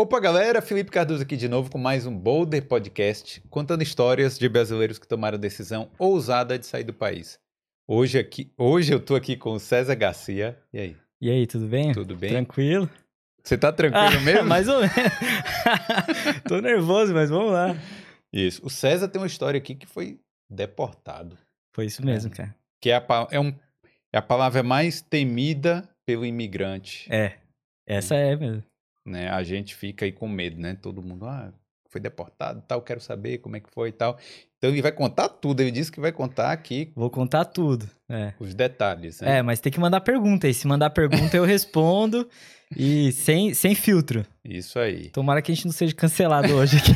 Opa, galera! Felipe Cardoso aqui de novo com mais um Boulder Podcast, contando histórias de brasileiros que tomaram a decisão ousada de sair do país. Hoje, aqui, hoje eu tô aqui com o César Garcia. E aí? E aí, tudo bem? Tudo bem? Tranquilo? Você tá tranquilo Ah, mesmo? Mais ou menos. Tô nervoso, mas vamos lá. Isso. O César tem uma história aqui que foi deportado. Foi isso mesmo, cara. Que é a, é um, é a palavra mais temida pelo imigrante. É. Essa é mesmo. Né? A gente fica aí com medo, né? Todo mundo, ah, foi deportado, tal, quero saber como é que foi e tal. Então ele vai contar tudo, ele disse que vai contar aqui Vou contar tudo. É. os detalhes, né? É, mas tem que mandar pergunta. E se mandar pergunta, eu respondo. E sem, sem filtro. Isso aí, Tomara que a gente não seja cancelado hoje aqui.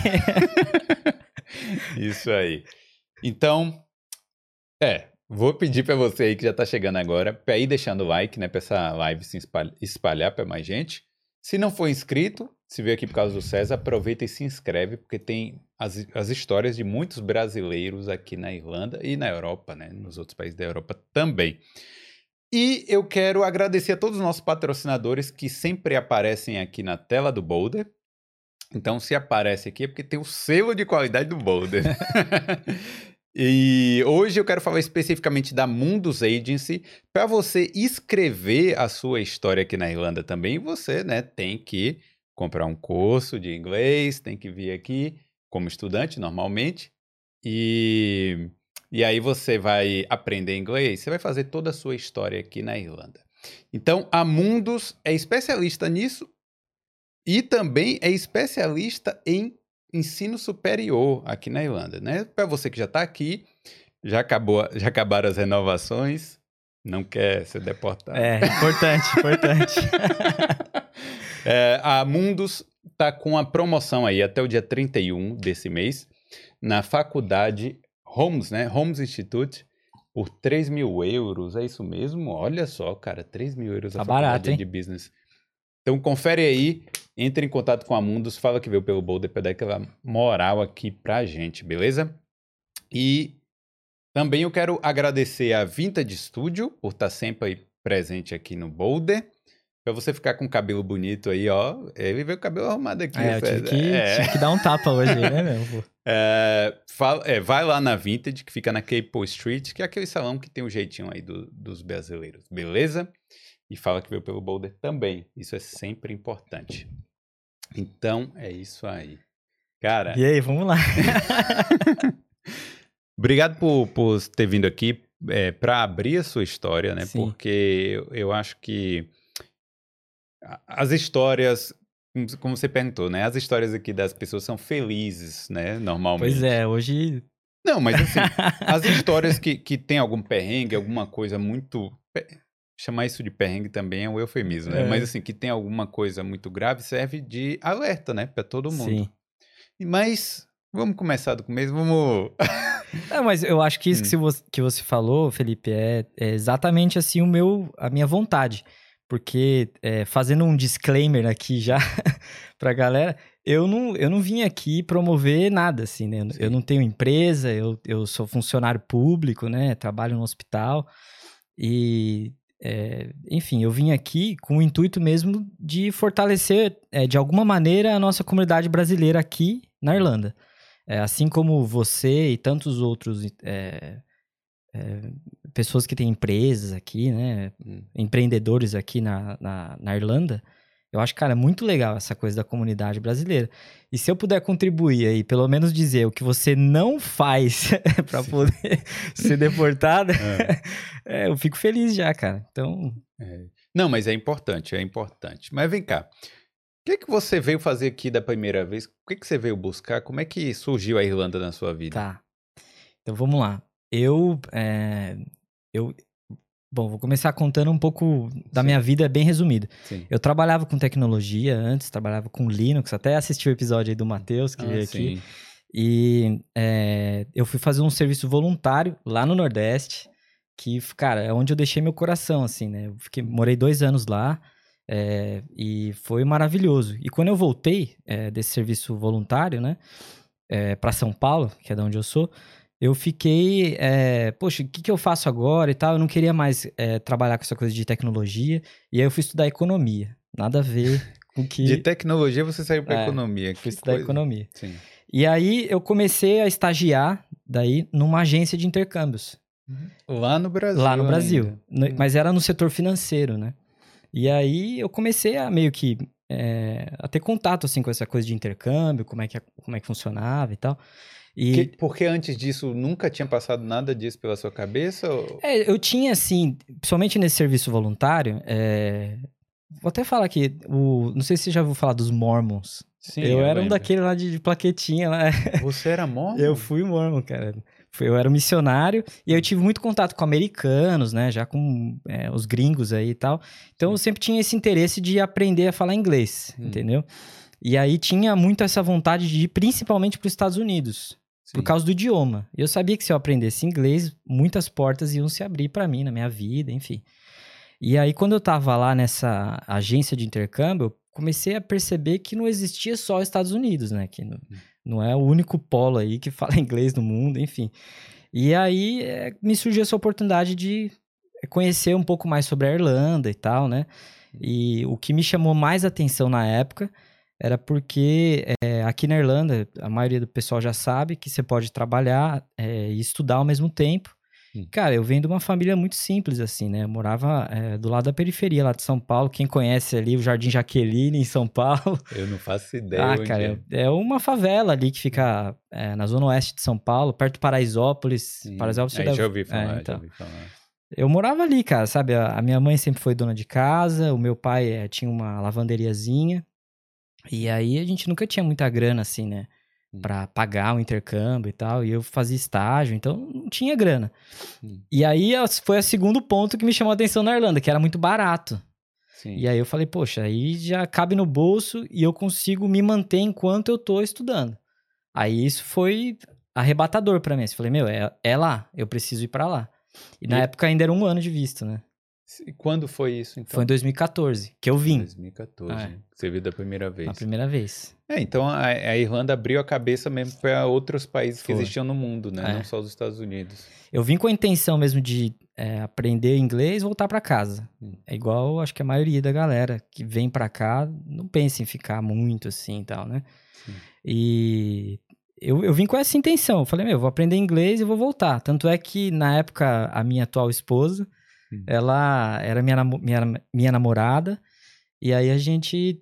isso aí. Então, é, vou pedir pra você aí que já tá chegando agora, pra ir deixando o like, né? Pra essa live se espalhar, espalhar pra mais gente. Se não for inscrito, se veio aqui por causa do César, aproveita e se inscreve, porque tem as, as histórias de muitos brasileiros aqui na Irlanda e na Europa, né? Nos outros países da Europa também. E eu quero agradecer a todos os nossos patrocinadores que sempre aparecem aqui na tela do Boulder. Então, se aparece aqui é porque tem o selo de qualidade do Boulder. e hoje eu quero falar especificamente da Mundus Agency. Para você escrever a sua história aqui na Irlanda também, você né, tem que comprar um curso de inglês, tem que vir aqui como estudante normalmente. E, e aí você vai aprender inglês, você vai fazer toda a sua história aqui na Irlanda. Então, a Mundus é especialista nisso e também é especialista em ensino superior aqui na Irlanda, né? Para você que já está aqui, já acabou, já acabaram as renovações, não quer ser deportado. É, importante, importante. É, a Mundus tá com a promoção aí até o dia 31 desse mês na faculdade Holmes, né? Holmes Institute por 3 mil euros, é isso mesmo? Olha só, cara, 3 mil euros a Tá faculdade barato, hein? de business. Então confere aí, entre em contato com a Mundus, fala que veio pelo Boulder para dar aquela moral aqui pra gente, beleza? E também eu quero agradecer a Vintage Studio por estar sempre aí presente aqui no Boulder. Pra você ficar com o cabelo bonito aí, ó. Ele veio com o cabelo arrumado aqui. É, eu tive que, É. tive que dar um tapa hoje, né, meu? É, fala- é, vai lá na Vintage, que fica na Capel Street, que é aquele salão que tem o jeitinho aí do- dos brasileiros, beleza? E fala que veio pelo Boulder também. Isso é sempre importante. Então, é isso aí. Cara, E aí, vamos lá. obrigado por, por ter vindo aqui é, para abrir a sua história, né? Sim. Porque eu, eu acho que as histórias, como- como você perguntou, né? As histórias aqui das pessoas são felizes, né? Normalmente. Pois é, hoje. Não, mas assim, as histórias que, que tem algum perrengue, alguma coisa muito. Chamar isso de perrengue também é um eufemismo, né? É. Mas assim, que tem alguma coisa muito grave, serve de alerta, né? Pra todo mundo. Sim. Mas vamos começar do começo, vamos. Mas eu acho que isso Hum. que, você, que você falou, Felipe, é, é exatamente assim o meu, a minha vontade. Porque, é, fazendo um disclaimer aqui já pra galera, eu não, eu não vim aqui promover nada, assim, né? Sim. Eu não tenho empresa, eu, eu sou funcionário público, né? Trabalho no hospital. E, é, enfim, eu vim aqui com o intuito mesmo de fortalecer, é, de alguma maneira, a nossa comunidade brasileira aqui na Irlanda. É, assim como você e tantos outros é, é, pessoas que têm empresas aqui, né? Hum. Empreendedores aqui na, na, na Irlanda, eu acho, cara, muito legal essa coisa da comunidade brasileira. E se eu puder contribuir aí, pelo menos dizer o que você não faz para poder ser deportada, É. é, eu fico feliz já, cara. Então, É. Não, mas é importante, é importante. Mas vem cá. O que, que você veio fazer aqui da primeira vez? O que, que você veio buscar? Como é que surgiu a Irlanda na sua vida? Tá. Então vamos lá. Eu. é, eu bom, vou começar contando um pouco da Sim. minha vida bem resumida. Eu trabalhava com tecnologia antes, trabalhava com Linux, até assisti o episódio aí do Matheus, que Ah, veio aqui. sim. E é, eu fui fazer um serviço voluntário lá no Nordeste, que, cara, é onde eu deixei meu coração, assim, né? Eu fiquei, morei dois anos lá é, e foi maravilhoso. E quando eu voltei é, desse serviço voluntário, né, é, para São Paulo, que é da onde eu sou, eu fiquei, é, poxa, o que, que eu faço agora e tal? Eu não queria mais é, trabalhar com essa coisa de tecnologia, e aí eu fui estudar economia. Nada a ver com que... De tecnologia você saiu para É, economia. Fui que estudar coisa. economia. Sim. E aí eu comecei a estagiar daí numa agência de intercâmbios. Lá no Brasil. lá no Brasil. ainda. Hum. Mas era no setor financeiro, né? E aí eu comecei a meio que é, a ter contato assim com essa coisa de intercâmbio, como é que, como é que funcionava e tal. E Que- porque antes disso nunca tinha passado nada disso pela sua cabeça? ou- é, eu tinha assim, principalmente nesse serviço voluntário, é, vou até falar aqui, o, não sei se você já ouviu falar dos Mormons. Sim, eu, era um daquele lá de, de plaquetinha lá. Você era mormon? Eu fui mormon, cara. Eu era um missionário e eu tive muito contato com americanos, né? Já com é, os gringos aí e tal. Então eu sempre tinha esse interesse de aprender a falar inglês, Hum. entendeu? E aí tinha muito essa vontade de ir principalmente para os Estados Unidos, por Sim. causa do idioma. Eu sabia que se eu aprendesse inglês, muitas portas iam se abrir para mim na minha vida, enfim. E aí quando eu tava lá nessa agência de intercâmbio, eu comecei a perceber que não existia só os Estados Unidos, né? Que não, não é o único polo aí que fala inglês no mundo, enfim. E aí é, me surgiu essa oportunidade de conhecer um pouco mais sobre a Irlanda e tal, né? E o que me chamou mais atenção na época era porque é, aqui na Irlanda, a maioria do pessoal já sabe que você pode trabalhar é, e estudar ao mesmo tempo. Hum. Cara, eu venho de uma família muito simples, assim, né? Eu morava é, do lado da periferia lá de São Paulo. Quem conhece ali o Jardim Jaqueline, em São Paulo. Eu não faço ideia. Ah, cara, é. é uma favela ali que fica é, na zona oeste de São Paulo, perto de Paraisópolis. Sim. Paraisópolis Aí deve- já ouvi falar, É, então. já ouvi falar. Eu morava ali, cara, sabe? A, minha mãe sempre foi dona de casa, o meu pai eh, tinha uma lavanderiazinha. E aí a gente nunca tinha muita grana, assim, né? Hum. Pra pagar o intercâmbio e tal. E eu fazia estágio, então não tinha grana. Hum. E aí foi o segundo ponto que me chamou a atenção na Irlanda, que era muito barato. Sim. E aí eu falei, poxa, aí já cabe no bolso e eu consigo me manter enquanto eu tô estudando. Aí isso foi arrebatador pra mim. Eu falei, meu, é, é lá, eu preciso ir pra lá. E na E- época ainda era um ano de visto, né? E quando foi isso, então? Foi em 2014 que eu vim, 2014. Ah, é. que Você viu da primeira vez. a primeira vez. É, então a, a Irlanda abriu a cabeça mesmo para outros países que Foi. existiam no mundo, né? É. Não só os Estados Unidos. Eu vim com a intenção mesmo de é, aprender inglês e voltar pra casa. Hum. É igual, acho que a maioria da galera que vem pra cá não pensa em ficar muito assim e tal, né? Sim. E eu, eu vim com essa intenção. Eu falei, meu, eu vou aprender inglês e vou voltar. Tanto é que, na época, a minha atual esposa, Hum. ela era minha, minha, minha namorada. E aí a gente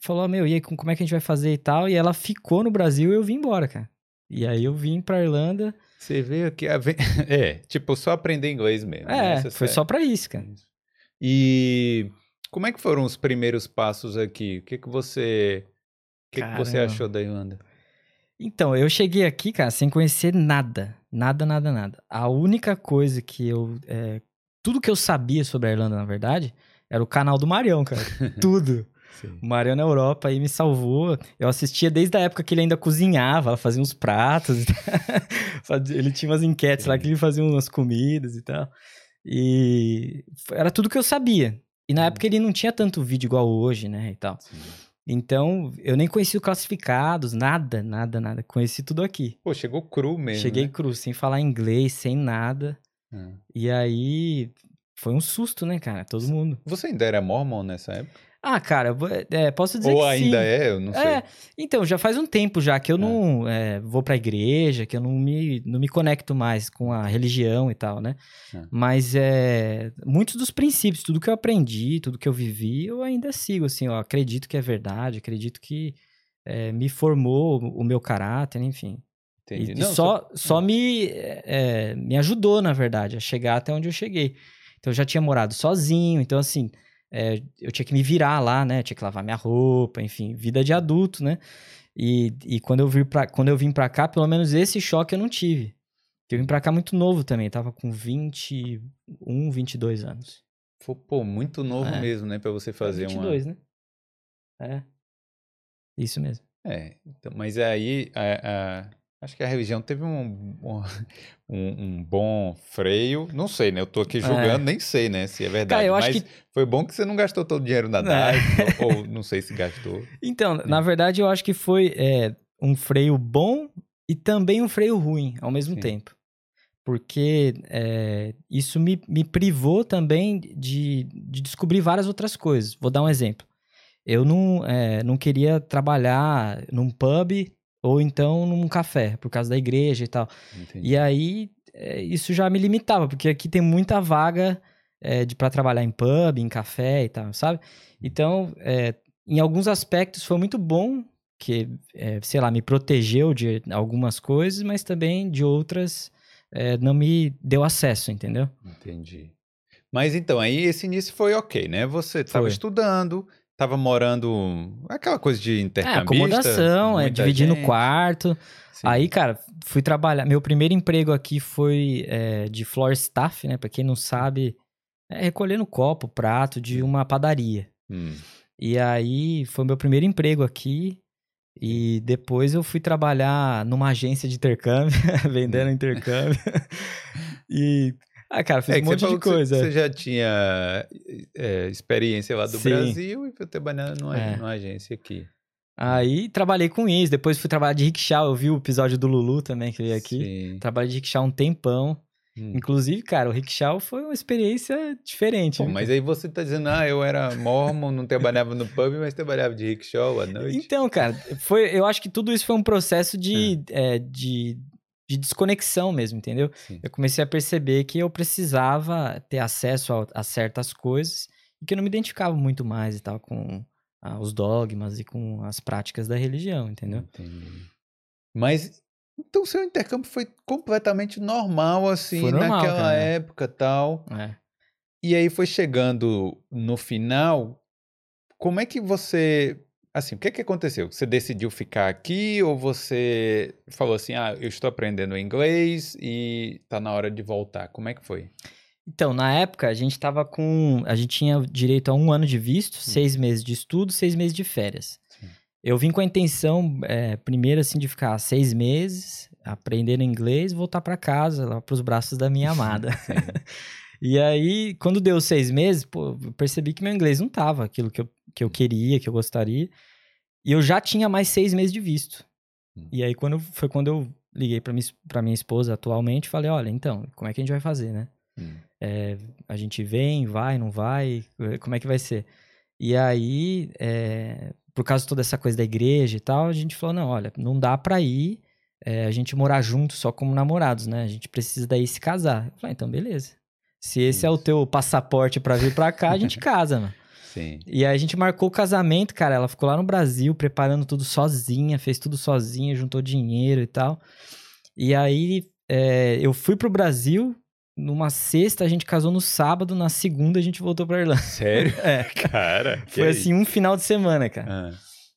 falou, meu, e aí, com- como é que a gente vai fazer e tal? E ela ficou no Brasil e eu vim embora, cara. E aí eu vim pra Irlanda. Você veio aqui. É, tipo, só aprender inglês mesmo. É, né? Foi é- só pra isso, cara. E como é que foram os primeiros passos aqui? O que, que você. O que, que você achou da Irlanda? Então, eu cheguei aqui, cara, sem conhecer nada. Nada, nada, nada. A única coisa que eu. é, tudo que eu sabia sobre a Irlanda, na verdade, era o canal do Marião, cara. tudo. O Marião na Europa aí me salvou. Eu assistia desde a época que ele ainda cozinhava, fazia uns pratos. ele tinha umas enquetes lá Sim. que ele fazia umas comidas e tal. E era tudo que eu sabia. E na Hum. época ele não tinha tanto vídeo igual hoje, né, e tal. Sim. Então, eu nem conhecia os classificados, nada, nada, nada. Conheci tudo aqui. Pô, chegou cru mesmo. Cheguei né? cru, sem falar inglês, sem nada. Ah. E aí, foi um susto, né, cara? Todo mundo. Você ainda era mormon nessa época? Ah, cara, é, posso dizer Ou que ainda sim. é? Eu não sei. É, então, já faz um tempo já que eu não é, vou pra igreja, que eu não me, não me conecto mais com a religião e tal, né? É. Mas é, muitos dos princípios, tudo que eu aprendi, tudo que eu vivi, eu ainda sigo, assim, eu acredito que é verdade, acredito que é, me formou o meu caráter, enfim. Entendi. E, Não, só, só me, é, me ajudou, na verdade, a chegar até onde eu cheguei. Então, eu já tinha morado sozinho, então, assim, é, eu tinha que me virar lá, né? Tinha que lavar minha roupa, enfim, vida de adulto, né? E, e quando, eu vim pra, quando eu vim pra cá, pelo menos esse choque eu não tive. Eu vim pra cá muito novo também, tava com 21, 22 anos. Foi, pô, muito novo É. mesmo, né? Pra você fazer 22, né? É. Isso mesmo. uma... É, então, mas aí, a- a- acho que a religião teve um, um, um- bom freio. Não sei, né? Eu tô aqui julgando, nem sei, né? Se é verdade. Cara, eu acho mas que foi bom que você não gastou todo o dinheiro na É. DAI, ou, ou não sei se gastou. Então, na verdade, eu acho que foi é, um freio bom e também um freio ruim ao mesmo Sim. tempo. Porque é, isso me, me privou também de, de descobrir várias outras coisas. Vou dar um exemplo. eu não, é, não queria trabalhar num pub ou então num café, por causa da igreja e tal. Entendi. E aí, é, isso já me limitava, porque aqui tem muita vaga é, de para trabalhar em pub, em café e tal, sabe? Então, é, em alguns aspectos foi muito bom, que, é, sei lá, me protegeu de algumas coisas, mas também de outras é, não me deu acesso, entendeu? Entendi. Mas então, aí esse início foi ok, né? Você estava estudando, estava morando. Aquela coisa de É, intercambista. acomodação, é dividindo gente. quarto. Sim. Aí, cara, fui trabalhar. Meu primeiro emprego aqui foi é, de floor staff, né? Pra quem não sabe, é recolhendo copo, prato de uma padaria. Hum, E aí foi meu primeiro emprego aqui. E depois eu fui trabalhar numa agência de intercâmbio, vendendo intercâmbio. e, ah, cara, fiz É um monte de que você- coisa. Você já tinha é, experiência lá do Sim. Brasil e foi trabalhando numa, É. numa agência aqui. Aí trabalhei com isso. Depois fui trabalhar de rickshaw. Eu vi o episódio do Lulu também que veio aqui. Sim. Trabalhei de rickshaw um tempão. Hum. Inclusive, cara, o rickshaw foi uma experiência diferente. Pô, viu, mas aí você tá dizendo, ah, eu era mormon, não trabalhava no pub, mas trabalhava de rickshaw à noite. Então, cara, foi, eu acho que tudo isso foi um processo de, é, de, de desconexão mesmo, entendeu? Sim. Eu comecei a perceber que eu precisava ter acesso a, a certas coisas e que eu não me identificava muito mais e tal com ah, os dogmas e com as práticas da religião, entendeu? Entendi. Mas, então seu intercâmbio foi completamente normal, assim, normal, naquela cara. época tal. É. E aí foi chegando no final, como é que você. Assim, o que é que aconteceu? Você decidiu ficar aqui ou você falou assim, ah, eu estou aprendendo inglês e tá na hora de voltar? Como é que foi? Então, na época, a gente tava com. A gente tinha direito a um ano de visto, seis meses de estudo, seis meses de férias. Sim. Eu vim com a intenção, é, primeiro, assim, de ficar seis meses, aprendendo inglês, voltar para casa, lá pros braços da minha amada. Sim. e aí, quando deu seis meses, pô, eu percebi que meu inglês não tava aquilo que eu, que eu queria, que eu gostaria. E eu já tinha mais seis meses de visto. Hum. E aí, quando, foi quando eu liguei pra minha, minha esposa atualmente, falei, olha, então, como é que a gente vai fazer, né? Hum. a gente vem, vai, não vai, eh, como é que vai ser? E aí, eh, por causa de toda essa coisa da igreja e tal, a gente falou, não, olha, não dá pra ir eh, a gente morar junto só como namorados, né? A gente precisa daí se casar. Eu falei, então beleza. Se esse é o Isso. teu passaporte pra vir pra cá, a gente casa, mano. Sim. E aí a gente marcou o casamento, cara. Ela ficou lá no Brasil preparando tudo sozinha, fez tudo sozinha, juntou dinheiro e tal. E aí é, eu fui pro Brasil. Numa sexta a gente casou no sábado, na segunda a gente voltou pra Irlanda. Sério? É, Cara, foi é assim um final de semana, cara. Ah,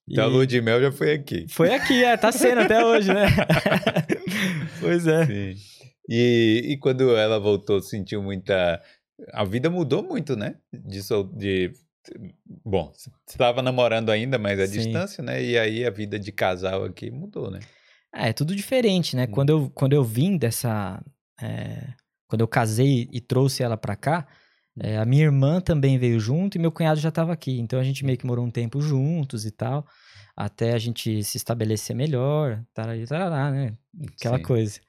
E então a lua de mel já foi aqui. Foi aqui, é, tá sendo até hoje, né? pois é. Sim. E, e quando ela voltou, sentiu muita. A vida mudou muito, né? De, de... Bom, você estava namorando ainda, mas à Sim. distância, né? E aí a vida de casal aqui mudou, né? É, é tudo diferente, né? Hum. Quando eu, quando eu vim dessa. é, quando eu casei e trouxe ela pra cá, é, a minha irmã também veio junto e meu cunhado já tava aqui. Então a gente meio que morou um tempo juntos e tal, até a gente se estabelecer melhor, tarari, tarará, né? Aquela Sim. coisa.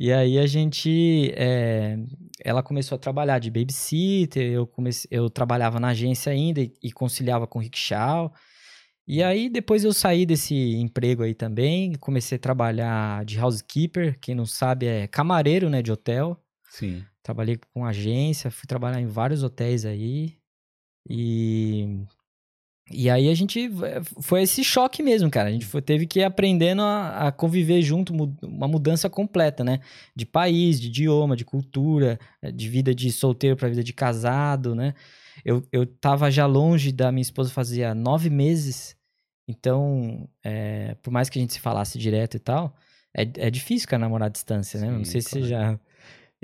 E aí a gente. é, ela começou a trabalhar de babysitter, eu, comecei, eu trabalhava na agência ainda e, e conciliava com o rickshaw. E aí depois eu saí desse emprego aí também, comecei a trabalhar de housekeeper, quem não sabe é camareiro, né, de hotel. Sim. Trabalhei com agência, fui trabalhar em vários hotéis aí. E e aí a gente foi esse choque mesmo, cara. A gente foi- teve que ir aprendendo a, a conviver junto, uma mudança completa, né? De país, de idioma, de cultura, eh, de vida de solteiro para vida de casado, né? Eu, eu tava já longe da minha esposa fazia nove meses, então, eh, por mais que a gente se falasse direto e tal, é, é difícil, cara, namorar à distância, né? Não Sim, sei se você claro. já.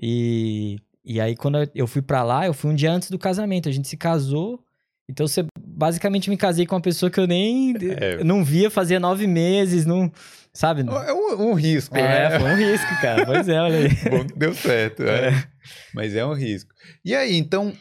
E, e aí, quando eu- eu fui pra lá, eu fui um dia antes do casamento. A gente se casou. Então, você basicamente me casei com uma pessoa que eu nem É. não via fazia nove meses, não. Sabe? É um, um risco, É, né? foi um risco, cara. Pois é, olha aí. Bom que deu certo, é. Mas é um risco. E aí, então.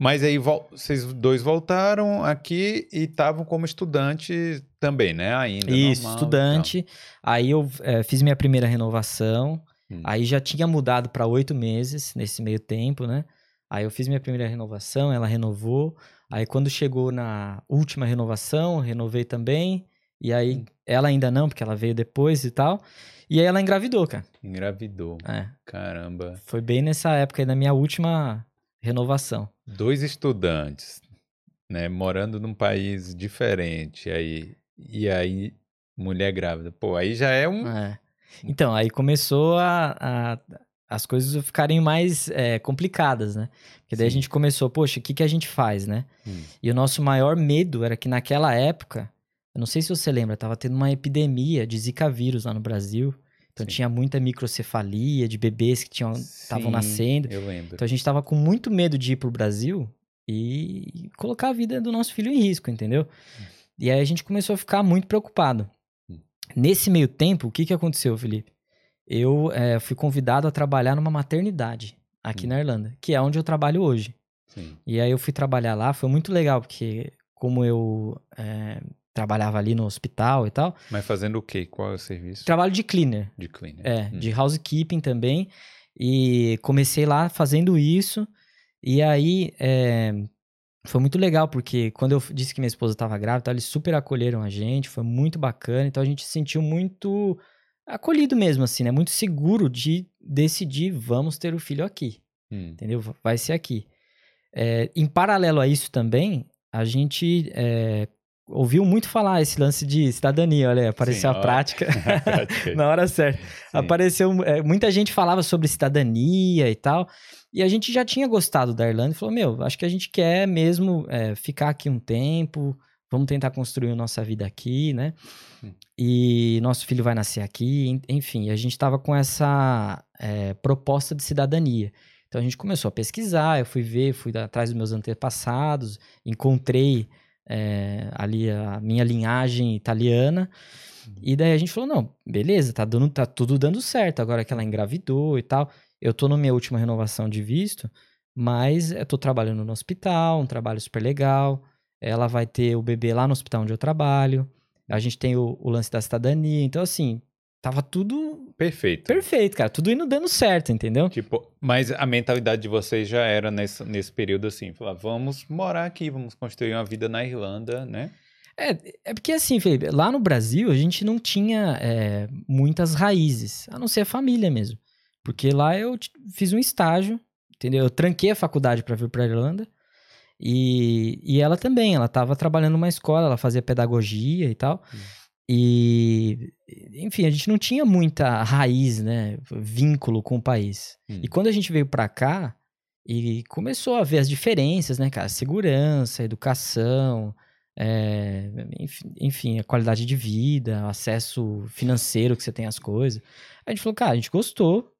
Mas aí vocês dois voltaram aqui e estavam como estudante também, né? Ainda. Isso, normal estudante. Aí eu eh, fiz minha primeira renovação. Hum. Aí já tinha mudado para oito meses nesse meio tempo, né? Aí eu fiz minha primeira renovação, ela renovou. Aí quando chegou na última renovação, renovei também. E aí Hum. ela ainda não, porque ela veio depois e tal. E aí ela engravidou, cara. Engravidou. É, Caramba. foi bem nessa época aí, na minha última renovação. Dois estudantes, né, morando num país diferente, aí e aí mulher grávida. Pô, aí já é um É. Então, aí começou a, a- as coisas ficarem mais é, complicadas, né? Porque daí a Sim. gente começou, poxa, o que, que a gente faz, né? Hum. E o nosso maior medo era que naquela época, eu não sei se você lembra, tava tendo uma epidemia de Zika vírus lá no Brasil. Então Sim. tinha muita microcefalia de bebês que estavam nascendo. Eu lembro. Então a gente tava com muito medo de ir pro Brasil e colocar a vida do nosso filho em risco, entendeu? E aí a gente começou a ficar muito preocupado. Hum. Nesse meio tempo, o que, que aconteceu, Felipe? Eu eh, fui convidado a trabalhar numa maternidade aqui Hum. na Irlanda, que é onde eu trabalho hoje. Sim. E aí eu fui trabalhar lá, foi muito legal, porque como eu eh, trabalhava ali no hospital e tal, Mas fazendo o quê? Qual é o serviço? trabalho de cleaner, De cleaner. é, Hum. de housekeeping também. E comecei lá fazendo isso. E aí é, foi muito legal, porque quando eu disse que minha esposa estava grávida, eles super acolheram a gente, foi muito bacana. Então a gente se sentiu muito acolhido mesmo, assim, né? Muito seguro de decidir, vamos ter o filho aqui, Hum. entendeu? Vai ser aqui. É, em paralelo a isso também, a gente é, ouviu muito falar esse lance de cidadania, olha, apareceu Sim, a ó. prática. Prática. Na hora certa. Sim. Apareceu. é, muita gente falava sobre cidadania e tal. E a gente já tinha gostado da Irlanda e falou: Meu, acho que a gente quer mesmo é, ficar aqui um tempo. Vamos tentar construir a nossa vida aqui, né? Hum. E nosso filho vai nascer aqui. en- Enfim, a gente estava com essa é, proposta de cidadania. Então a gente começou a pesquisar. Eu fui ver, fui atrás dos meus antepassados, encontrei é, ali a minha linhagem italiana. E daí a gente falou, não, beleza, tá, dando, tá tudo dando certo, agora que ela engravidou e tal. Eu tô na minha última renovação de visto, mas eu tô trabalhando no hospital, um trabalho super legal. Ela vai ter o bebê lá no hospital onde eu trabalho. A gente tem o, o lance da cidadania. Então, assim, tava tudo Perfeito. perfeito, cara. Tudo indo dando certo, entendeu? Tipo, mas a mentalidade de vocês já era nesse, nesse período assim, falar, vamos morar aqui, vamos construir uma vida na Irlanda, né? É, é porque assim, Felipe, lá no Brasil a gente não tinha é, muitas raízes, a não ser a família mesmo. Porque lá eu fiz um estágio, entendeu? Eu tranquei a faculdade para vir para Irlanda. E, e ela também, ela estava trabalhando numa escola, ela fazia pedagogia e tal. Hum. E, enfim, a gente não tinha muita raiz, né? Vínculo com o país. Hum. E quando a gente veio pra cá e começou a ver as diferenças, né, cara? Segurança, educação, é, enfim, enfim, a qualidade de vida, o acesso financeiro que você tem às coisas. A gente falou, cara, a gente gostou.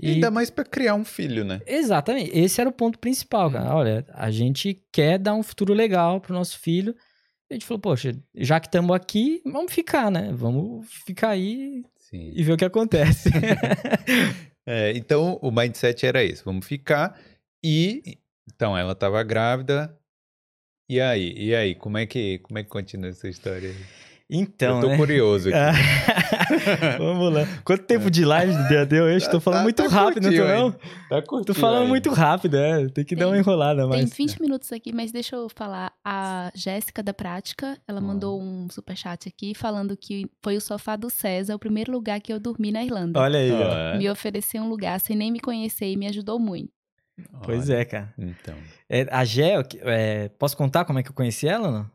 E ainda mais pra criar um filho, né? Exatamente, esse era o ponto principal, cara. Olha, a gente quer dar um futuro legal pro nosso filho. A gente falou, poxa, já que estamos aqui, vamos ficar, né? Vamos ficar aí Sim. e ver o que acontece. É, então, o mindset era esse, vamos ficar. E, então, ela tava grávida. E aí? E aí? Como é que, como é que continua essa história? aí? Então, Eu tô né? curioso aqui. Vamos lá. Quanto tempo de live deu- deu hoje? Tô Tá- falando tá- muito tá rápido, não tô não? Tá Tô curtinho falando muito rápido, é. Tem que dar uma Tem- enrolada Tem mais. 20 minutos aqui, mas deixa eu falar. A Jéssica da Prática, ela Ó. mandou um superchat aqui falando que foi o sofá do César o primeiro lugar que eu dormi na Irlanda. Olha aí, ó. Ah, é? Me ofereceu um lugar sem nem me conhecer e me ajudou muito. Pois Olha, é, cara. Então. É, a Gé, é, posso contar como é que eu conheci ela ou não?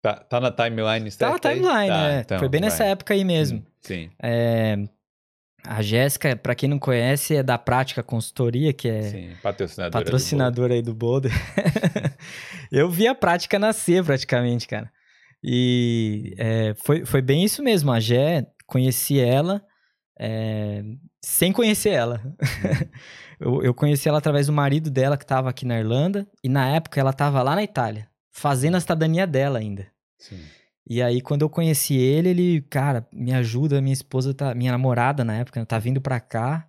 Tá, tá na timeline Tá na timeline, Tá, né? então, Foi bem nessa vai. época aí mesmo. Hum, Sim, É, a Jéssica, pra quem não conhece, é da Prática Consultoria, que é sim. Patrocinadora. do patrocinadora aí do Boulder. eu vi a prática nascer praticamente, cara. E é, foi, foi bem isso mesmo. A Gé, conheci ela é, sem conhecer ela. eu, eu conheci ela através do marido dela que estava aqui na Irlanda. E na época ela estava lá na Itália, fazendo a cidadania dela ainda. Sim. E aí, quando eu conheci ele, ele, cara, me ajuda, minha esposa tá, minha namorada na época, tá vindo pra cá.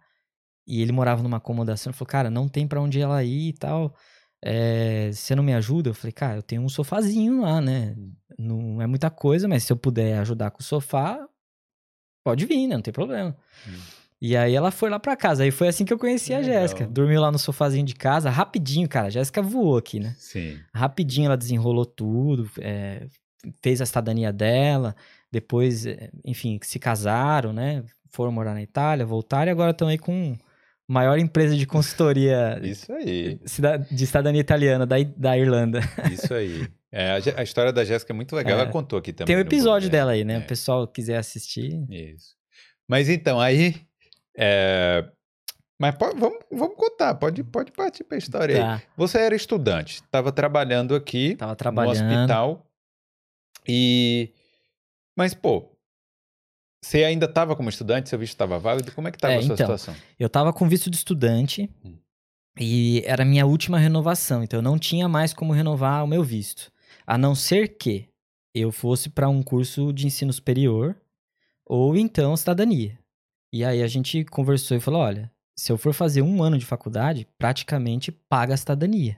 E ele morava numa acomodação. Ele falou, cara, não tem pra onde ela ir e tal. É, você não me ajuda? Eu falei, cara, eu tenho um sofazinho lá, né? Não é muita coisa, mas se eu puder ajudar com o sofá, pode vir, né? Não tem problema. Hum. E aí ela foi lá pra casa. Aí foi assim que eu conheci a Legal. Jéssica. Dormiu lá no sofazinho de casa, rapidinho, cara. A Jéssica voou aqui, né? Sim. Rapidinho ela desenrolou tudo, é, fez a cidadania dela, depois, é, enfim, se casaram, né? Foram morar na Itália, voltaram e agora estão aí com a maior empresa de consultoria Isso aí. de cidadania italiana da, da Irlanda. Isso aí. É, a, a história da Jéssica é muito legal. É. Ela contou aqui também. Tem um episódio Bookcast. dela aí, né? É. O pessoal quiser assistir. Isso. Mas então, aí. É, Mas pode- vamos, vamos contar, pode, pode partir para a história aí. Tá, Você era estudante, estava trabalhando aqui tava no trabalhando. hospital. E. Mas, pô, você ainda estava como estudante, seu visto estava válido? Como é que estava É, a sua então. situação? Eu tava com visto de estudante Hum. e era a minha última renovação, então eu não tinha mais como renovar o meu visto. A não ser que eu fosse para um curso de ensino superior ou então cidadania. E aí a gente conversou e falou: olha, se eu for fazer um ano de faculdade, praticamente paga a cidadania.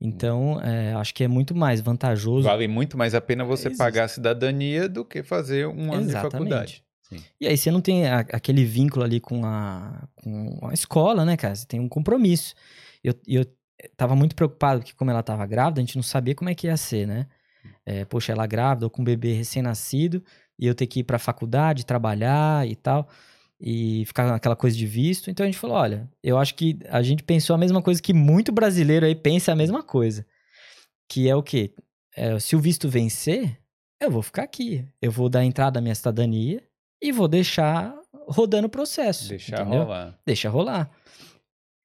Então, é, acho que é muito mais vantajoso. Vale muito mais a pena você Existe. pagar a cidadania do que fazer um ano de faculdade. Sim. E aí você não tem a- aquele vínculo ali com a, com a escola, né, cara? Você tem um compromisso. Eu, e eu tava muito preocupado que como ela tava grávida, a gente não sabia como é que ia ser, né? É, poxa, ela grávida ou com um bebê recém-nascido, e eu ter que ir pra faculdade, trabalhar e tal, e ficar naquela coisa de visto. Então a gente falou, olha, eu acho que a gente pensou a mesma coisa que muito brasileiro aí pensa a mesma coisa. Que é o quê? É, se o visto vencer, eu vou ficar aqui. Eu vou dar entrada à minha cidadania e vou deixar rodando o processo. Deixar entendeu? rolar. Deixa rolar.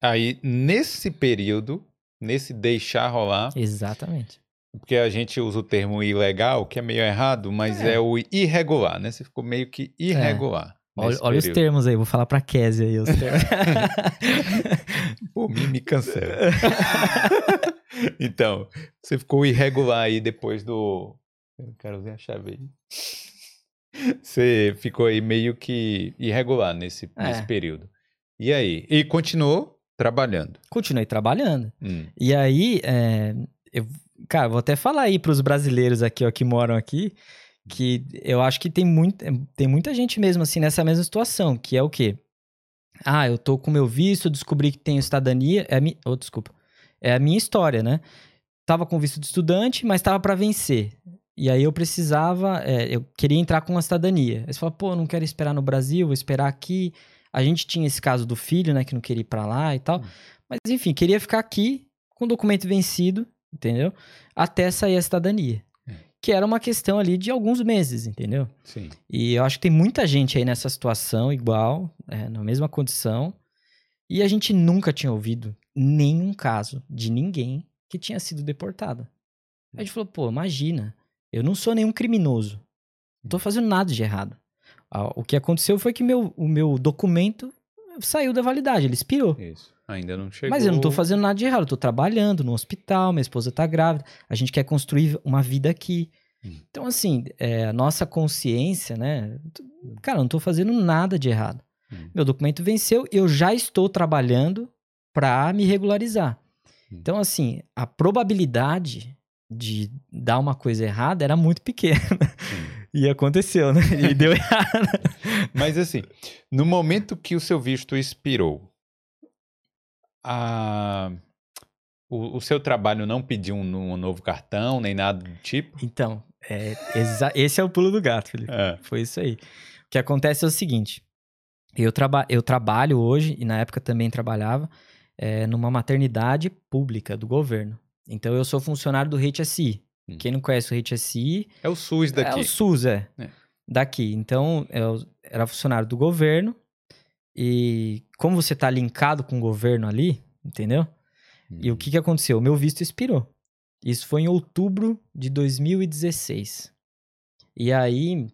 Aí, nesse período, nesse deixar rolar, Exatamente. porque a gente usa o termo ilegal, que é meio errado, mas é, É. o irregular, né? Você ficou meio que irregular. Olha, olha os termos aí, vou falar pra Kézia aí os termos. Por mim, me cancela. então, você ficou irregular aí depois do. Eu quero ver a chave aí. Você ficou aí meio que irregular nesse, É. nesse período. E aí? E continuou trabalhando. Continuei trabalhando. Hum. E aí, é, eu, cara, vou até falar aí pros brasileiros aqui, ó, que moram aqui, que eu acho que tem, muito, tem muita gente mesmo assim nessa mesma situação, que é o quê? Ah, eu tô com meu visto, descobri que tenho cidadania, é a mi... oh, desculpa, é a minha história, né? Tava com visto de estudante, mas tava para vencer. E aí eu precisava, é, eu queria entrar com a cidadania. Aí você fala, pô, não quero esperar no Brasil, vou esperar aqui. A gente tinha esse caso do filho, né, que não queria ir pra lá e tal. Mas enfim, queria ficar aqui com o documento vencido, entendeu? Até sair a cidadania. Que era uma questão ali de alguns meses, entendeu? Sim. E eu acho que tem muita gente aí nessa situação igual, é, na mesma condição. E a gente nunca tinha ouvido nenhum caso de ninguém que tinha sido deportado. Aí a gente falou, pô, imagina, eu não sou nenhum criminoso. Não tô fazendo nada de errado. O que aconteceu foi que meu, o meu documento saiu da validade, ele expirou. Isso. Ainda não chegou. Mas eu não tô fazendo nada de errado, eu tô trabalhando no hospital, minha esposa tá grávida, a gente quer construir uma vida aqui. Hum. Então, assim, é, a nossa consciência, né? Cara, eu não tô fazendo nada de errado. Hum. Meu documento venceu, eu já estou trabalhando pra me regularizar. Hum. Então, assim, a probabilidade de dar uma coisa errada era muito pequena. Sim. E aconteceu, né? E deu errado. Mas assim, no momento que o seu visto expirou, a- o, o seu trabalho não pediu um, um novo cartão, nem nada do tipo? Então, é, esse é o pulo do gato, Felipe. É. Foi isso aí. O que acontece é o seguinte: eu, traba eu trabalho hoje, e na época também trabalhava, é, numa maternidade pública do governo. Então eu sou funcionário do HSI. Hum. Quem não conhece o HSI, É o SUS daqui. é o SUS, é. É. Daqui. Então, eu era funcionário do governo. E como você tá linkado com o governo ali, entendeu? E o que, que aconteceu? O meu visto expirou. Isso foi em outubro de 2016. E aí,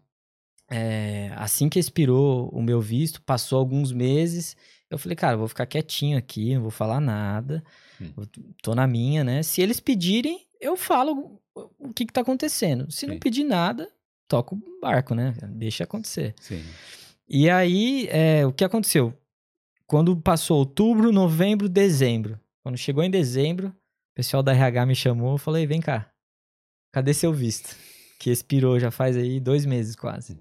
é, assim que expirou o meu visto, passou alguns meses. Eu falei, cara, eu vou ficar quietinho aqui, não vou falar nada. Hum. tô na minha, né? Se eles pedirem, eu falo o que, que tá acontecendo. Se não Sim. pedir nada, toca o barco, né? Deixa acontecer. Sim. E aí, é, o que aconteceu? Quando passou outubro, novembro, dezembro. Quando chegou em dezembro, o pessoal da RH me chamou, eu falei, vem cá, cadê seu visto? Que expirou já faz aí dois meses quase.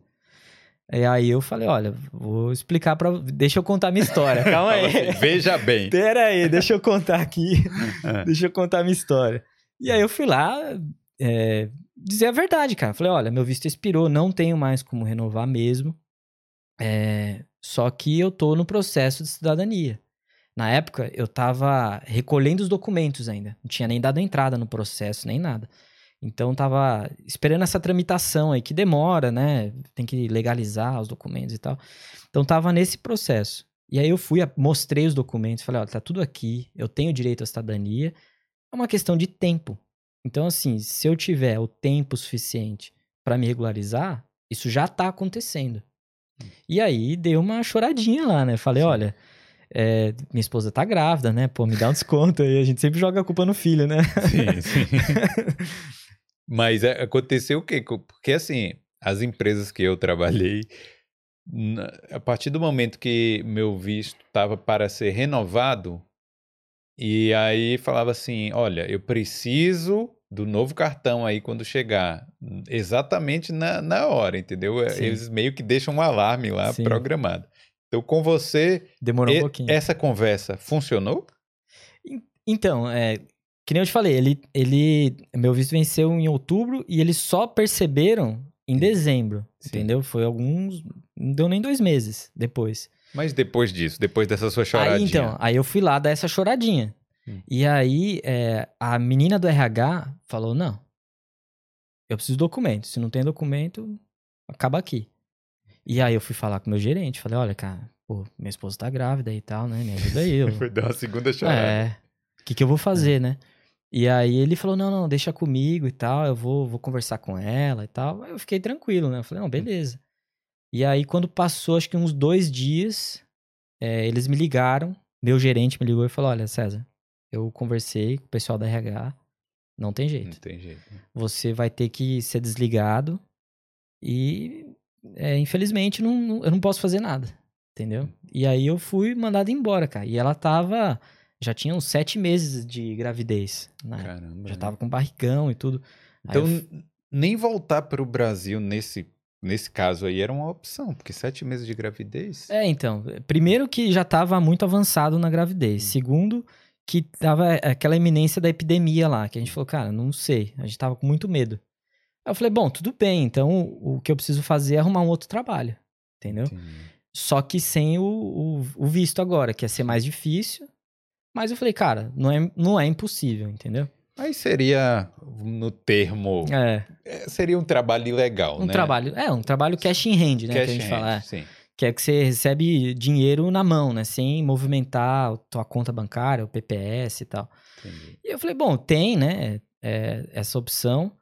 E aí eu falei, olha, vou explicar pra... Deixa eu contar minha história, calma aí. assim, Veja bem. Pera aí, deixa eu contar aqui. É. deixa eu contar minha história. E aí eu fui lá é, dizer a verdade, cara. Falei, olha, meu visto expirou, não tenho mais como renovar mesmo. É, só que eu tô no processo de cidadania. Na época, eu tava recolhendo os documentos ainda. Não tinha nem dado entrada no processo, nem nada. Então, tava esperando essa tramitação aí, que demora, né? Tem que legalizar os documentos e tal. Então, tava nesse processo. E aí eu fui, mostrei os documentos, falei, olha, tá tudo aqui, eu tenho direito à cidadania. É uma questão de tempo. Então, assim, se eu tiver o tempo suficiente para me regularizar, isso já tá acontecendo. E aí dei uma choradinha lá, né? Falei, Sim. olha, é, minha esposa tá grávida, né? Pô, me dá um desconto aí. A gente sempre joga a culpa no filho, né? Sim, sim. Mas é, aconteceu o quê? Porque assim, as empresas que eu trabalhei, a partir do momento que meu visto estava para ser renovado, e aí falava assim: olha, eu preciso do novo cartão aí quando chegar, exatamente na, na hora, entendeu? É, Sim. Eles meio que deixam um alarme lá Sim. programado. Então, com você, Demorou um e- pouquinho. essa conversa funcionou? Então, é, que nem eu te falei, ele, ele, meu visto venceu em outubro e eles só perceberam em dezembro, Sim. entendeu? Foi alguns, não deu nem dois meses depois. Mas depois disso, depois dessa sua choradinha. Aí então, aí eu fui lá dar essa choradinha. Hum. E aí é, a menina do RH falou: não, eu preciso de documento. Se não tem documento, acaba aqui. E aí eu fui falar com o meu gerente, falei, olha, cara, pô, minha esposa tá grávida e tal, né? Me ajuda aí. Eu... Foi dar uma segunda chorada. É. O que, que eu vou fazer, né? E aí ele falou: não, não, deixa comigo e tal, eu vou, vou conversar com ela e tal. Eu fiquei tranquilo, né? Eu falei, não, beleza. E aí, quando passou, acho que uns dois dias, é, eles me ligaram, meu gerente me ligou e falou: olha, César, eu conversei com o pessoal da RH, não tem Não jeito. tem jeito. né? Você vai ter que ser desligado e, é, infelizmente, não, não- eu não posso fazer nada, entendeu? E aí eu fui mandado embora, cara. E ela tava. Já tinha uns sete meses de gravidez. Né? Caramba. Já né? tava com barrigão e tudo. Então, eu nem voltar para o Brasil nesse, nesse caso aí era uma opção, porque sete meses de gravidez. É, então. Primeiro que já tava muito avançado na gravidez. Hum. Segundo, que tava aquela iminência da epidemia lá, que a gente falou, cara, não sei. A gente tava com muito medo. Aí eu falei, bom, tudo bem, então o que eu preciso fazer é arrumar um outro trabalho. Entendeu? Só que sem o, o, o visto agora, que ia ser mais difícil. Mas eu falei, cara, não é, não é impossível, entendeu? Aí seria, no termo, É, é, seria um trabalho ilegal, um né? trabalho. É, um trabalho cash in hand, né? Cash que a gente hand, fala. é. Sim. Que é que você recebe dinheiro na mão, né? Sem movimentar a tua conta bancária, o PPS e tal. Entendi. E eu falei, bom, tem, né? é, essa opção.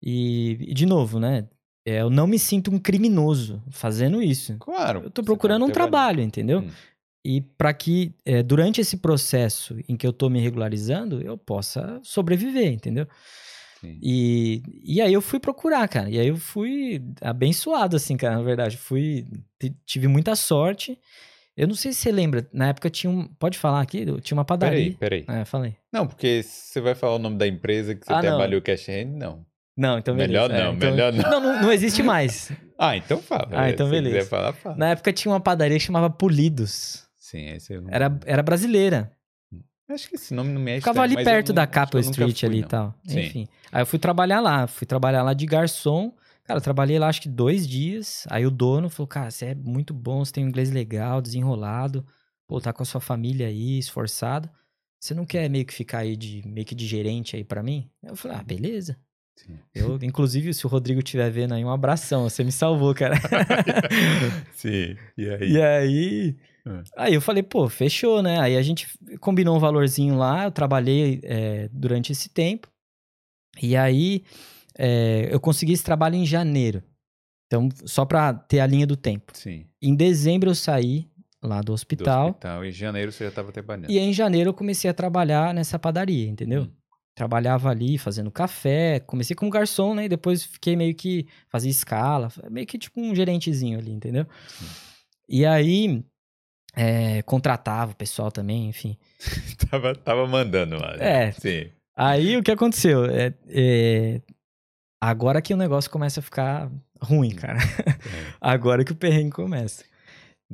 E, e, de novo, né? é, eu não me sinto um criminoso fazendo isso. Claro. Eu tô procurando um trabalho, entendeu? Hum. E para que é, durante esse processo em que eu tô me regularizando, eu possa sobreviver, entendeu? Sim. E, e aí eu fui procurar, cara. E aí eu fui abençoado, assim, cara, na verdade. Fui. Tive muita sorte. Eu não sei se você lembra, na época tinha um. Pode falar aqui? Tinha uma Peraí, padaria. peraí. É, falei. Não, porque você vai falar o nome da empresa que você Ah, trabalhou cash hand, não. Não, então beleza. Melhor É, não, então- melhor não. Não, não, não existe mais. Ah, então fala. Ah, então Se beleza. quiser falar, fala. Na época tinha uma padaria que chamava Polidos. Sim, esse eu não... Era, era brasileira. Acho que esse nome não me é Ficava ali perto não- da nunca Street fui, ali e tal. Sim. Enfim. Aí eu fui trabalhar lá. Fui trabalhar lá de garçom. Cara, eu trabalhei lá acho que dois dias. Aí o dono falou, cara, você é muito bom, você tem um inglês legal, desenrolado. Pô, tá com a sua família aí, esforçado. Você não quer meio que ficar aí de meio que de gerente aí pra mim? Eu falei, ah, beleza. Sim. Eu, inclusive, se o Rodrigo estiver vendo aí, um abração. Você me salvou, cara. Sim, e aí? E aí. É. Aí eu falei, pô, fechou, né? Aí a gente combinou um valorzinho lá, eu trabalhei é, durante esse tempo. E aí é, eu consegui esse trabalho em janeiro. Então, só pra ter a linha do tempo. Sim, Em dezembro eu saí lá do do hospital. hospital. Em janeiro você já estava trabalhando. E em janeiro eu comecei a trabalhar nessa padaria, entendeu? Hum. Trabalhava ali fazendo café, comecei como garçom, né? E depois fiquei meio que fazia escala, meio que tipo um gerentezinho ali, entendeu? Sim. E aí é, contratava o pessoal também, enfim. tava, tava mandando lá. né? É. Sim. Aí o que aconteceu? É, é, Agora que o negócio começa a ficar ruim, cara. É. Agora que o perrengue começa.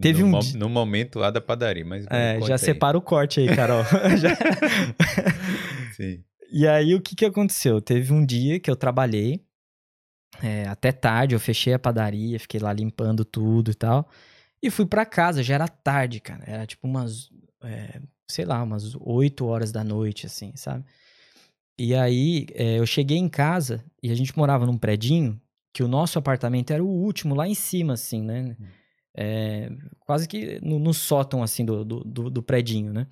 Teve no, um no momento lá da padaria, mas É, já aí. separa o corte aí, Carol. Já- Sim. E aí, o que que aconteceu? Teve um dia que eu trabalhei é, até tarde, eu fechei a padaria, fiquei lá limpando tudo e tal. E fui pra casa, já era tarde, cara. Era tipo umas, é, sei lá, umas 8 horas da noite, assim, sabe? E aí, é, eu cheguei em casa e a gente morava num predinho que o nosso apartamento era o último, lá em cima, assim, né? É, quase que no, no sótão, assim, do, do, do, do predinho, né?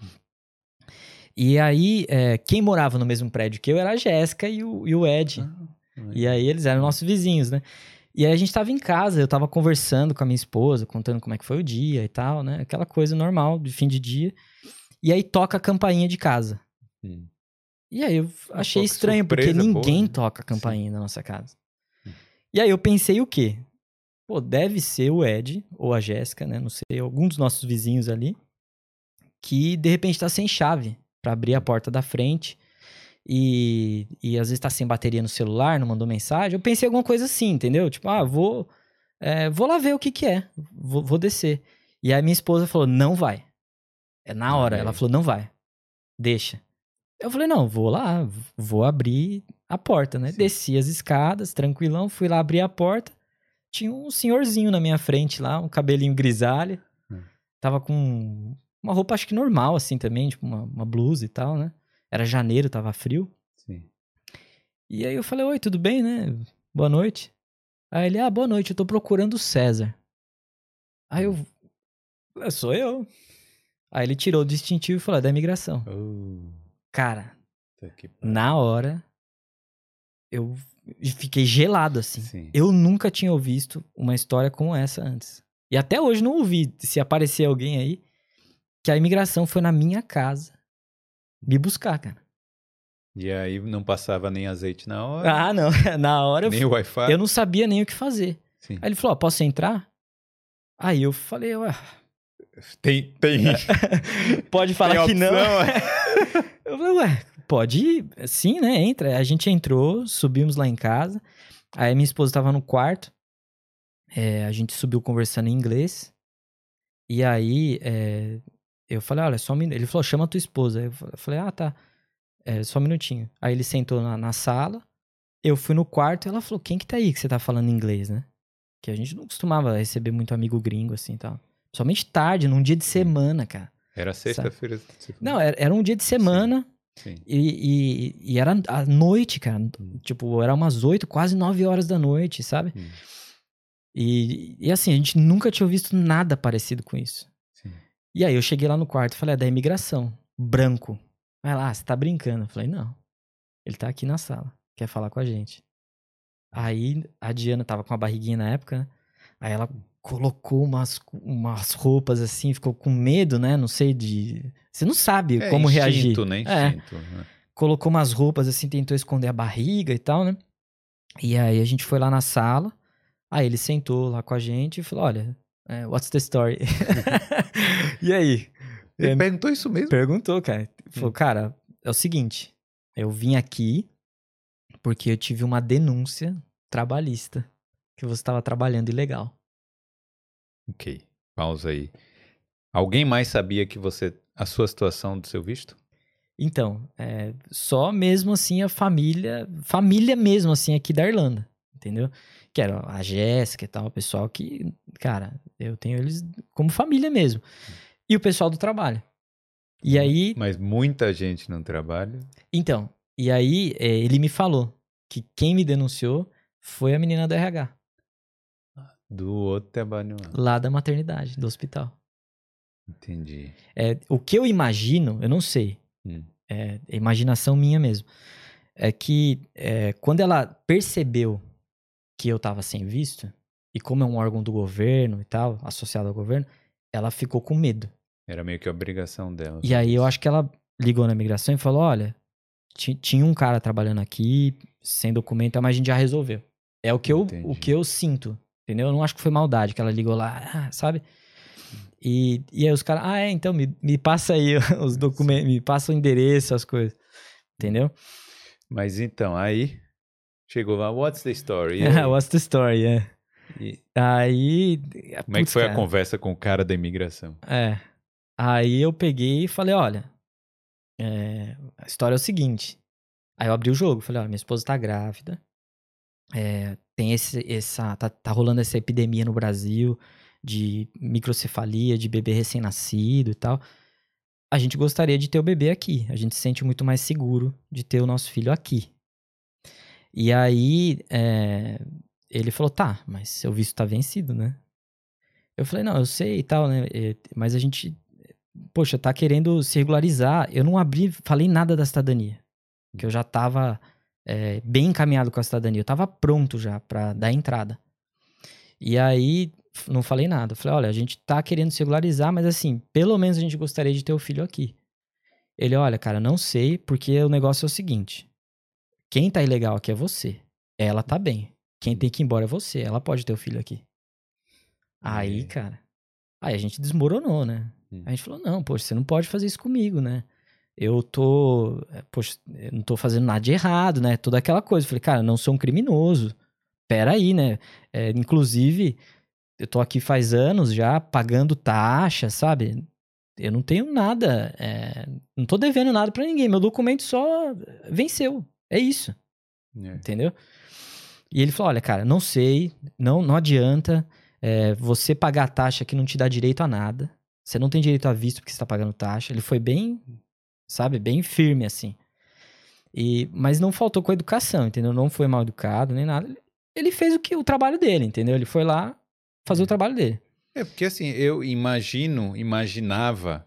E aí, é, quem morava no mesmo prédio que eu era a Jéssica e o, e o Ed. Ah, E aí eles eram nossos vizinhos, né? E aí a gente tava em casa, eu tava conversando com a minha esposa, contando como é que foi o dia e tal, né? Aquela coisa normal de fim de dia. E aí toca a campainha de casa. Hum. E aí eu achei estranho, porque surpresa boa, ninguém né? toca a campainha na nossa casa. Hum. E aí eu pensei o quê? Pô, deve ser o Ed ou a Jéssica, né? Não sei, algum dos nossos vizinhos ali, que de repente tá sem chave pra abrir a porta da frente. E, e às vezes tá sem bateria no celular, não mandou mensagem. Eu pensei alguma coisa assim, entendeu? Tipo, ah, vou, é, vou lá ver o que que é. Vou, vou descer. E aí minha esposa falou, não vai. É na hora. Ela falou, não vai. Deixa. Eu falei, não, vou lá, vou abrir a porta, né? Sim. Desci as escadas, tranquilão, fui lá abrir a porta. Tinha um senhorzinho na minha frente lá, um cabelinho grisalho. Hum. Tava com uma roupa, acho que normal, assim também, tipo uma, uma blusa e tal, né? Era janeiro, tava frio. Sim. E aí eu falei, oi, tudo bem, né? Boa noite. Aí ele, ah, boa noite, eu tô procurando o César. Aí eu, "É, sou eu. Aí ele tirou o distintivo e falou, é da imigração. Oh, Cara, na hora, eu fiquei gelado, assim. Sim. Eu nunca tinha visto uma história como essa antes. E até hoje não ouvi, se aparecer alguém aí, que a imigração foi na minha casa me buscar, cara. E aí não passava nem azeite na hora, Ah, não. Na hora eu, nem o Wi-Fi. eu não sabia nem o que fazer. Sim. Aí ele falou, ó, posso entrar? Aí eu falei, ué, Tem, tem, pode falar tem que não. opção, é? Eu falei, ué, pode ir? Sim, né? Entra. A gente entrou, subimos lá em casa. Aí minha esposa tava no quarto. É, a gente subiu conversando em inglês. E aí é, eu falei, olha, só um minuto. Ele falou, chama a tua esposa. Eu fa- eu falei, ah, tá. É, só um minutinho. Aí ele sentou na, na sala. Eu fui no quarto e ela falou, quem que tá aí que você tá falando inglês, né? Que a gente não costumava receber muito amigo gringo assim e tal. Somente tarde, num dia de semana, cara. Era sexta-feira. você- Não, era, era um dia de semana. Sim. E, e, e era à noite, cara. Tipo, era umas oito, quase nove horas da noite, sabe? Hum. E, e assim, a gente nunca tinha visto nada parecido com isso. E aí eu cheguei lá no quarto e falei, é da imigração. Branco. Vai lá, você tá brincando. Eu falei, não. Ele tá aqui na sala. Quer falar com a gente. Aí a Diana tava com a barriguinha na época, né? Aí ela colocou umas, umas roupas assim, ficou com medo, né? Não sei de. Você não sabe É, como reagir. instinto, né? É Instinto, né? colocou umas roupas assim, tentou esconder a barriga e tal, né? E aí a gente foi lá na sala, aí ele sentou lá com a gente e falou: Olha, é, what's the story? e aí? Ele É, perguntou isso mesmo? Perguntou, cara. Falou, Hum. cara, é o seguinte, eu vim aqui porque eu tive uma denúncia trabalhista que você estava trabalhando ilegal. Ok, pausa aí. Alguém mais sabia que você. a sua situação do seu visto? Então, é, só mesmo assim a família, família mesmo assim aqui da Irlanda, entendeu? Que era a Jéssica e tal, o pessoal que, cara, eu tenho eles como família mesmo. E o pessoal do trabalho. E aí, Mas muita gente não trabalha. então, e aí é, ele me falou que quem me denunciou foi a menina do RH, Do outro trabalho. lá. da maternidade, do hospital. Entendi. É, o que eu imagino, eu não sei, Hum. é é imaginação minha mesmo, é que é, quando ela percebeu que eu tava sem visto, e como é um órgão do governo e tal, associado ao governo, ela ficou com medo. Era meio que obrigação dela. E aí eu acho que ela ligou na migração e falou: olha, ti- tinha um cara trabalhando aqui, sem documento, mas a gente já resolveu. É o que, eu, o que eu sinto, entendeu? Eu não acho que foi maldade que ela ligou lá, ah, sabe? E, e aí os caras, ah, é, então me, me passa aí os documentos, me passa o endereço, as coisas, entendeu? Mas então, aí. Chegou lá, what's the story? What's the story, é. E Aí. como é que putz, foi a cara, conversa com o cara da imigração? É. Aí eu peguei e falei, olha, é, a história é o seguinte. Aí eu abri o jogo, falei, olha, minha esposa tá grávida. é, tem esse, essa. Tá, tá rolando essa epidemia no Brasil de microcefalia, de bebê recém-nascido e tal. A gente gostaria de ter o bebê aqui. A gente se sente muito mais seguro de ter o nosso filho aqui. E aí, é, ele falou, tá, mas seu visto tá vencido, né? Eu falei, não, eu sei e tal, né? é, Mas a gente, poxa, tá querendo se regularizar. Eu não abri, falei nada da cidadania. Que eu já tava é, bem encaminhado com a cidadania. Eu tava pronto já pra dar entrada. E aí, não falei nada. Falei, olha, a gente tá querendo se regularizar, mas assim, pelo menos a gente gostaria de ter o filho aqui. Ele, olha, cara, não sei, porque o negócio é o seguinte. Quem tá ilegal aqui é você. Ela tá bem. Quem tem que ir embora é você. Ela pode ter o filho aqui. Aí, É. cara. Aí a gente desmoronou, né? Hum. A gente falou: não, poxa, você não pode fazer isso comigo, né? Eu tô. eh, Poxa, eu não tô fazendo nada de errado, né? Toda aquela coisa. Eu falei, cara, eu não sou um criminoso. Pera aí, né? É, inclusive, eu tô aqui faz anos já pagando taxa, sabe? Eu não tenho nada. é, não tô devendo nada pra ninguém. Meu documento só venceu. É isso É. entendeu? E ele falou: olha, cara, não sei, não, não adianta. é, você pagar a taxa que não te dá direito a nada. Você não tem direito a visto porque você tá pagando taxa. Ele foi bem, sabe, bem firme assim. E, mas não faltou com a educação, entendeu? Não foi mal educado nem nada. Ele- Ele fez o que o trabalho dele, entendeu? Ele foi lá fazer o trabalho dele. É, porque assim, eu imagino, imaginava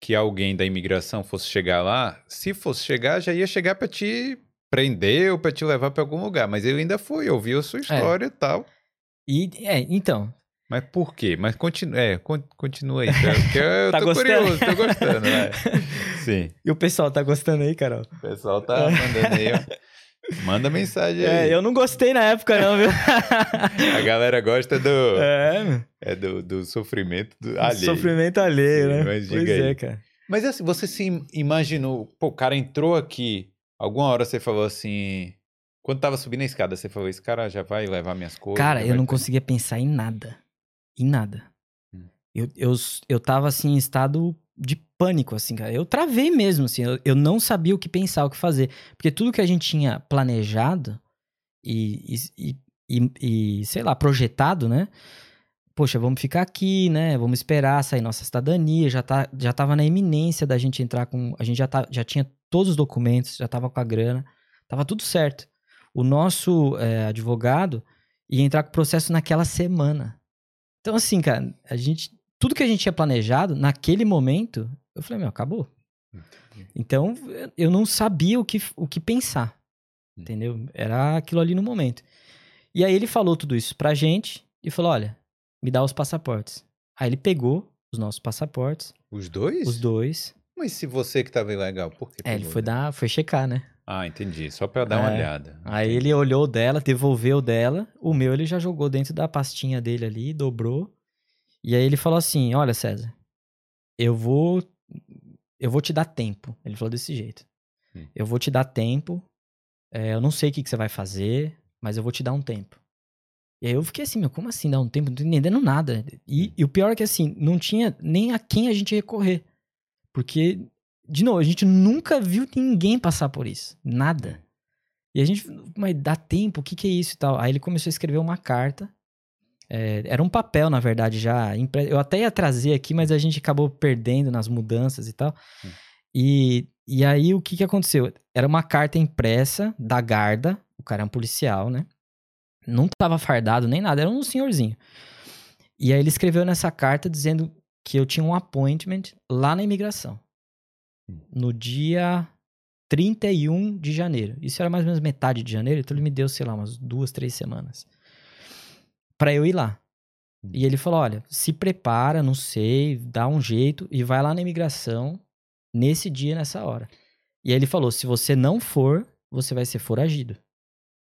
que alguém da imigração fosse chegar lá. Se fosse chegar, já ia chegar pra te prender ou pra te levar pra algum lugar. Mas ele ainda foi, ouviu a sua história e tal. E é, então, Mas por quê? Mas continua, é, con- continua aí, cara, porque eu Tá tô gostando? curioso, tô gostando, né? Sim, e o pessoal tá gostando aí, Carol? o pessoal tá mandando aí, ó. Manda mensagem aí. É, eu não gostei na época não, viu? A galera gosta do, é, meu. é do, do sofrimento do alheio. Sofrimento alheio, né? mas pois aí. é, cara. Mas assim, você se im- imaginou, pô, o cara entrou aqui, alguma hora você falou assim, quando tava subindo a escada, você falou, esse cara já vai levar minhas coisas. Cara, eu não ter-" conseguia pensar em nada. Em nada. Hum. Eu, eu, eu tava, assim, em estado de pânico, assim, cara. Eu travei mesmo, assim. Eu, eu não sabia o que pensar, o que fazer. Porque tudo que a gente tinha planejado e, e, e, e, sei lá, projetado, né? Poxa, vamos ficar aqui, né? Vamos esperar sair nossa cidadania. Já, tá, já tava na iminência da gente entrar com... A gente já, tá, já tinha todos os documentos, já tava com a grana. Tava tudo certo. O nosso eh, advogado ia entrar com o processo naquela semana. Então, assim, cara, a gente. Tudo que a gente tinha planejado, naquele momento, eu falei, meu, acabou. Então, eu não sabia o que, o que pensar. Hum. Entendeu? Era aquilo ali no momento. E aí ele falou tudo isso pra gente e falou: olha, me dá os passaportes. Aí ele pegou os nossos passaportes, Os dois? os dois. Mas se você que tava ilegal, por que É, ele foi dar, foi checar, né? Ah, entendi, só pra dar uma É. olhada. Aí ele olhou dela, devolveu dela. O meu ele já jogou dentro da pastinha dele ali, dobrou. E aí ele falou assim: "Olha, César, eu vou eu vou te dar tempo". Ele falou desse jeito. Hum. Eu vou te dar tempo. é, eu não sei o que, que você vai fazer, mas eu vou te dar um tempo. E aí eu fiquei assim, meu, como assim dar um tempo? Não tô entendendo nada. E, e o pior é que assim, não tinha nem a quem a gente recorrer. Porque, de novo, a gente nunca viu ninguém passar por isso. Nada. E a gente, mas dá tempo, o que, que é isso e tal? Aí ele começou a escrever uma carta. É, era um papel, na verdade, já. Eu até ia trazer aqui, mas a gente acabou perdendo nas mudanças e tal. Hum. E, e aí o que, que aconteceu? Era uma carta impressa da Garda, o cara é um policial, né? Não tava fardado nem nada, era um senhorzinho. E aí ele escreveu nessa carta dizendo que eu tinha um appointment lá na imigração. Hum. No dia 31 de janeiro. Isso era mais ou menos metade de janeiro, então ele me deu, sei lá, umas duas, três semanas. Pra eu ir lá. Hum. E ele falou: olha, se prepara, não sei, dá um jeito e vai lá na imigração nesse dia, nessa hora. E aí ele falou: se você não for, você vai ser foragido.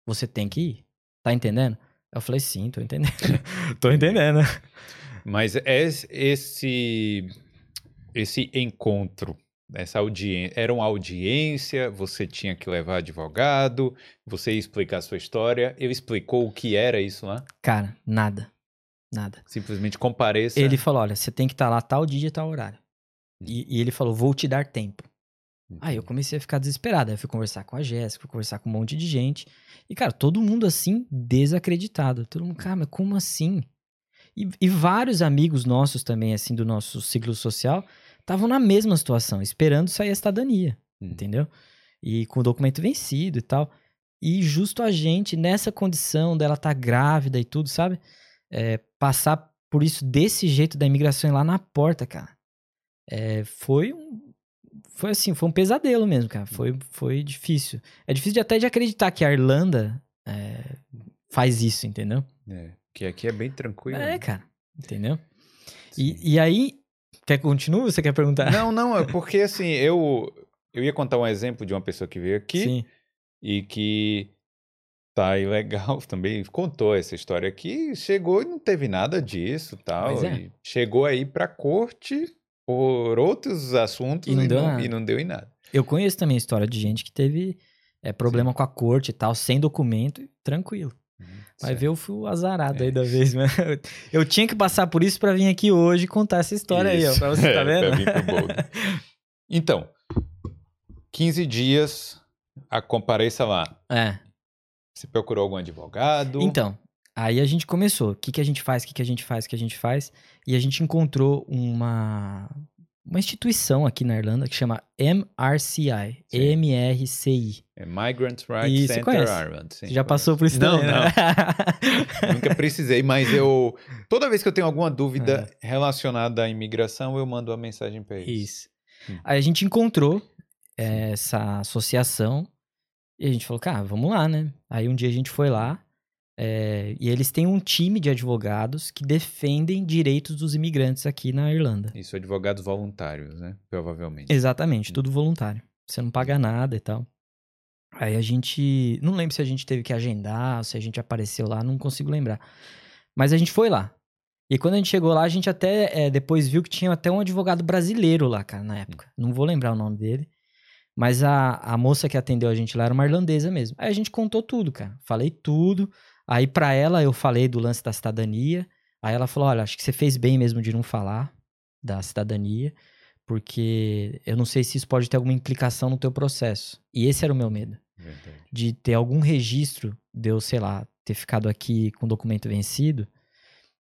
Você tem que ir. Tá entendendo? Eu falei: sim, tô entendendo. tô entendendo. Mas es- esse esse encontro essa audiência, era uma audiência, você tinha que levar advogado, você ia explicar a sua história. Ele explicou o que era isso lá? Cara, nada. Nada. Simplesmente compareça. Ele falou: olha, você tem que estar lá tal dia e tal horário. E, e ele falou: vou te dar tempo. Aí eu comecei a ficar desesperado. Aí eu fui conversar com a Jéssica, fui conversar com um monte de gente. E, cara, todo mundo assim, desacreditado. Todo mundo, cara, mas como assim? E, e vários amigos nossos também, assim, do nosso ciclo social, estavam na mesma situação, esperando sair a cidadania, Hum. entendeu? E com o documento vencido e tal. E justo a gente, nessa condição dela estar grávida e tudo, sabe? É, passar por isso desse jeito da imigração lá na porta, cara. É, foi um. Foi assim, foi um pesadelo mesmo, cara. Foi, foi difícil. É difícil de até de acreditar que a Irlanda é, faz isso, entendeu? É, que aqui é bem tranquilo. É, né? cara. Entendeu? E, e aí. Quer que continue ou você quer perguntar? Não, não, é porque assim, eu, eu ia contar um exemplo de uma pessoa que veio aqui Sim. e que tá ilegal também, contou essa história aqui, chegou e não teve nada disso tal. É. e chegou aí pra corte por outros assuntos E não deu nada. e não deu em nada. Eu conheço também a história de gente que teve é, problema com a corte e tal, sem documento, e tranquilo. Vai Certo. ver, eu fui o azarado É. aí da vez, mas eu tinha que passar por isso pra vir aqui hoje contar essa história aí, ó, Isso. pra você, tá É, vendo? pro bolo. Então, 15 dias, a compareça lá. É. Você procurou algum advogado? Então, aí a gente começou. O que, que a gente faz, o que, que a gente faz, o que a gente faz. E a gente encontrou uma, uma instituição aqui na Irlanda que chama MRCI. Sim. M-R-C-I. É Migrant Rights Center conhece? Ireland. sim, Você já conheço. passou por isso Não, também, né? Nunca precisei, mas eu. Toda vez que eu tenho alguma dúvida É. relacionada à imigração, eu mando uma mensagem pra eles. Isso. Hum. Aí a gente encontrou eh, essa associação e a gente falou, cara, vamos lá, né? Aí um dia a gente foi lá eh, e eles têm um time de advogados que defendem direitos dos imigrantes aqui na Irlanda. Isso, advogados voluntários, né? Provavelmente. Exatamente, tudo voluntário. Você não paga nada e tal. Aí a gente. Não lembro se a gente teve que agendar, se a gente apareceu lá, não consigo lembrar. Mas a gente foi lá. E quando a gente chegou lá, a gente até eh, depois viu que tinha até um advogado brasileiro lá, cara, na época. Não vou lembrar o nome dele. Mas a, a moça que atendeu a gente lá era uma irlandesa mesmo. Aí a gente contou tudo, cara. Falei tudo. Aí pra ela eu falei do lance da cidadania. Aí ela falou: olha, acho que você fez bem mesmo de não falar da cidadania porque eu não sei se isso pode ter alguma implicação no teu processo. E esse era o meu medo, Verdade. de ter algum registro de eu, sei lá, ter ficado aqui com o documento vencido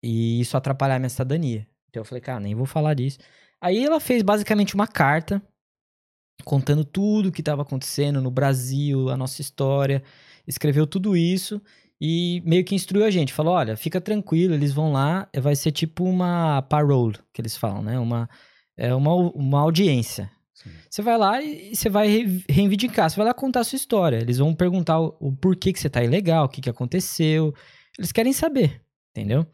e isso atrapalhar minha cidadania. Então eu falei, cara, nem vou falar disso. Aí ela fez basicamente uma carta contando tudo o que estava acontecendo no Brasil, a nossa história, escreveu tudo isso e meio que instruiu a gente. Falou, olha, fica tranquilo, eles vão lá, vai ser tipo uma parole, que eles falam, né? Uma, é uma, uma audiência. Sim. Você vai lá e você vai re- reivindicar, você vai lá contar a sua história. Eles vão perguntar o, o porquê que você tá ilegal, o que, que aconteceu. Eles querem saber, entendeu?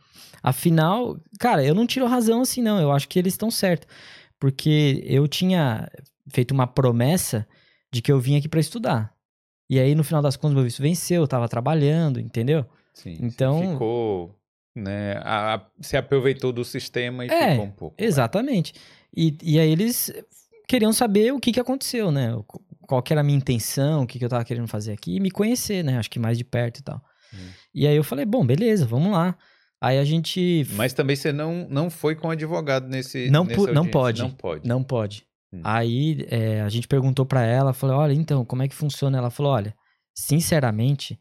Afinal, cara, eu não tiro razão assim, não. Eu acho que eles estão certos. Porque eu tinha feito uma promessa de que eu vim aqui pra estudar. E aí, no final das contas, meu visto venceu, eu tava trabalhando, entendeu? Sim. Então- ficou. Né, a, a- se aproveitou do sistema e É, ficou um pouco. Exatamente. E, e aí eles queriam saber o que, que aconteceu, né? Qual que era a minha intenção, o que, que eu tava querendo fazer aqui e me conhecer, né? Acho que mais de perto e tal. Hum. E aí eu falei, bom, beleza, vamos lá. Aí a gente. Mas também você não, não foi com advogado nesse. Não nessa não pode. Não pode. Não pode. Hum. Aí é, a gente perguntou pra ela, falou, olha, então, como é que funciona? Ela falou, olha, sinceramente,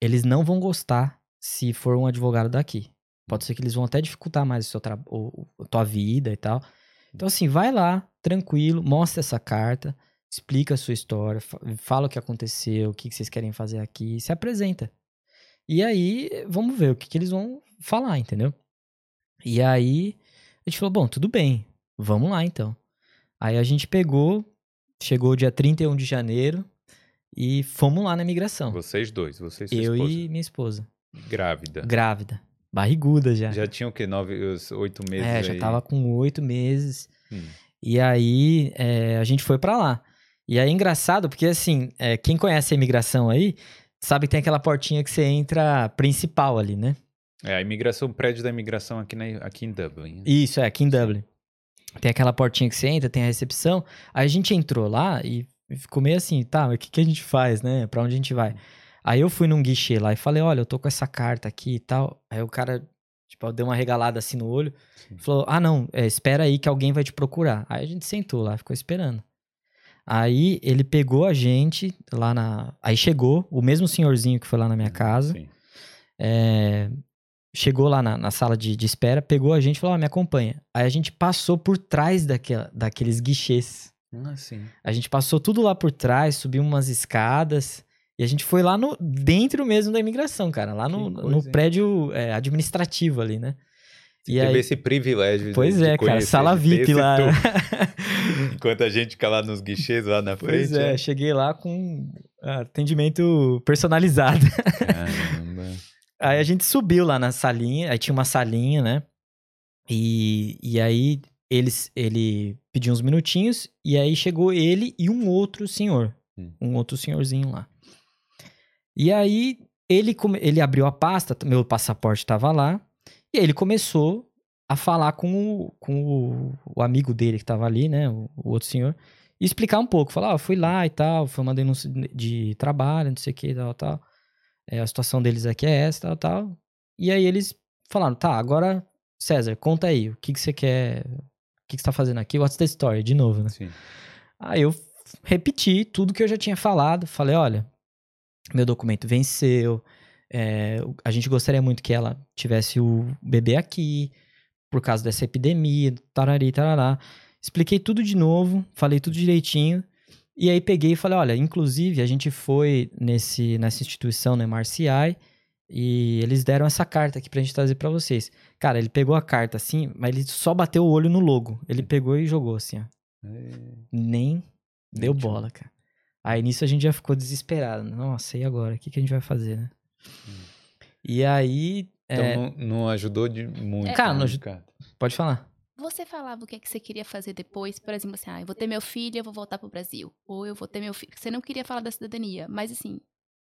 eles não vão gostar se for um advogado daqui. Pode ser que eles vão até dificultar mais o seu tra- o- a tua vida e tal. Então, assim, vai lá, tranquilo, mostra essa carta, explica a sua história, fa- fala o que aconteceu, o que que vocês querem fazer aqui, se apresenta. E aí, vamos ver o que, que eles vão falar, entendeu? E aí, a gente falou, bom, tudo bem, vamos lá então. Aí a gente pegou, chegou dia 31 de janeiro e fomos lá na imigração. Vocês dois, você sua Eu esposa. e minha esposa. Grávida. Grávida. Barriguda já. Já tinha o quê? Nove, oito meses é, já aí? tava com oito meses. Hum. E aí é, a gente foi pra lá. E aí é engraçado, porque assim, é, quem conhece a imigração aí, sabe que tem aquela portinha que você entra principal ali, né? É, a imigração, o prédio da imigração aqui, na, aqui em Dublin. né? Isso, é, aqui em Dublin. Tem aquela portinha que você entra, tem a recepção. Aí a gente entrou lá e ficou meio assim, tá, mas o que, que a gente faz, né? Pra onde a gente vai? Aí eu fui num guichê lá e falei, olha, eu tô com essa carta aqui e tal. Aí o cara, tipo, deu uma regalada assim no olho. Falou, ah, não, é, espera aí que alguém vai te procurar. Aí a gente sentou lá, ficou esperando. Aí ele pegou a gente lá na. Aí chegou o mesmo senhorzinho que foi lá na minha casa. Sim. é, chegou lá na, na sala de, de espera, pegou a gente e falou: ah, me acompanha. Aí a gente passou por trás daquela, daqueles guichês. Ah, sim. A gente passou tudo lá por trás, subiu umas escadas. E a gente foi lá no dentro mesmo da imigração, cara. Lá no, no coisa, hein? prédio é, administrativo ali, né? E Teve aí, esse privilégio. de- pois de é, cara, conhecer, sala de VIP lá. Enquanto a gente fica lá nos guichês lá na frente. pois é, né? cheguei lá com atendimento personalizado. Caramba. Aí a gente subiu lá na salinha, aí tinha uma salinha, né? E, e aí eles, ele pediu uns minutinhos, e aí chegou ele e um outro senhor. Hum. Um outro senhorzinho lá. E aí ele, ele abriu a pasta, meu passaporte tava lá, e aí ele começou a falar com o, com o, o amigo dele que tava ali, né? O, o outro senhor. E explicar um pouco. Falar, ó, fui lá e tal, foi uma denúncia de trabalho, não sei o que, tal, tal. É, a situação deles aqui é essa, tal, tal. E aí eles falaram, tá, agora, César, conta aí, o que, que você quer, o que, que você tá fazendo aqui? What's the story? De novo, né? Sim. Aí eu repeti tudo que eu já tinha falado. Falei, olha, meu documento venceu. é, a gente gostaria muito que ela tivesse o bebê aqui, por causa dessa epidemia, tarari, tarará. Expliquei tudo de novo, falei tudo direitinho. E aí peguei e falei, olha, inclusive a gente foi nesse, nessa instituição, né, Marciai, e eles deram essa carta aqui pra gente trazer pra vocês. Cara, ele pegou a carta assim, mas ele só bateu o olho no logo. Ele pegou e jogou assim, ó. É, Nem deu Gente, bola, cara. Aí nisso a gente já ficou desesperado. Nossa, e agora? O que, que a gente vai fazer, né? E aí. Então é, não, não ajudou de muito. Cara, né, não Ricardo? Pode falar. Você falava o que, é que você queria fazer depois, por exemplo, assim, ah, eu vou ter meu filho, eu vou voltar pro Brasil. Ou eu vou ter meu filho. Você não queria falar da cidadania, mas assim,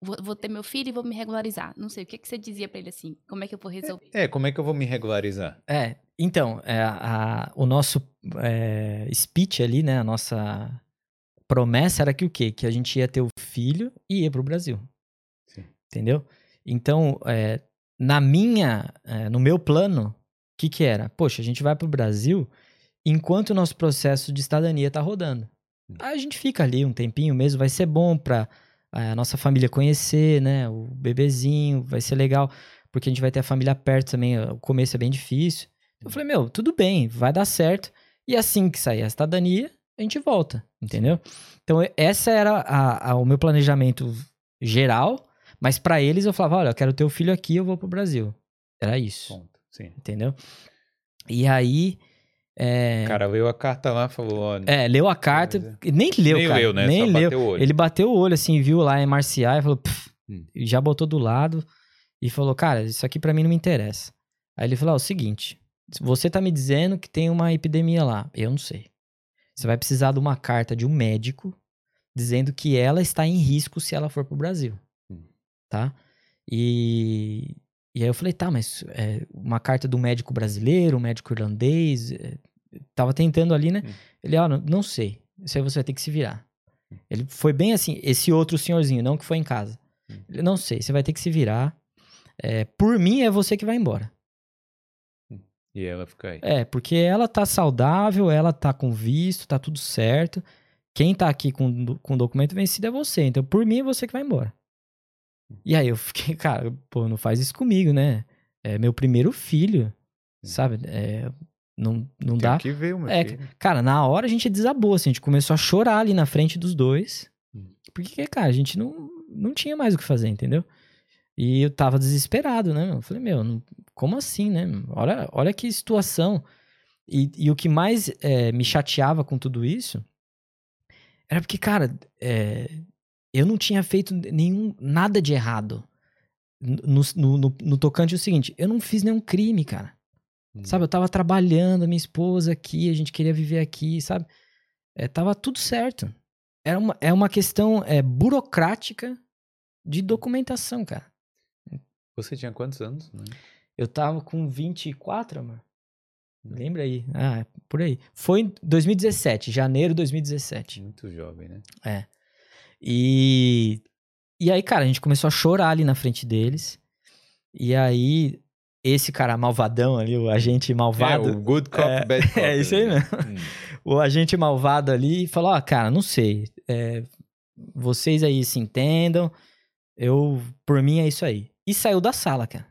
vou, vou ter meu filho e vou me regularizar. Não sei, o que, que você dizia pra ele assim? Como é que eu vou resolver? É, como é que eu vou me regularizar? É, então, é, a- o nosso é, speech ali, né? A nossa promessa era que o quê? Que a gente ia ter o filho e ia pro Brasil. Sim. Entendeu? Então, é, na minha, é, no meu plano, que que era? Poxa, a gente vai pro Brasil enquanto o nosso processo de cidadania tá rodando. Hum. Aí a gente fica ali um tempinho mesmo, vai ser bom pra é, a nossa família conhecer, né? O bebezinho, vai ser legal, porque a gente vai ter a família perto também, o começo é bem difícil. Eu falei, meu, tudo bem, vai dar certo. E assim que sair a cidadania, a gente volta, entendeu? Então, essa era a- a- o meu planejamento geral, mas pra eles eu falava, olha, eu quero ter o filho aqui, eu vou pro Brasil. Era isso, Ponto. Sim. entendeu? E aí, é, O cara veio a carta lá falou: ó, é, leu a carta, Pois nem leu, nem cara, leu, né? nem Só leu. bateu o olho. Ele bateu o olho, assim, viu lá em Marcial e falou, "Pff", Hum. já botou do lado e falou, cara, isso aqui pra mim não me interessa. Aí ele falou, ó, o seguinte, você tá me dizendo que tem uma epidemia lá, eu não sei. Você vai precisar de uma carta de um médico dizendo que ela está em risco se ela for pro Brasil, Hum. tá? E, e aí eu falei, tá, mas é, uma carta do médico brasileiro, um médico irlandês, é, tava tentando ali, né? Hum. Ele, ó, não, não sei, isso aí você vai ter que se virar. Ele foi bem assim, esse outro senhorzinho, não que foi em casa. Hum. Ele, não sei, você vai ter que se virar. É, por mim, é você que vai embora. E ela fica aí. É, porque ela tá saudável, ela tá com visto, tá tudo certo. Quem tá aqui com, com documento vencido é você. Então, por mim, é você que vai embora. E aí eu fiquei, cara, pô, não faz isso comigo, né? É meu primeiro filho, sabe? É, não não Tem dá. que ver o meu É, filho. Cara, na hora a gente desabou, assim, a gente começou a chorar ali na frente dos dois. Hum. Porque, cara, a gente não, não tinha mais o que fazer, entendeu? E eu tava desesperado, né? Eu falei, meu, não- como assim, né? Olha, olha que situação. E, e o que mais é, me chateava com tudo isso era porque, cara, é, eu não tinha feito nenhum, nada de errado. No, no, no, no tocante ao seguinte, eu não fiz nenhum crime, cara. Hum. Sabe, eu tava trabalhando, minha esposa aqui, a gente queria viver aqui, sabe? É, tava tudo certo. Era uma, é uma questão é, burocrática de documentação, cara. Você tinha quantos anos? né? Eu tava com 24, amor. Lembra aí? Ah, por aí. Foi em 2017, janeiro de 2017. Muito jovem, né? É. E, e aí, cara, a gente começou a chorar ali na frente deles. E aí, esse cara malvadão ali, o agente malvado. É, o good cop, É, bad cop. é isso aí né? mesmo. Hum. o agente malvado ali falou: Ó, cara, não sei. é, vocês aí se entendam. Eu, por mim, é isso aí. E saiu da sala, cara.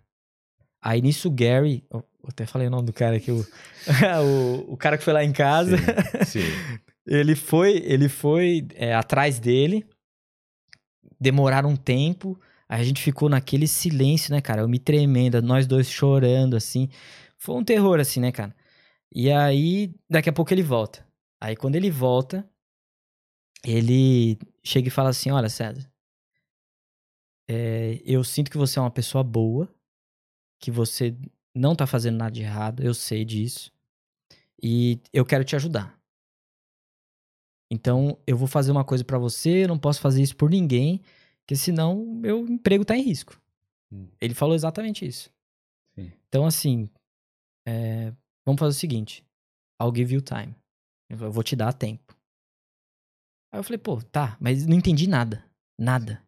Aí nisso o Gary. Eu até falei o nome do cara aqui, o, o, o cara que foi lá em casa. Sim, sim. Ele foi, ele foi é, atrás dele. Demoraram um tempo. A gente ficou naquele silêncio, né, cara? Eu me tremendo, nós dois chorando, assim. Foi um terror, assim, né, cara? E aí, daqui a pouco ele volta. Aí quando ele volta, ele chega e fala assim: Olha, César, é, eu sinto que você é uma pessoa boa, que você não tá fazendo nada de errado, eu sei disso. E eu quero te ajudar. Então, eu vou fazer uma coisa pra você, eu não posso fazer isso por ninguém, porque senão meu emprego tá em risco. Hum. Ele falou exatamente isso. Sim. Então, assim, é, vamos fazer o seguinte: I'll give you time. Eu vou- te dar tempo. Aí eu falei, pô, tá, mas não entendi nada. Nada.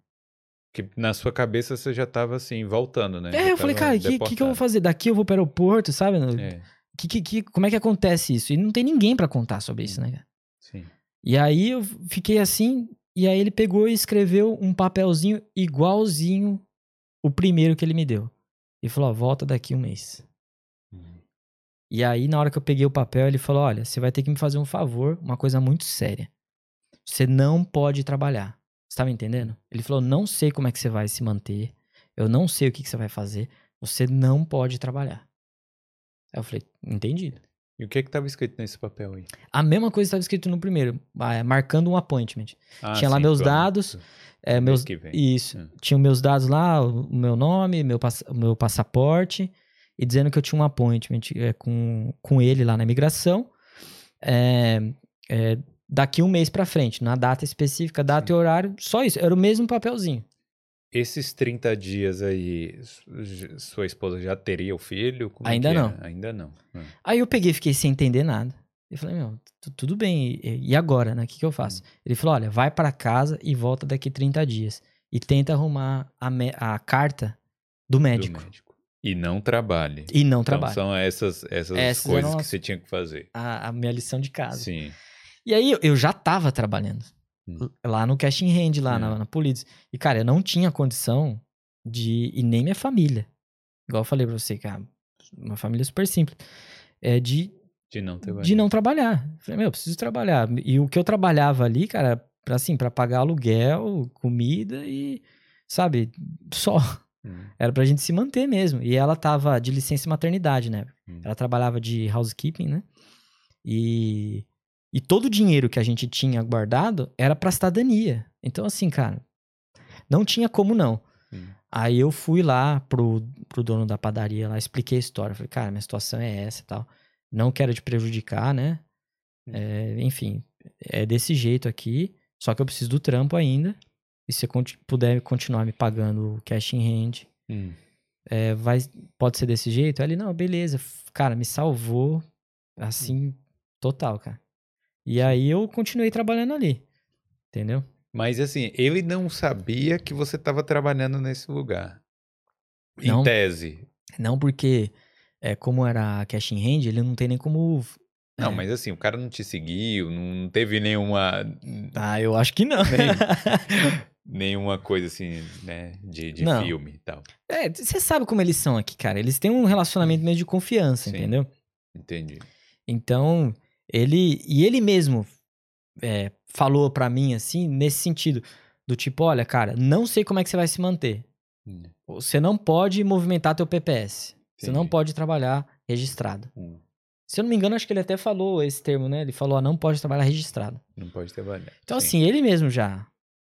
Que na sua cabeça você já tava assim, voltando, né? É, Já eu falei, cara, o que, que, que eu vou fazer? Daqui eu vou pro aeroporto, sabe? É, Que, que, que- como é que acontece isso? E não tem ninguém pra contar sobre isso, né, cara? sim. E aí eu fiquei assim, e aí ele pegou e escreveu um papelzinho igualzinho o primeiro que ele me deu. E falou, ó, volta daqui um mês. Hum. E aí, na hora que eu peguei o papel, ele falou, olha, você vai ter que me fazer um favor, uma coisa muito séria. Você não pode trabalhar. Você tá me entendendo? Ele falou, não sei como é que você vai se manter, eu não sei o que, que você vai fazer, você não pode trabalhar. Aí eu falei, entendido. E o que que tava escrito nesse papel aí? A mesma coisa estava escrito no primeiro, ah, marcando um appointment. Ah, Tinha lá sim, meus claro. dados, É, meus, isso. Hum. Tinha meus dados lá, o meu nome, meu, pass- o meu passaporte, e dizendo que eu tinha um appointment é, com, com ele lá na imigração. é, é, daqui um mês pra frente, na data específica, data Sim. e horário, só isso. Era o mesmo papelzinho. Esses 30 dias aí, su- sua esposa já teria o filho? Como é Ainda é? não. Ainda não. Hum. Aí eu peguei e fiquei sem entender nada. Eu falei, meu, tu- tudo bem, e, e agora, né? O que, que eu faço? Ele falou, olha, vai pra casa e volta daqui 30 dias. E tenta arrumar a, a carta do Do médico. médico. E não trabalhe. E não Então trabalha. são essas, essas, Essas coisas que você tinha que fazer. A, a minha lição de casa. Sim. E aí eu, já tava trabalhando Hum. Lá no cash in hand, lá É. na, na Polides. E, cara, eu não tinha condição de. E nem minha família. Igual eu falei pra você, cara, uma família super simples. É de, De não trabalhar. de não trabalhar. Eu Falei, meu, eu preciso trabalhar. E o que eu trabalhava ali, cara, pra, assim, pra pagar aluguel, comida e, sabe, só. Hum. Era pra gente se manter mesmo. E ela tava de licença maternidade, né? Hum. Ela trabalhava de housekeeping, né? E, e todo o dinheiro que a gente tinha guardado era pra cidadania. Então, assim, cara, não tinha como não. Hum. Aí eu fui lá pro, pro dono da padaria lá, expliquei a história. Falei, cara, minha situação é essa e tal. Não quero te prejudicar, né? Hum. É, enfim, é desse jeito aqui. Só que eu preciso do trampo ainda. E se você puder continuar me pagando o cash in hand, Hum. é, vai, pode ser desse jeito? Aí ele, não, beleza. Cara, me salvou, assim, total, cara. E aí eu continuei trabalhando ali, entendeu? Mas assim, ele não sabia que você estava trabalhando nesse lugar. Em Não. tese. Não porque, é, como era cash in hand, ele não tem nem como... Não, é. mas assim, o cara não te seguiu, não teve nenhuma. Ah, eu acho que não. nenhuma coisa assim, né? De, de Não. filme e tal. É, você sabe como eles são aqui, cara. Eles têm um relacionamento meio de confiança, Sim. entendeu? Entendi. Então, ele. E ele mesmo é, falou pra mim, assim, nesse sentido: do tipo, olha, cara, não sei como é que você vai se manter. Hum. Você não pode movimentar teu PPS. Você não pode trabalhar registrado. Hum. Se eu não me engano, acho que ele até falou esse termo, né? Ele falou, ah, não pode trabalhar registrado. Não pode trabalhar. Então, Sim, assim, ele mesmo já.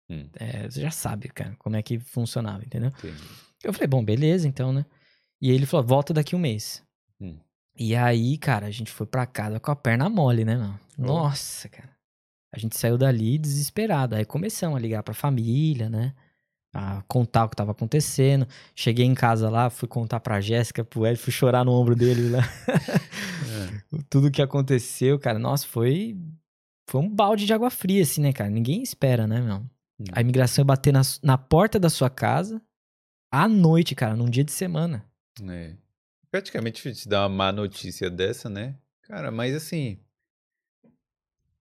Hum. é, você já sabe, cara, como é que funcionava, entendeu? entendi. Eu falei, bom, beleza, então, né? E ele falou, volta daqui um mês. E aí, cara, a gente foi pra casa com a perna mole, né, mano? Nossa, cara. A gente saiu dali desesperado. Aí começamos a ligar pra família, né? A contar o que tava acontecendo. Cheguei em casa lá, fui contar pra Jéssica, pro Ed, fui chorar no ombro dele lá. tudo que aconteceu, cara, nossa, foi foi um balde de água fria, assim, né, cara? Ninguém espera, né, meu? A imigração é bater na, na porta da sua casa à noite, cara, num dia de semana. É. Praticamente te dar uma má notícia dessa, né? Cara, mas assim.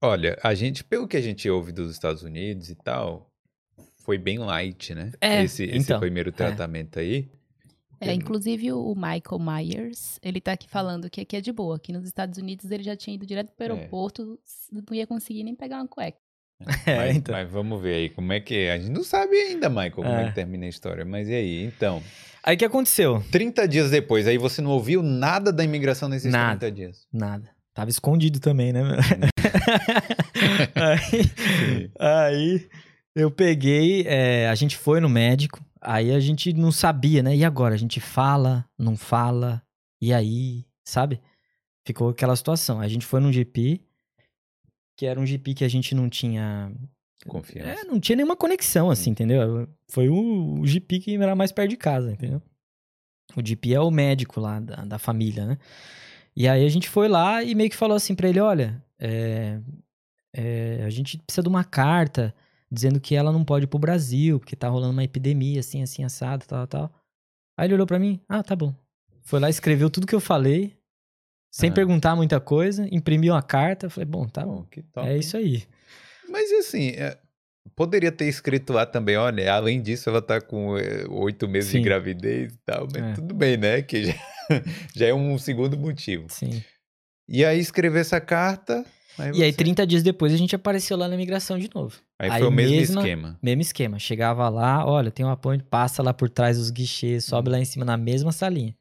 Olha, a gente, pelo que a gente ouve dos Estados Unidos e tal, foi bem light, né? É, esse, esse então, primeiro tratamento aí. É, inclusive o Michael Myers, ele tá aqui falando que aqui é de boa. Aqui nos Estados Unidos ele já tinha ido direto pro É. aeroporto, não ia conseguir nem pegar uma cueca. É, mas, então. mas vamos ver aí como é que é. A gente não sabe ainda, Michael, como é É. que termina a história. Mas e aí? Então, Aí o que aconteceu? 30 dias depois, aí você não ouviu nada da imigração nesses Nada. 30 dias. Nada. Tava escondido também, né, meu? aí, aí eu peguei, é, a gente foi no médico, aí a gente não sabia, né? E agora? A gente fala, não fala, e aí, sabe? Ficou aquela situação. A gente foi num GP, que era um GP que a gente não tinha. Confiança. É, não tinha nenhuma conexão, assim, entendeu? Foi o, o GP que era mais perto de casa, entendeu? O GP é o médico lá da, da família, né? E aí a gente foi lá e meio que falou assim pra ele, olha, é, é, a gente precisa de uma carta dizendo que ela não pode ir pro Brasil, porque tá rolando uma epidemia, assim, assim, assado, tal, tal. Aí ele olhou pra mim, ah, tá bom. Foi lá, escreveu tudo que eu falei, sem Ah. perguntar muita coisa, imprimiu a carta, falei, bom, tá bom, Bom, é isso aí. Mas assim, é, poderia ter escrito lá também, olha, além disso, ela tá com é, oito meses Sim. de gravidez e tal, mas É. tudo bem, né? Que já, já é um segundo motivo. Sim. E aí escrever essa carta. Aí E aí, você- 30 dias depois, a gente apareceu lá na imigração de novo. Aí aí foi o mesmo mesma- esquema. Mesmo esquema. Chegava lá, olha, tem um apoio, passa lá por trás dos guichês, sobe Hum. lá em cima na mesma salinha.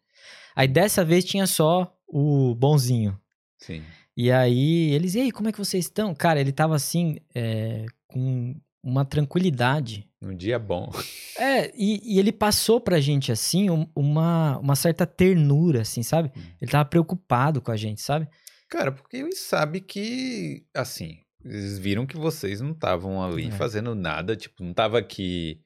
Aí dessa vez tinha só o bonzinho. Sim. E aí eles, e aí, como é que vocês estão? Cara, ele tava assim, é, com uma tranquilidade. Um dia bom. É, e, e ele passou pra gente, assim, um- uma, uma certa ternura, assim, sabe? Hum. Ele tava preocupado com a gente, sabe? Cara, porque eles sabem que, assim, eles viram que vocês não estavam ali É. fazendo nada, tipo, não tava aqui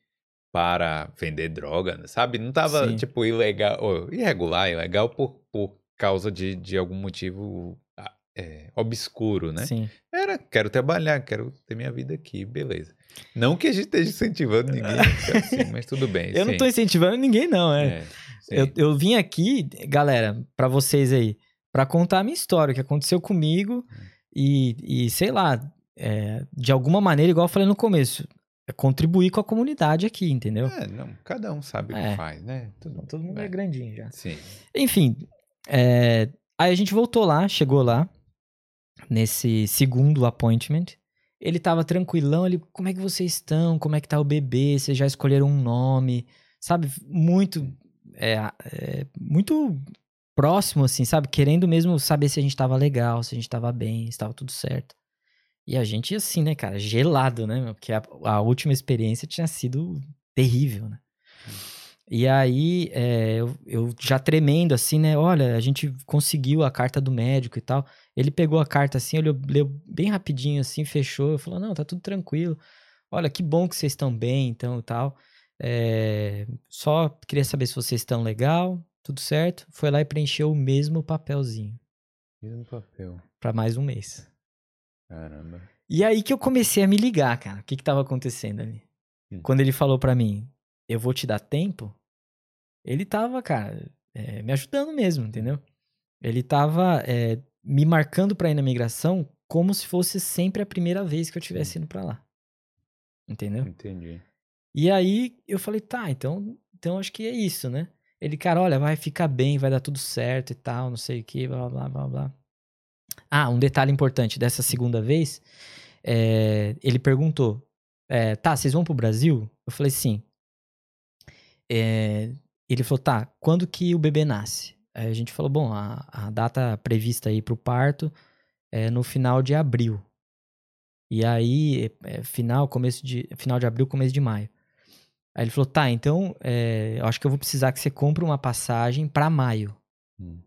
para vender droga, né, sabe? Não tava, Sim. tipo, ilegal, ou irregular, ilegal por, por causa de, de algum motivo é, obscuro, né? Sim. Era, quero trabalhar, quero ter minha vida aqui, beleza. Não que a gente esteja incentivando ninguém assim, mas tudo bem. Eu não sim. tô incentivando ninguém, não, é. É. Eu, eu vim aqui, galera, pra vocês aí, pra contar a minha história, o que aconteceu comigo e, e sei lá, é, de alguma maneira, igual eu falei no começo, é contribuir com a comunidade aqui, entendeu? É, não, cada um sabe o É. que faz, né? Tudo, Todo mundo é é. grandinho já. Sim. Enfim, é, aí a gente voltou lá, chegou lá, nesse segundo appointment. Ele tava tranquilão, ele, como é que vocês estão? Como é que tá o bebê? Vocês já escolheram um nome? Sabe, muito, é, é, muito próximo, assim, sabe? Querendo mesmo saber se a gente tava legal, se a gente tava bem, se tava tudo certo. E a gente, assim, né, cara, gelado, né? Porque a, a última experiência tinha sido terrível, né? E aí, é, eu, eu já tremendo, assim, né? Olha, a gente conseguiu a carta do médico e tal. Ele pegou a carta assim, olhou, leu bem rapidinho, assim, fechou. Falou: Não, tá tudo tranquilo. Olha, que bom que vocês estão bem, então e tal. É, só queria saber se vocês estão legal, tudo certo. Foi lá e preencheu o mesmo papelzinho no papel. pra mais um mês. Caramba. E aí que eu comecei a me ligar, cara. O que que tava acontecendo ali? Hum. Quando ele falou pra mim, eu vou te dar tempo, ele tava, cara, é, me ajudando mesmo, entendeu? Ele tava é, me marcando pra ir na migração como se fosse sempre a primeira vez que eu tivesse indo pra lá. Entendeu? Entendi. E aí eu falei, tá, então, então acho que é isso, né? Ele, cara, olha, vai ficar bem, vai dar tudo certo e tal, não sei o que, blá, blá, blá, blá. Ah, um detalhe importante dessa segunda vez, é, ele perguntou, é, tá, vocês vão pro Brasil? Eu falei, sim. É, ele falou, tá, quando que o bebê nasce? A gente falou, bom, a, a data prevista aí pro parto é no final de abril. E aí, é, final, começo de, final de abril, começo de maio. Aí ele falou, tá, então é, eu acho que eu vou precisar que você compre uma passagem pra maio. Hum.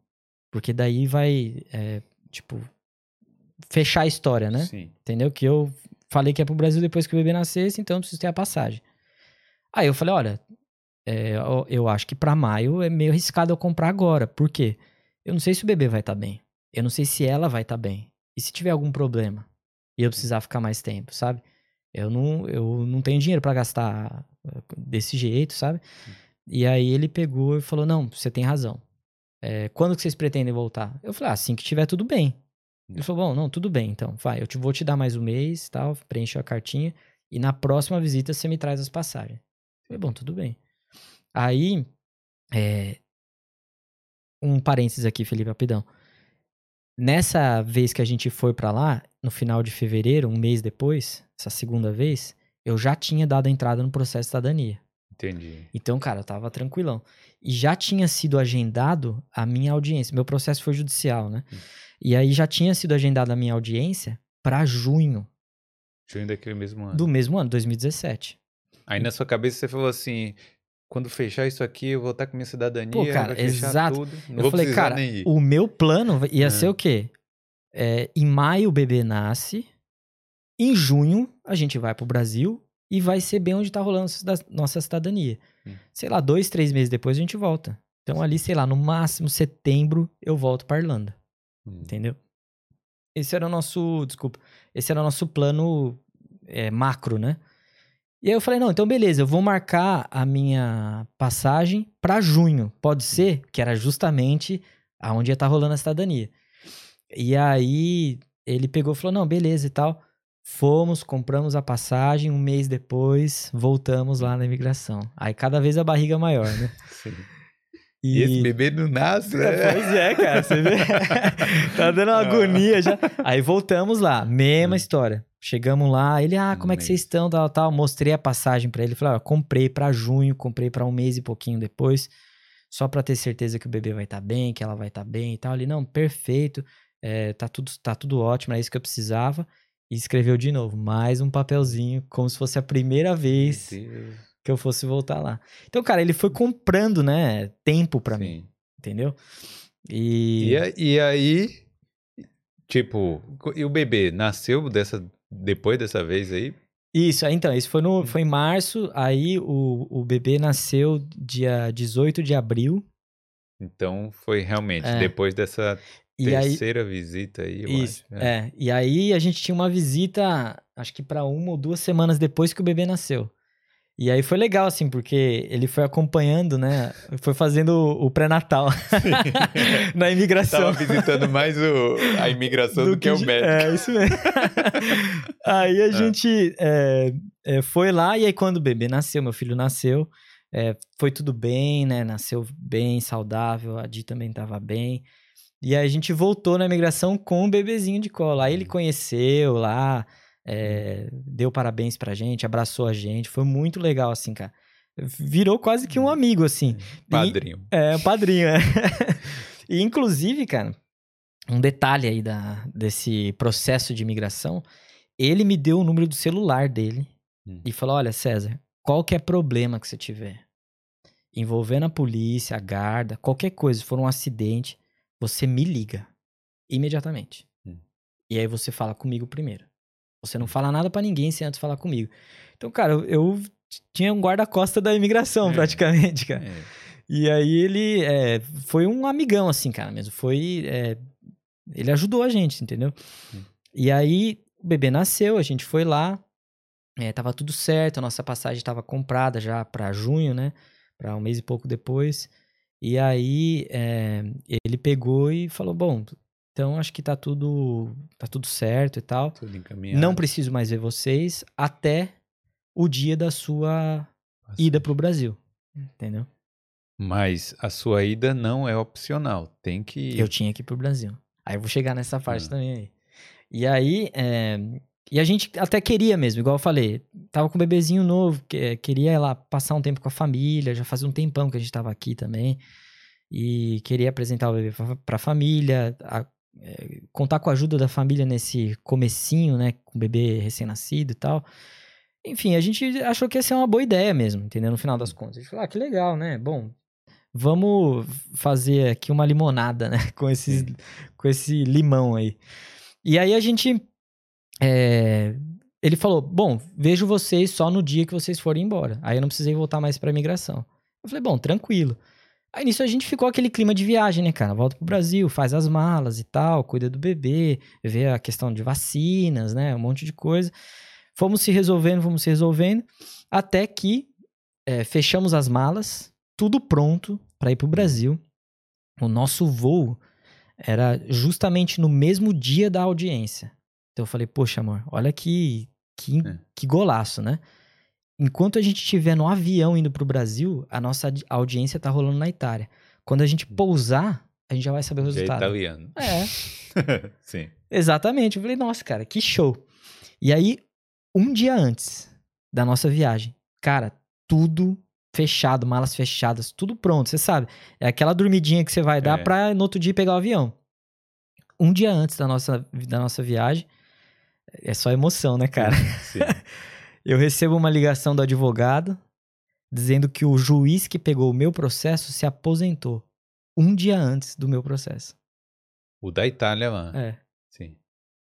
Porque daí vai, é, tipo, fechar a história, né? Sim. Entendeu? Que eu falei que ia pro Brasil depois que o bebê nascesse, então eu preciso ter a passagem. Aí eu falei, olha, é, eu, acho que pra maio é meio arriscado eu comprar agora. Por quê? Eu não sei se o bebê vai estar bem. eu não sei se ela vai estar bem. E se tiver algum problema e eu precisar ficar mais tempo, sabe? Eu não, eu não tenho dinheiro para gastar eh, desse jeito, sabe? E aí ele pegou e falou: Não, você tem razão. É, quando que vocês pretendem voltar? Eu falei: ah, assim que tiver tudo bem. Ele falou: Bom, não, tudo bem, então, vai, eu te, vou te dar mais um mês, tal, preenche a cartinha, e na próxima visita você me traz as passagens. Eu falei: Bom, tudo bem. Aí, é, um parênteses aqui, Felipe, rapidão. Nessa vez que a gente foi para lá, no final de fevereiro, um mês depois, essa segunda vez, eu já tinha dado entrada no processo de cidadania. Entendi. Então, cara, eu tava tranquilão. E já tinha sido agendado a minha audiência. Meu processo foi judicial, né? Hum. E aí já tinha sido agendada a minha audiência para junho Junho daquele mesmo ano. do mesmo ano, 2017. Aí na sua cabeça você falou assim: quando fechar isso aqui, eu vou estar com minha cidadania. Pô, cara, exato. Tudo, eu falei, cara, o meu plano ia É. ser o quê? É, em maio o bebê nasce, em junho a gente vai pro Brasil e vai ser bem onde tá rolando nossa cidadania. Hum. Sei lá, dois, três meses depois a gente volta. Então ali, sei lá, no máximo setembro eu volto pra Irlanda. Hum. Entendeu? Esse era o nosso. Desculpa. Esse era o nosso plano é, macro, né? E aí eu falei, não, então beleza, eu vou marcar a minha passagem pra junho. Pode ser? Que era justamente aonde ia estar rolando a cidadania. E aí ele pegou e falou, não, beleza e tal. Fomos, compramos a passagem, um mês depois, voltamos lá na imigração. Aí cada vez a barriga maior, né? Sim. E esse bebê não nasce, né? Pois é, cara, você vê. tá dando uma agonia já. Aí voltamos lá, mesma Hum. história. Chegamos lá, ele, ah, como é que Um vocês mês. estão, tal, tal. Mostrei a passagem pra ele, falei, ó, comprei pra junho, comprei pra um mês e pouquinho depois, só pra ter certeza que o bebê vai estar bem, que ela vai estar bem e tal. Ele, não, perfeito, é, tá, tudo, tá tudo ótimo, é isso que eu precisava. E escreveu de novo, mais um papelzinho, como se fosse a primeira vez que eu fosse voltar lá. Então, cara, ele foi comprando, né, tempo pra mim, entendeu? E... E, e aí, tipo, e o bebê nasceu dessa, depois dessa vez aí? Isso, aí, então, isso foi, no, foi em março, aí o, o bebê nasceu dia 18 de abril, Então foi realmente É. depois dessa e aí... terceira visita aí, eu Isso, acho. né? é. E aí a gente tinha uma visita, acho que pra uma ou duas semanas depois que o bebê nasceu. E aí foi legal, assim, porque ele foi acompanhando, né? Foi fazendo o, o pré-natal na imigração. Tava visitando mais o, a imigração do, que, o de- médico. É, isso mesmo. aí a gente é, é, foi lá, e aí quando o bebê nasceu, meu filho nasceu, é, foi tudo bem, né? Nasceu bem, saudável, a Di também tava bem. E aí a gente voltou na imigração com o bebezinho de colo. Aí ele Uhum. conheceu lá, é, deu parabéns pra gente, abraçou a gente. Foi muito legal, assim, cara. Virou quase que um amigo, assim. Padrinho. É, o padrinho, é. e inclusive, cara, um detalhe aí da, desse processo de imigração, ele me deu o número do celular dele Hum. e falou: olha, César, qualquer problema que você tiver, envolvendo a polícia, a guarda, qualquer coisa, se for um acidente, você me liga imediatamente. Hum. E aí você fala comigo primeiro. Você não fala nada pra ninguém sem antes falar comigo. Então, cara, eu, tinha um guarda-costa da imigração, É. praticamente, cara. É. E aí ele é, foi um amigão, assim, cara, mesmo. Foi. é, ele ajudou a gente, entendeu? E aí o bebê nasceu, a gente foi lá, é, tava tudo certo, a nossa passagem estava comprada já pra junho, né? Pra um mês e pouco depois. E aí é, ele pegou e falou: Bom, então acho que tá tudo, tá tudo certo e tal. Tudo encaminhado. Não preciso mais ver vocês até o dia da sua Nossa. ida pro Brasil. Entendeu? Mas a sua ida não é opcional. Tem que ir. Eu tinha que ir pro Brasil. Aí eu vou chegar nessa parte Ah. também aí. E aí, é, e a gente até queria mesmo, igual eu falei, tava com um bebezinho novo, que- queria ir lá passar um tempo com a família, já fazia um tempão que a gente tava aqui também, e queria apresentar o bebê pra, pra família, a- é, contar com a ajuda da família nesse comecinho, né, com o bebê recém-nascido e tal. Enfim, a gente achou que ia ser uma boa ideia mesmo, entendeu? No final das contas. A gente falou, ah, que legal, né? Bom, vamos fazer aqui uma limonada, né? Com, esses, Sim. com esse limão aí. E aí a gente. é, ele falou: Bom, vejo vocês só no dia que vocês forem embora. Aí eu não precisei voltar mais pra imigração. Eu falei: Bom, tranquilo. Aí nisso a gente ficou aquele clima de viagem, né, cara? Volta pro Brasil, faz as malas e tal, cuida do bebê, vê a questão de vacinas, né? Um monte de coisa. Fomos se resolvendo, fomos se resolvendo, até que é, fechamos as malas, tudo pronto para ir pro Brasil. O nosso voo era justamente no mesmo dia da audiência. Então eu falei, poxa, amor, olha que, que, É. que golaço, né? Enquanto a gente estiver no avião indo pro Brasil, a nossa audiência tá rolando na Itália. Quando a gente pousar, a gente já vai saber o Já é resultado. italiano. É, Sim. exatamente. Eu falei, nossa, cara, que show. E aí, um dia antes da nossa viagem, cara, tudo fechado, malas fechadas, tudo pronto, você sabe. É aquela dormidinha que você vai dar É. pra no outro dia pegar o avião. Um dia antes da nossa, da nossa viagem, é só emoção, né, cara? Sim. Eu recebo uma ligação do advogado dizendo que o juiz que pegou o meu processo se aposentou um dia antes do meu processo. O da Itália lá. É. Sim.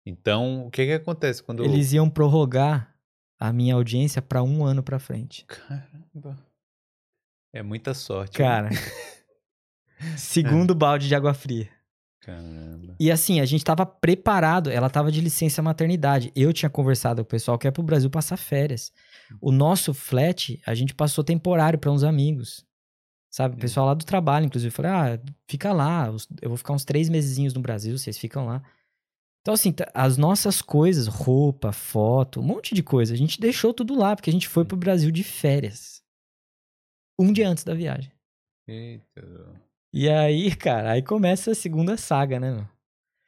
Então, o que que acontece quando... Eles iam prorrogar a minha audiência pra um ano pra frente. Caramba. É muita sorte. né? Cara, segundo balde de água fria. Caramba. E assim, a gente tava preparado, ela tava de licença maternidade. Eu tinha conversado com o pessoal que é pro Brasil passar férias. O nosso flat, a gente passou temporário pra uns amigos. Sabe? O pessoal lá do trabalho, inclusive, falou: ah, fica lá, eu vou ficar uns três mesezinhos no Brasil, vocês ficam lá. Então, assim, as nossas coisas, roupa, foto, um monte de coisa, a gente deixou tudo lá, porque a gente foi pro Brasil de férias. Um dia antes da viagem. Eita. E aí, cara, aí começa a segunda saga, né, meu?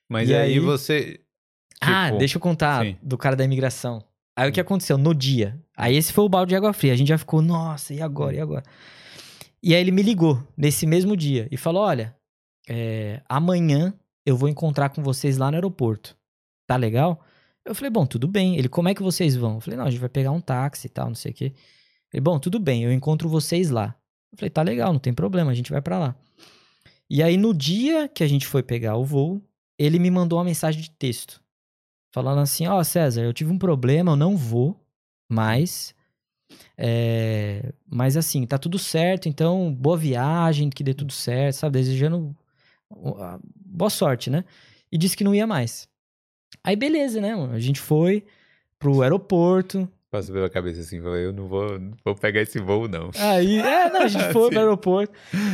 Mas E aí, aí- você... ah, tipo, deixa eu contar sim. do cara da imigração. Aí o que aconteceu? No dia. Aí esse foi o balde de água fria. A gente já ficou, nossa, e agora? E agora? E aí ele me ligou nesse mesmo dia e falou: olha, é, amanhã eu vou encontrar com vocês lá no aeroporto. Tá legal? Eu falei, bom, tudo bem. Ele, como é que vocês vão? Eu falei, não, a gente vai pegar um táxi e tal, não sei o quê. Ele, bom, tudo bem, eu encontro vocês lá. Eu falei, tá legal, não tem problema, a gente vai pra lá. E aí, no dia que a gente foi pegar o voo, ele me mandou uma mensagem de texto. Falando assim, ó, César, eu tive um problema, eu não vou, mas... é, mas assim, tá tudo certo, então boa viagem, que dê tudo certo, sabe? Desejando boa sorte, né? E disse que não ia mais. Aí beleza, né? A gente foi pro aeroporto. Passa pela cabeça assim, falei, eu não vou, não vou pegar esse voo, não. Aí, é, não, a gente foi pro aeroporto.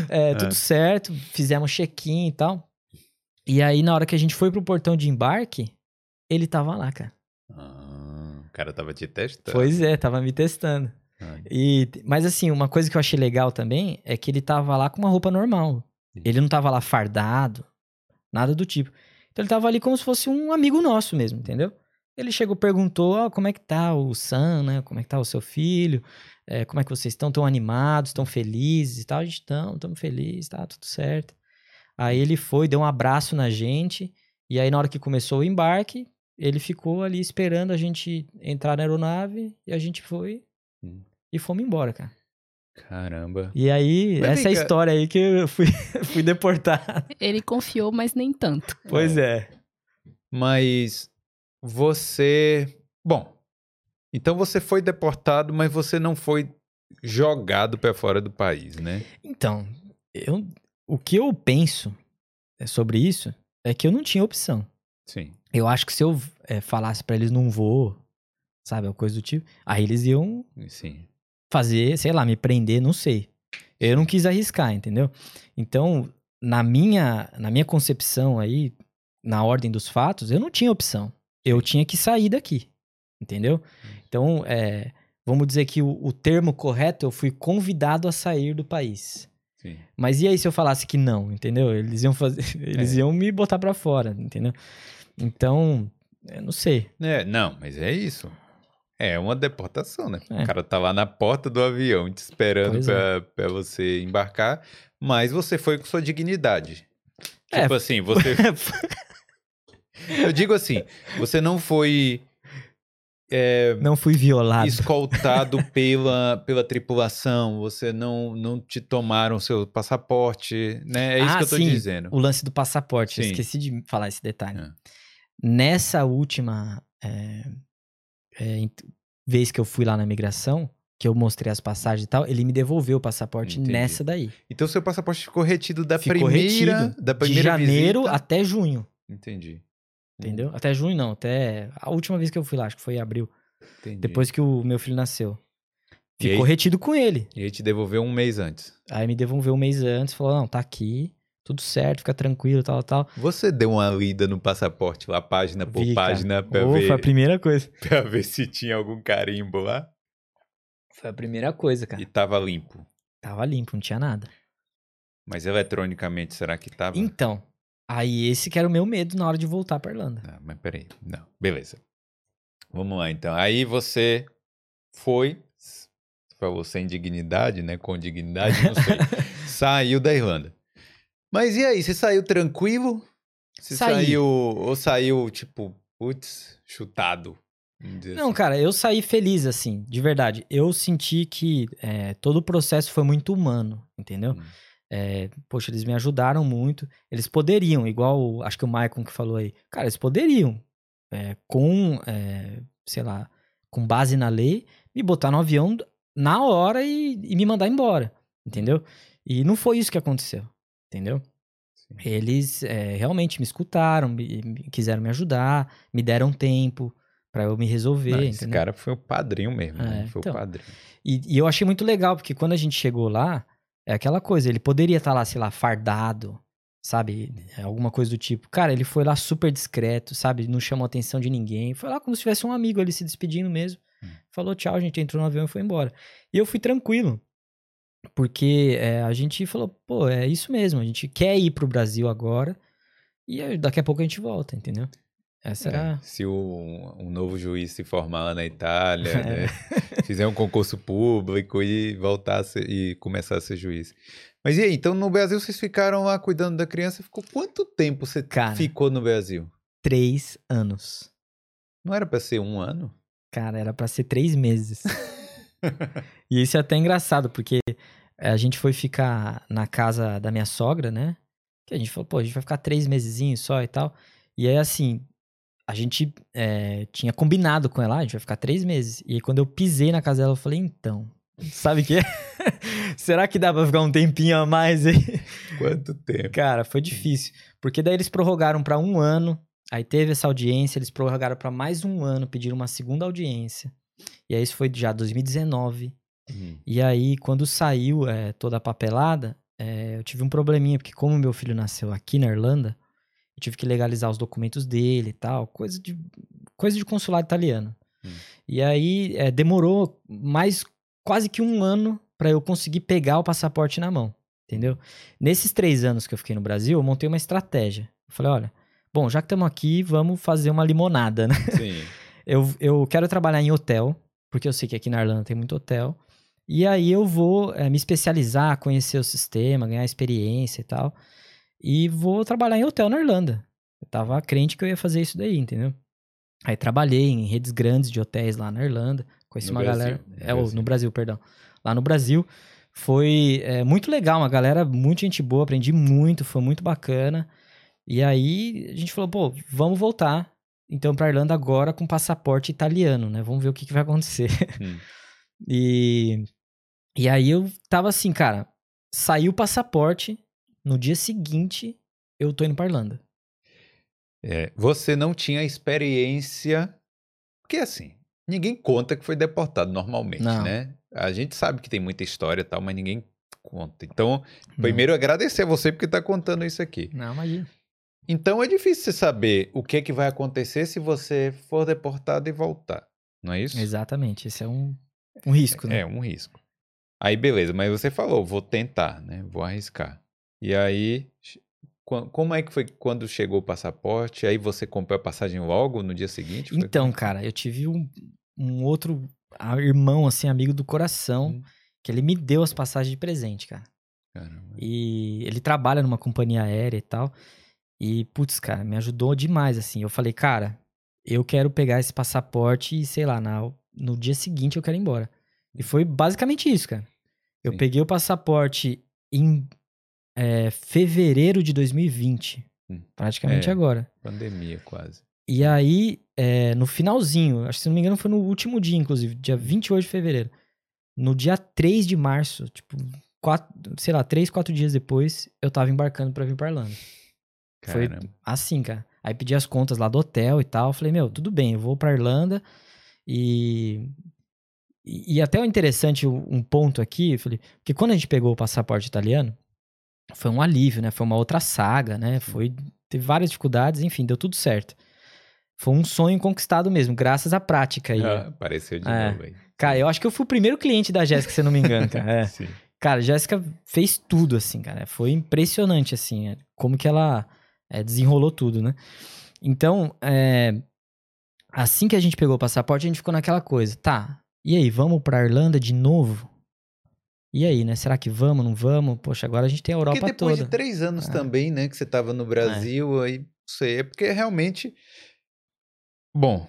É, Ah. tudo certo, fizemos check-in e tal. E aí, na hora que a gente foi pro portão de embarque, ele tava lá, cara. Ah, o cara tava te testando. Pois é, tava me testando. Ah, E, mas assim, uma coisa que eu achei legal também é que ele tava lá com uma roupa normal. Ele não tava lá fardado, nada do tipo. Então ele tava ali como se fosse um amigo nosso mesmo, entendeu? Ele chegou, perguntou, ó, como é que tá o Sam, né? Como é que tá o seu filho? É, como é que vocês estão? Tão animados? Tão felizes e tal? A gente estamos, estamos felizes, tá tudo certo. Aí ele foi, deu um abraço na gente. E aí na hora que começou o embarque, ele ficou ali esperando a gente entrar na aeronave e a gente foi Hum. e fomos embora, cara. Caramba. E aí, Mas essa é a história aí que eu fui, fui deportado. Ele confiou, mas nem tanto. Pois é. Mas você. Bom, então você foi deportado, mas você não foi jogado pra fora do país, né? Então, eu, o que eu penso é sobre isso é que eu não tinha opção. Sim. Eu acho que se eu é, falasse pra eles não vou, sabe, coisa do tipo, aí eles iam Sim. fazer, sei lá, me prender, não sei. Eu não quis arriscar, entendeu? Então, na minha, na minha concepção aí, na ordem dos fatos, eu não tinha opção. Eu tinha que sair daqui, entendeu? Então, é, vamos dizer que o, o termo correto, eu fui convidado a sair do país. Sim. Mas e aí se eu falasse que não, entendeu? Eles iam fazer, eles É. iam me botar pra fora, entendeu? Então, eu não sei. É, não, mas é isso. É uma deportação, né? É. O cara tá lá na porta do avião te esperando pra, pra você embarcar, mas você foi com sua dignidade. É, Tipo assim, você. Eu digo assim, você não foi é, não fui violado. escoltado pela, pela tripulação, você não, não te tomaram seu passaporte, né? É isso Ah, que eu tô sim, dizendo. O lance do passaporte, esqueci de falar esse detalhe. É. Nessa última é, é, vez que eu fui lá na migração, que eu mostrei as passagens e tal, ele me devolveu o passaporte Entendi. nessa daí. Então seu passaporte ficou retido da Ficou primeira, retido da De primeira janeiro visita. até junho, Entendi. Entendeu? Até junho não, até a última vez que eu fui lá, acho que foi em abril, Entendi. depois que o meu filho nasceu. Ficou aí- retido com ele. E ele te devolveu um mês antes. Aí me devolveu um mês antes, falou: não, tá aqui, tudo certo, fica tranquilo, tal, tal. Você deu uma lida no passaporte lá, página por Vi, cara. página, pra, Ô, ver, Foi a primeira coisa. pra ver se tinha algum carimbo lá? Foi a primeira coisa, cara. E tava limpo. Tava limpo, não tinha nada. Mas eletronicamente, será que tava? Então, aí esse que era o meu medo na hora de voltar pra Irlanda. Não, mas peraí. Não, beleza. Vamos lá, então. Aí você foi, pra você em dignidade, né? Com dignidade, não sei. saiu da Irlanda. Mas e aí, você saiu tranquilo? Você Saí. saiu, ou saiu, tipo, putz, chutado? Não, assim. cara, eu saí feliz, assim, de verdade. Eu senti que é, todo o processo foi muito humano, entendeu? Hum. É, poxa, eles me ajudaram muito. Eles poderiam, igual acho que o Maicon que falou aí, cara, eles poderiam, é, com, é, sei lá, com base na lei, me botar no avião na hora e, e me mandar embora, entendeu? E não foi isso que aconteceu, entendeu? Sim. Eles é, realmente me escutaram, me- me- quiseram me ajudar, me deram tempo pra eu me resolver, Não, esse cara foi o padrinho mesmo, né? É, Foi então. o padrinho. E, e eu achei muito legal, porque quando a gente chegou lá, é aquela coisa, ele poderia estar lá, sei lá, fardado, sabe? É Alguma coisa do tipo. Cara, ele foi lá super discreto, sabe? Não chamou a atenção de ninguém. Foi lá como se tivesse um amigo ali se despedindo mesmo. Hum. Falou tchau, a gente entrou no avião e foi embora. E eu fui tranquilo. Porque é, a gente falou, pô, é isso mesmo, a gente quer ir pro Brasil agora. E daqui a pouco a gente volta, entendeu? Essa É, era. se o, um novo juiz se formar lá na Itália, É. né? Fizer um concurso público e voltar ser, e começar a ser juiz. Mas e aí, então no Brasil vocês ficaram lá cuidando da criança? Ficou quanto tempo você Cara. ficou no Brasil? Três anos. Não era pra ser um ano? Cara, era pra ser três meses. e isso é até engraçado, porque a gente foi ficar na casa da minha sogra, né? Que a gente falou, pô, a gente vai ficar três mesezinhos só e tal. E aí, assim, a gente é, tinha combinado com ela, ah, a gente vai ficar três meses. E aí, quando eu pisei na casa dela, eu falei, então, sabe o que? Será que dá pra ficar um tempinho a mais aí? Quanto tempo? Cara, foi difícil. Porque daí eles prorrogaram pra um ano. Aí teve essa audiência, eles prorrogaram pra mais um ano, pediram uma segunda audiência. E aí isso foi já 2019. Hum, E aí, quando saiu é, toda a papelada, é, eu tive um probleminha, porque como meu filho nasceu aqui na Irlanda, eu tive que legalizar os documentos dele e tal, coisa de, coisa de consulado italiano. Hum. E aí é, demorou mais quase que um ano pra eu conseguir pegar o passaporte na mão, entendeu? Nesses três anos que eu fiquei no Brasil, eu montei uma estratégia. Eu falei, olha, bom, já que estamos aqui, vamos fazer uma limonada, né? Sim. Eu, eu quero trabalhar em hotel, porque eu sei que aqui na Irlanda tem muito hotel. E aí eu vou eh, me especializar, conhecer o sistema, ganhar experiência e tal. E vou trabalhar em hotel na Irlanda. Eu tava crente que eu ia fazer isso daí, entendeu? Aí trabalhei em redes grandes de hotéis lá na Irlanda. Conheci No uma Brasil, galera. no é, Brasil. no Brasil, perdão. Lá no Brasil. Foi é, muito legal, uma galera muito gente boa, aprendi muito, foi muito bacana. E aí a gente falou, pô, vamos voltar então pra Irlanda agora com passaporte italiano, né? Vamos ver o que, que vai acontecer. Hum. E, e aí eu tava assim, cara, saiu o passaporte, no dia seguinte eu tô indo pra Irlanda. É, você não tinha experiência. Porque assim, ninguém conta que foi deportado normalmente, Não. né? A gente sabe que tem muita história e tal, mas ninguém conta. Então, Não. primeiro agradecer a você porque tá contando isso aqui. Não, imagina. Então é difícil você saber o que, que vai acontecer se você for deportado e voltar. Não é isso? Exatamente, esse é um, um risco, né? É um risco. Aí beleza, mas você falou, vou tentar, né? Vou arriscar. E aí, como é que foi quando chegou o passaporte? Aí você comprou a passagem logo no dia seguinte? Foi Então, cara, eu tive um, um outro irmão, assim, amigo do coração, Hum. que ele me deu as passagens de presente, cara. Caramba. E ele trabalha numa companhia aérea e tal. E, putz, cara, me ajudou demais, assim. Eu falei, cara, eu quero pegar esse passaporte e, sei lá, na, no dia seguinte eu quero ir embora. E foi basicamente isso, cara. Eu Sim. peguei o passaporte em é, fevereiro de 2020. Hum. Praticamente É. agora. Pandemia quase. E aí, é, no finalzinho, acho que se não me engano foi no último dia, inclusive, dia 28 de fevereiro. no dia 3 de março, tipo, quatro, sei lá, três, quatro dias depois, eu tava embarcando pra vir pra Irlanda. Foi Caramba. assim, cara. Aí pedi as contas lá do hotel e tal. Falei, meu, tudo bem, eu vou pra Irlanda. E. E, até o interessante, um ponto aqui, falei, porque quando a gente pegou o passaporte italiano, foi um alívio, né? Foi uma outra saga, né? Foi. Teve várias dificuldades, enfim, deu tudo certo. Foi um sonho conquistado mesmo, graças à prática aí. Ah, apareceu de É. novo aí. Cara, eu acho que eu fui o primeiro cliente da Jéssica, se eu não me engano, cara. É. Sim. Cara, a Jéssica fez tudo, assim, cara. Foi impressionante, assim, é, como que ela é, desenrolou tudo, né? Então, é, assim que a gente pegou o passaporte, a gente ficou naquela coisa, tá, e aí, vamos pra Irlanda de novo? E aí, né? Será que vamos, não vamos? Poxa, agora a gente tem a Europa Porque depois toda. de três anos É. também, né, que você tava no Brasil, aí, não sei, é porque realmente... Bom,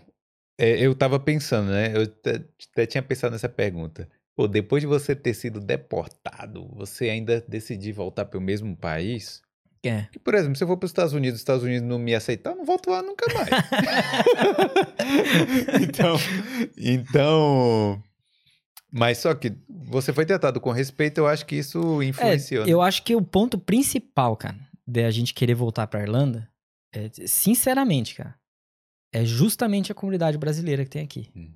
é, eu tava pensando, né, eu até, até tinha pensado nessa pergunta. Pô, depois de você ter sido deportado, você ainda decidir voltar para o mesmo país? É. Que, por exemplo, se eu for para os Estados Unidos, os Estados Unidos não me aceitar, eu não volto lá nunca mais. então, então, mas só que você foi tratado com respeito, eu acho que isso influenciou. né? É, eu acho que o ponto principal, cara, de a gente querer voltar pra Irlanda, é, sinceramente, cara, é justamente a comunidade brasileira que tem aqui. Hum.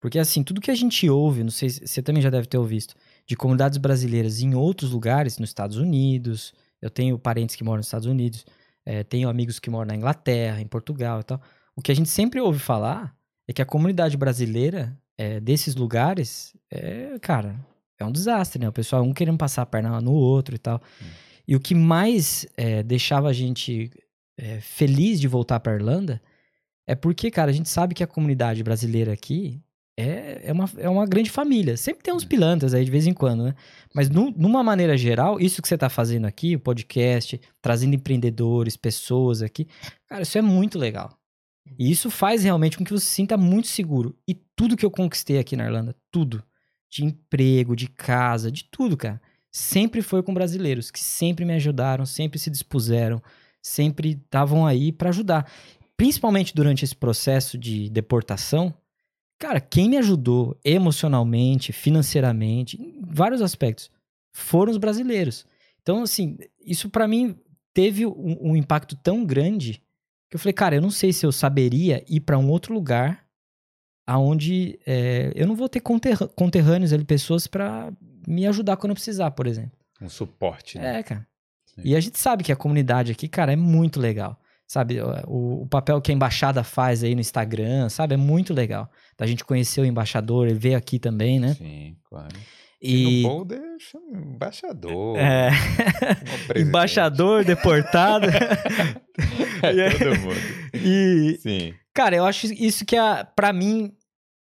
Porque, assim, tudo que a gente ouve, não sei se você também já deve ter ouvido, de comunidades brasileiras em outros lugares, nos Estados Unidos, eu tenho parentes que moram nos Estados Unidos, é, tenho amigos que moram na Inglaterra, em Portugal e tal. O que a gente sempre ouve falar é que a comunidade brasileira é, desses lugares, é, cara, é um desastre, né? O pessoal um querendo passar a perna no outro e tal. E o que mais é, deixava a gente é, feliz de voltar para Irlanda é porque, cara, a gente sabe que a comunidade brasileira aqui é, é, uma, é uma grande família. Sempre tem uns pilantras aí de vez em quando, né? Mas nu- numa maneira geral, isso que você tá fazendo aqui, o podcast, trazendo empreendedores, pessoas aqui, cara, isso é muito legal. E isso faz realmente com que você se sinta muito seguro. E tudo que eu conquistei aqui na Irlanda, tudo, de emprego, de casa, de tudo, cara, sempre foi com brasileiros que sempre me ajudaram, sempre se dispuseram, sempre estavam aí para ajudar. Principalmente durante esse processo de deportação, cara, quem me ajudou emocionalmente, financeiramente, em vários aspectos, foram os brasileiros. Então, assim, isso para mim teve um, um impacto tão grande que eu falei, cara, eu não sei se eu saberia ir para um outro lugar aonde é, eu não vou ter conterrâ- conterrâneos ali, pessoas para me ajudar quando eu precisar, por exemplo. Um suporte, né? É, cara. Sim. E a gente sabe que a comunidade aqui, cara, é muito legal. Sabe, o, o papel que a embaixada faz aí no Instagram, sabe, é muito legal. Da gente conhecer o embaixador, ele veio aqui também, né? Sim, claro. E. No Boulder, embaixador. É, embaixador, deportado. É todo mundo. e, Sim. Cara, eu acho isso que, a, pra mim,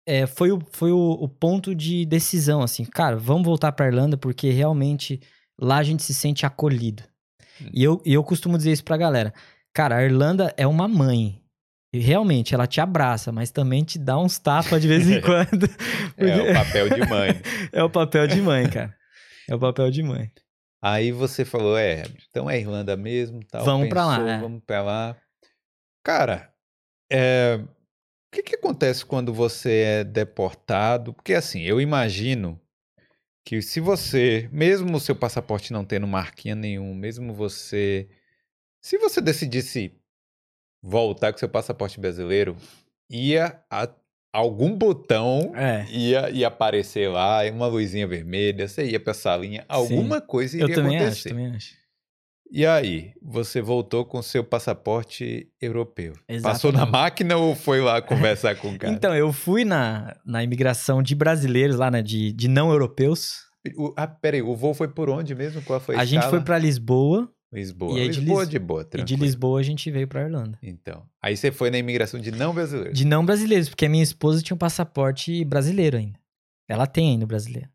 é, foi, o, foi o, o ponto de decisão, assim. Cara, vamos voltar pra Irlanda porque realmente lá a gente se sente acolhido. Hum. E eu, e eu costumo dizer isso pra galera. Cara, a Irlanda é uma mãe. E realmente, ela te abraça, mas também te dá uns tapas de vez em quando. É porque o papel de mãe. é o papel de mãe, cara. É o papel de mãe. Aí você falou, é, então é Irlanda mesmo, tal. Vamos pra lá, pensou, é. Vamos pra lá. Cara, é, o que que acontece quando você é deportado? Porque assim, eu imagino que se você, mesmo o seu passaporte não tendo marquinha nenhum, mesmo você, se você decidisse voltar com seu passaporte brasileiro, ia a, algum botão É. ia, ia aparecer lá, uma luzinha vermelha, você ia pra salinha, alguma coisa iria Eu também acho, acontecer. também acho. E aí, você voltou com seu passaporte europeu? Passou na Exatamente. máquina ou foi lá conversar com o cara? Então, eu fui na, na imigração de brasileiros lá, né, de, de não europeus. O- ah, peraí, o voo foi por onde mesmo? Qual foi a a gente foi escala? pra Lisboa Lisboa. e de Lisboa Lis- de boa, e de tranquilo. Lisboa a gente veio pra Irlanda. Então, aí você foi na imigração de não brasileiros. De não brasileiros, porque a minha esposa tinha um passaporte brasileiro ainda. Ela tem ainda o brasileiro.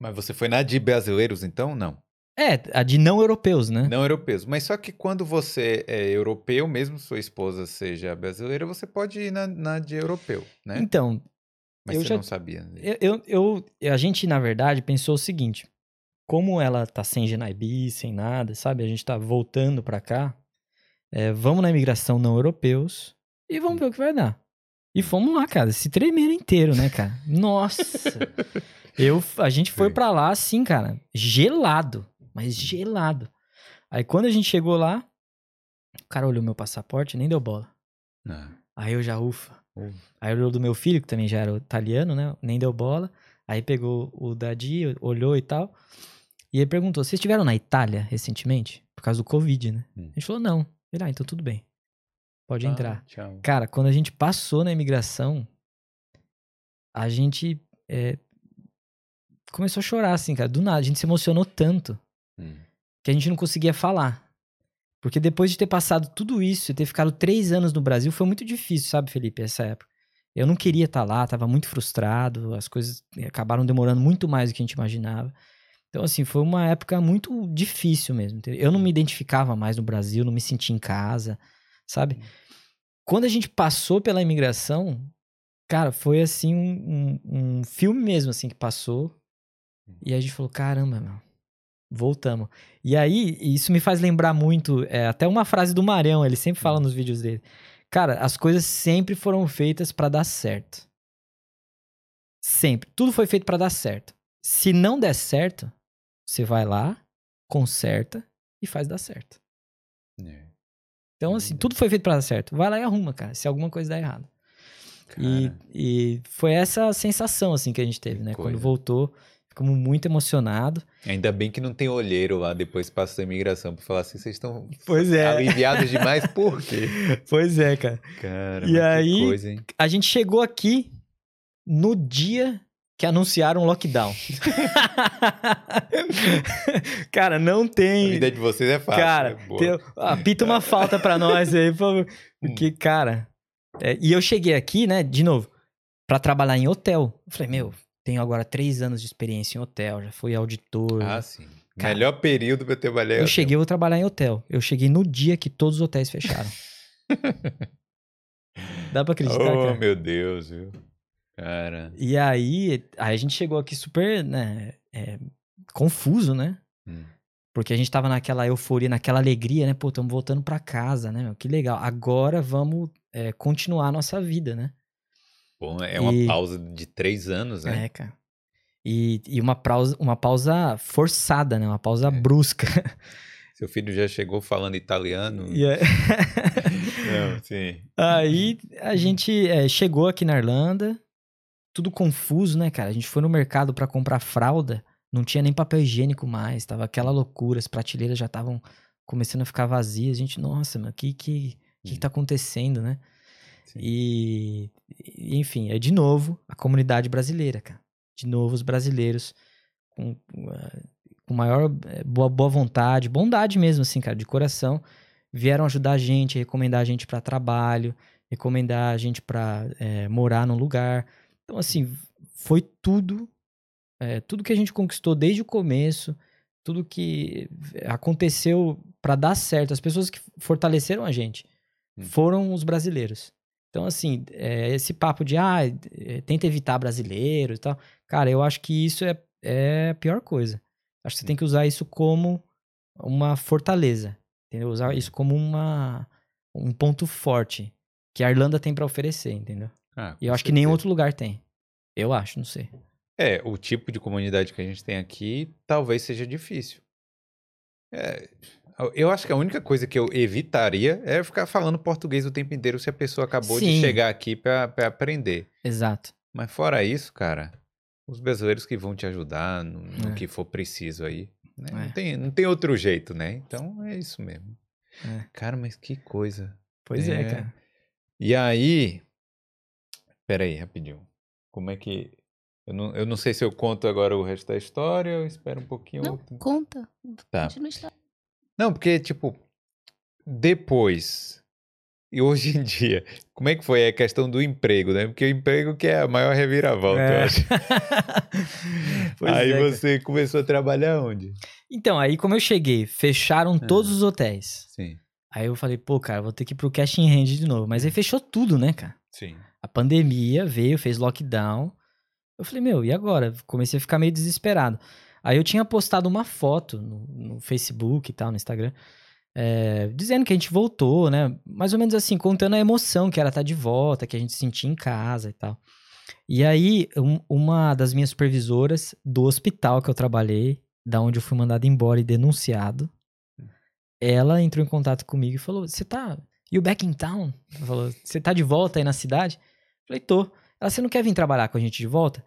Mas você foi na de brasileiros, então? Não. É, a de não europeus, né? Não europeus. Mas só que quando você é europeu, mesmo sua esposa seja brasileira, você pode ir na, na de europeu, né? Então, Mas eu você já- não sabia. né? eu, eu, eu- a gente, na verdade, pensou o seguinte: como ela tá sem GNIB, sem nada, sabe? A gente tá voltando pra cá, é, vamos na imigração não europeus e vamos ver o que vai dar. E fomos lá, cara, se tremer inteiro, né, cara? Nossa! Eu, a gente foi pra lá assim, cara, gelado, mas gelado. Aí quando a gente chegou lá, o cara olhou meu passaporte, nem deu bola. Ah, Aí eu já, ufa. Ufa. Aí olhou do meu filho, que também já era italiano, né? Nem deu bola. Aí pegou o Dadi, olhou e tal. E ele perguntou: vocês estiveram na Itália recentemente? Por causa do Covid, né? Hum. A gente falou: não. Ele, ah, então tudo bem. Pode ah, entrar. tchau. Cara, quando a gente passou na imigração, a gente é, começou a chorar, assim, cara. Do nada, a gente se emocionou tanto Hum. que a gente não conseguia falar. Porque depois de ter passado tudo isso e ter ficado três anos no Brasil, foi muito difícil, sabe, Felipe, essa época. Eu não queria estar lá, tava muito frustrado, as coisas acabaram demorando muito mais do que a gente imaginava. Então, assim, foi uma época muito difícil mesmo. Eu não me identificava mais no Brasil, não me sentia em casa, sabe? Quando a gente passou pela imigração, cara, foi assim um, um, um filme mesmo, assim, que passou. E a gente falou, caramba, meu, voltamos. E aí, isso me faz lembrar muito, é, até uma frase do Marião, ele sempre fala nos vídeos dele. Cara, as coisas sempre foram feitas pra dar certo. Sempre. Tudo foi feito pra dar certo. Se não der certo, você vai lá, conserta e faz dar certo. É. Então, assim, tudo foi feito pra dar certo. Vai lá e arruma, cara, se alguma coisa der errado. E, e foi essa sensação, assim, que a gente teve, Que né? coisa. Quando voltou, ficamos muito emocionados. Ainda bem que não tem olheiro lá depois que passa a imigração pra falar assim, vocês estão Pois é. aliviados demais, por quê? Pois é, cara. Cara, E aí- coisa, hein? A gente chegou aqui no dia que anunciaram o lockdown. cara, não A tem. vida de vocês é fácil. Cara, é tem- apita uma falta pra nós aí, por favor. Porque, cara. é, e eu cheguei aqui, né, de novo, pra trabalhar em hotel. Eu falei, meu, tenho agora três anos de experiência em hotel, já fui auditor. Ah, sim. Cara, Melhor período pra eu trabalhar. eu cheguei, eu vou trabalhar em hotel. Eu cheguei no dia que todos os hotéis fecharam. Dá pra acreditar, Oh, cara? meu Deus, viu? Cara. E aí, aí a gente chegou aqui super, né, é, confuso, né? Hum. Porque a gente tava naquela euforia, naquela alegria, né? Pô, estamos voltando pra casa, né? meu? Que legal. Agora vamos é, continuar a nossa vida, né? Bom, é uma E- pausa de três anos, né? É, cara. E, e uma, pausa, uma pausa forçada, né? Uma pausa É. brusca. Seu filho já chegou falando italiano. E é- Não, sim. Aí a gente é, chegou aqui na Irlanda, tudo confuso, né, cara? A gente foi no mercado pra comprar fralda, não tinha nem papel higiênico mais, tava aquela loucura, as prateleiras já estavam começando a ficar vazias. A gente, nossa, meu, o que, que, que, que tá acontecendo, né? E, e, enfim, é de novo a comunidade brasileira, cara. De novo os brasileiros com, eh, com maior eh, boa, boa vontade, bondade mesmo, assim, cara, de coração, vieram ajudar a gente, recomendar a gente para trabalho, recomendar a gente para morar num lugar. Então, assim, foi tudo, eh, tudo que a gente conquistou desde o começo, tudo que aconteceu para dar certo. As pessoas que fortaleceram a gente Hum. foram os brasileiros. Então, assim, é, esse papo de, ah, é, tenta evitar brasileiro e tal. Cara, eu acho que isso é, é a pior coisa. Acho que você tem que usar isso como uma fortaleza. Entendeu? Usar isso como uma, um ponto forte que a Irlanda tem pra oferecer, entendeu? Ah, E eu acho que nenhum outro lugar tem. Eu acho, não sei. É, o tipo de comunidade que a gente tem aqui talvez seja difícil. É, eu acho que a única coisa que eu evitaria é ficar falando português o tempo inteiro se a pessoa acabou de Sim. chegar aqui pra pra aprender. Exato. Mas fora isso, cara, os brasileiros que vão te ajudar no, no É. que for preciso aí. né? É. Não, tem, não tem outro jeito, né? Então é isso mesmo. É. Cara, mas que coisa. Pois é, É. cara. E aí. Pera aí, rapidinho. Como é que. Eu não, eu não sei se eu conto agora o resto da história, eu espero um pouquinho. Não, ou- conta. Tá. Não, porque, tipo, depois. E hoje em dia, como é que foi a questão do emprego, né? Porque o emprego que é a maior reviravolta, eu É. acho. Pois aí é, cara. você começou a trabalhar onde? Então, aí como eu cheguei, fecharam Ah. todos os hotéis. Sim, Aí eu falei, pô, cara, vou ter que ir pro cash in hand de novo. Mas aí fechou tudo, né, cara? sim. A pandemia veio, fez lockdown. Eu falei, meu, e agora? Comecei a ficar meio desesperado. Aí eu tinha postado uma foto no, no Facebook e tal, no Instagram, é, dizendo que a gente voltou, né? Mais ou menos assim, contando a emoção que era estar de volta, que a gente sentia em casa e tal. E aí, um- uma das minhas supervisoras do hospital que eu trabalhei, da onde eu fui mandado embora e denunciado, ela entrou em contato comigo e falou: Você tá. You back in town? Ela falou: Você tá de volta aí na cidade? Falei: Tô. Ela, você não quer vir trabalhar com a gente de volta?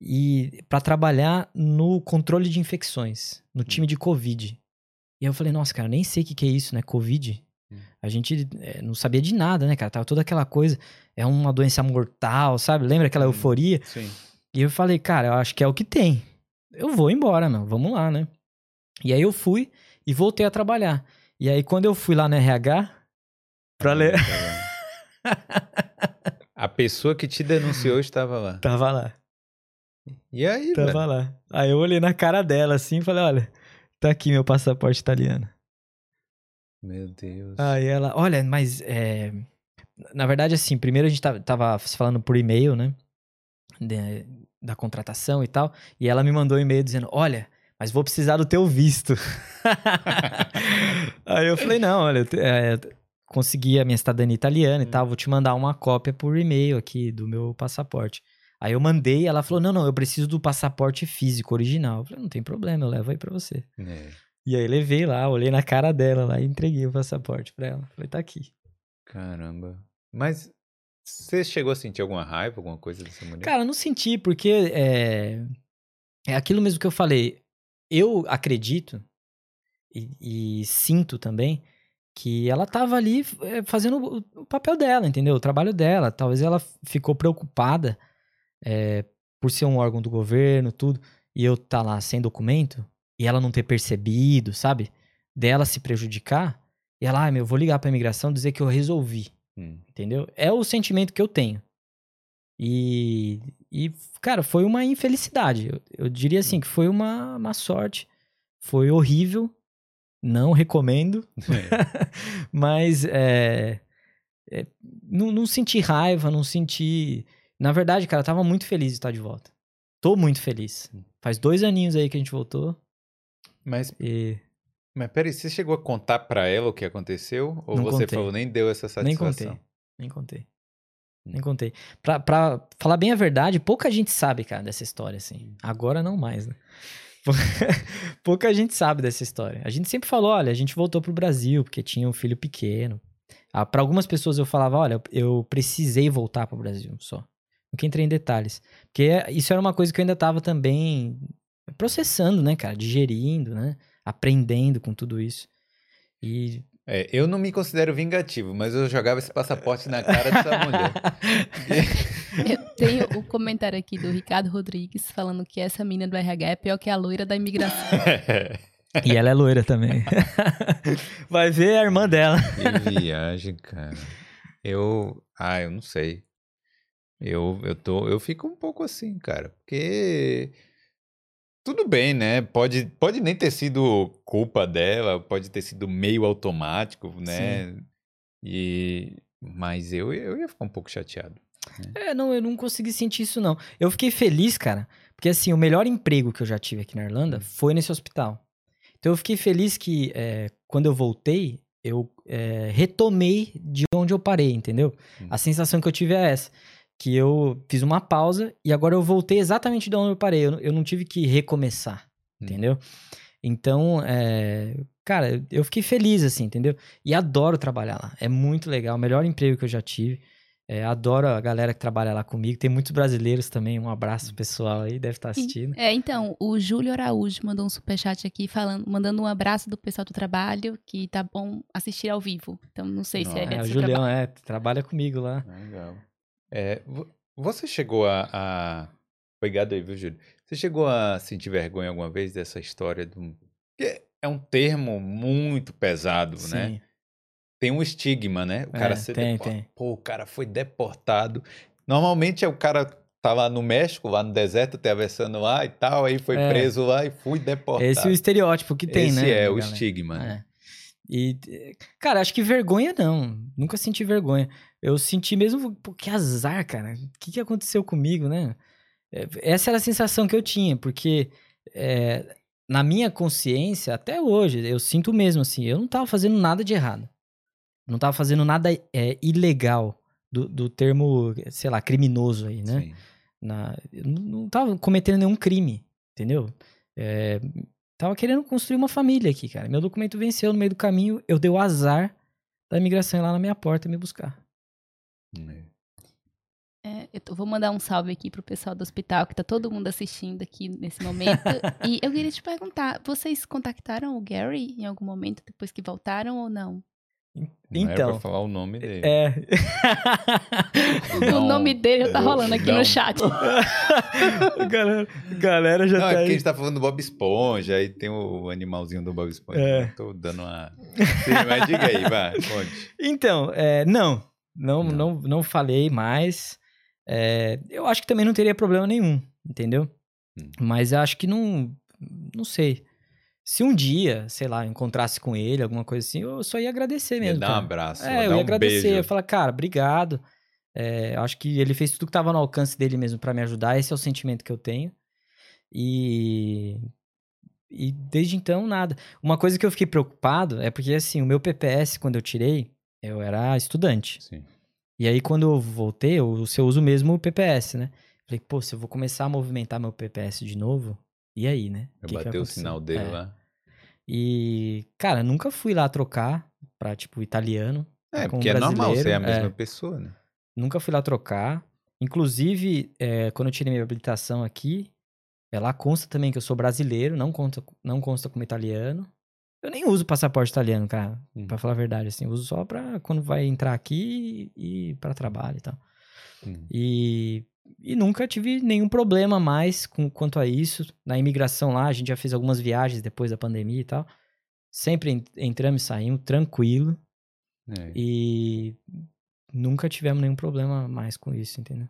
E para trabalhar no controle de infecções, no time de Covid. E eu falei: Nossa, cara, nem sei o que, que é isso, né? Covid. Hum. A gente eh, não sabia de nada, né, cara? Tava toda aquela coisa. É uma doença mortal, sabe? Lembra aquela Hum. euforia? Sim. E eu falei, cara, eu acho que é o que tem. Eu vou embora, meu. Vamos lá, né? E aí eu fui e voltei a trabalhar. E aí quando eu fui lá no RH, pra ler. A pessoa que te denunciou estava lá. tava lá, E aí, tava velho? lá. Aí eu olhei na cara dela assim e falei, olha, tá aqui meu passaporte italiano. Meu Deus. Aí ela, olha, mas é... Na verdade, assim, primeiro a gente tava, falando por e-mail, né? De- da contratação e tal. E ela me mandou um e-mail dizendo, olha, mas vou precisar do teu visto. Aí eu falei, não, olha, é, consegui a minha cidadania italiana e tal, vou te mandar uma cópia por e-mail aqui do meu passaporte. Aí eu mandei, ela falou, não, não, eu preciso do passaporte físico original. Eu falei, não tem problema, eu levo aí pra você. É, E aí levei lá, olhei na cara dela lá e entreguei o passaporte pra ela. Falei, tá aqui. caramba. Mas você chegou a sentir alguma raiva, alguma coisa dessa mulher? Cara, eu não senti, porque é, é aquilo mesmo que eu falei. Eu acredito e, e sinto também que ela tava ali é, fazendo o, papel dela, entendeu? O trabalho dela. Talvez ela ficou preocupada é, por ser um órgão do governo, tudo, e eu tá lá sem documento e ela não ter percebido, sabe? Dela se prejudicar. E ela, ah, meu, eu vou ligar pra imigração dizer que eu resolvi Hum, entendeu? É o sentimento que eu tenho. E, e cara, foi uma infelicidade. Eu, eu diria assim que foi uma, uma sorte. Foi horrível. Não recomendo. Mas é, é, não, não senti raiva, não senti. Na verdade, cara, eu tava muito feliz de estar de volta. Tô muito feliz. Faz dois aninhos aí que a gente voltou. Mas, E mas peraí, você chegou a contar pra ela o que aconteceu? Ou Não você contei. falou, nem deu essa nem satisfação? contei. Nem contei. Hum. Nem contei. Pra, pra falar bem a verdade, pouca gente sabe, cara, dessa história, assim. Agora não mais, né? pouca gente sabe dessa história. A gente sempre falou, olha, a gente voltou pro Brasil porque tinha um filho pequeno. Ah, para algumas pessoas eu falava, olha, eu precisei voltar pro Brasil só. Nunca entrei em detalhes. Porque isso era uma coisa que eu ainda tava também processando, né, cara? Digerindo, né? Aprendendo com tudo isso. E É, eu não me considero vingativo, mas eu jogava esse passaporte na cara dessa mulher. Eu tenho o comentário aqui do Ricardo Rodrigues falando que essa mina do RH é pior que a loira da imigração. E ela é loira também. Vai ver a irmã dela. Que viagem, cara. Eu. Ah, eu não sei. Eu, eu, tô, eu fico um pouco assim, cara. Porque. Tudo bem, né? Pode, pode nem ter sido culpa dela, pode ter sido meio automático, né? E. Mas eu, eu ia ficar um pouco chateado. É, não, eu não consegui sentir isso, não. Eu fiquei feliz, cara, porque assim, o melhor emprego que eu já tive aqui na Irlanda foi nesse hospital. Então eu fiquei feliz que é, quando eu voltei, eu é, retomei de onde eu parei, entendeu? Hum. A sensação que eu tive é essa. Que eu fiz uma pausa e agora eu voltei exatamente de onde eu parei. Eu, eu não tive que recomeçar, Hum. entendeu? Então, é, cara, eu fiquei feliz, assim, entendeu? E adoro trabalhar lá. É muito legal. O melhor emprego que eu já tive. É, adoro a galera que trabalha lá comigo. Tem muitos brasileiros também. Um abraço pessoal aí, deve estar assistindo. É, então, o Júlio Araújo mandou um superchat aqui falando, mandando um abraço do pessoal do trabalho, que tá bom assistir ao vivo. Então, não sei se é. É, o Julião, trabalho. é, trabalha comigo lá. Legal. É, vo- você chegou a, a. Obrigado aí, viu, Júlio? Você chegou a sentir vergonha alguma vez dessa história do. Porque é um termo muito pesado, né? Tem um estigma, né? O É, cara ser tem, tem. Pô, o cara foi deportado. Normalmente é o cara tá lá no México, lá no deserto, atravessando lá e tal, aí foi É. preso lá e fui deportado. Esse é o estereótipo que tem, Esse né? é o galera? estigma, né? É. E, cara, acho que vergonha não. Nunca senti vergonha. Eu senti mesmo, pô, que azar, cara. O que, que aconteceu comigo, né? É, Essa era a sensação que eu tinha, porque é, na minha consciência, até hoje, eu sinto mesmo assim, eu não tava fazendo nada de errado. Não tava fazendo nada é, ilegal, do, do termo, sei lá, criminoso aí, né? Sim. na eu não, não tava cometendo nenhum crime, entendeu? É, tava querendo construir uma família aqui, cara. Meu documento venceu no meio do caminho, eu dei o azar da imigração ir lá na minha porta me buscar. É, eu tô- vou mandar um salve aqui pro pessoal do hospital, que tá todo mundo assistindo aqui nesse momento. e eu queria te perguntar, vocês contactaram o Gary em algum momento depois que voltaram ou não? Não era Então, pra falar o nome dele. é. o nome dele já tá rolando aqui não. no chat. galera, galera já Não, tá é porque a aí. gente tá falando do Bob Esponja, aí tem o animalzinho do Bob Esponja. É. Tô dando uma. Sim, mas diga aí, vai, conte. Então, é, não, não, Não. não, não falei mais. É, eu acho que também não teria problema nenhum, entendeu? Hum. Mas eu acho que não, não sei. Se um dia, sei lá, encontrasse com ele, alguma coisa assim, eu só ia agradecer Ia mesmo. dar um abraço, É, eu ia um agradecer. beijo. Eu ia falar, cara, obrigado. É, acho que ele fez tudo que tava no alcance dele mesmo pra me ajudar. Esse é o sentimento que eu tenho. E. E desde então, nada. Uma coisa que eu fiquei preocupado é porque, assim, o meu PPS, quando eu tirei, eu era estudante. Sim. E aí, quando eu voltei, eu, eu uso mesmo o PPS, né? Falei, pô, se eu vou começar a movimentar meu PPS de novo, e aí, né? Eu que que vai bati o sinal dele É. lá. E, cara, nunca fui lá trocar pra, tipo, italiano. É, porque é normal ser a brasileiro, mesma é. pessoa, né? Nunca fui lá trocar. Inclusive, é, quando eu tirei minha habilitação aqui, é, lá consta também que eu sou brasileiro, não consta, não consta como italiano. Eu nem uso passaporte italiano, cara, Hum. pra falar a verdade, assim. Uso só pra quando vai entrar aqui e pra trabalho e tal. Hum. E, e nunca tive nenhum problema mais com, quanto a isso. Na imigração lá, a gente já fez algumas viagens depois da pandemia e tal. Sempre en- entramos e saímos, tranquilo. É. E nunca tivemos nenhum problema mais com isso, entendeu?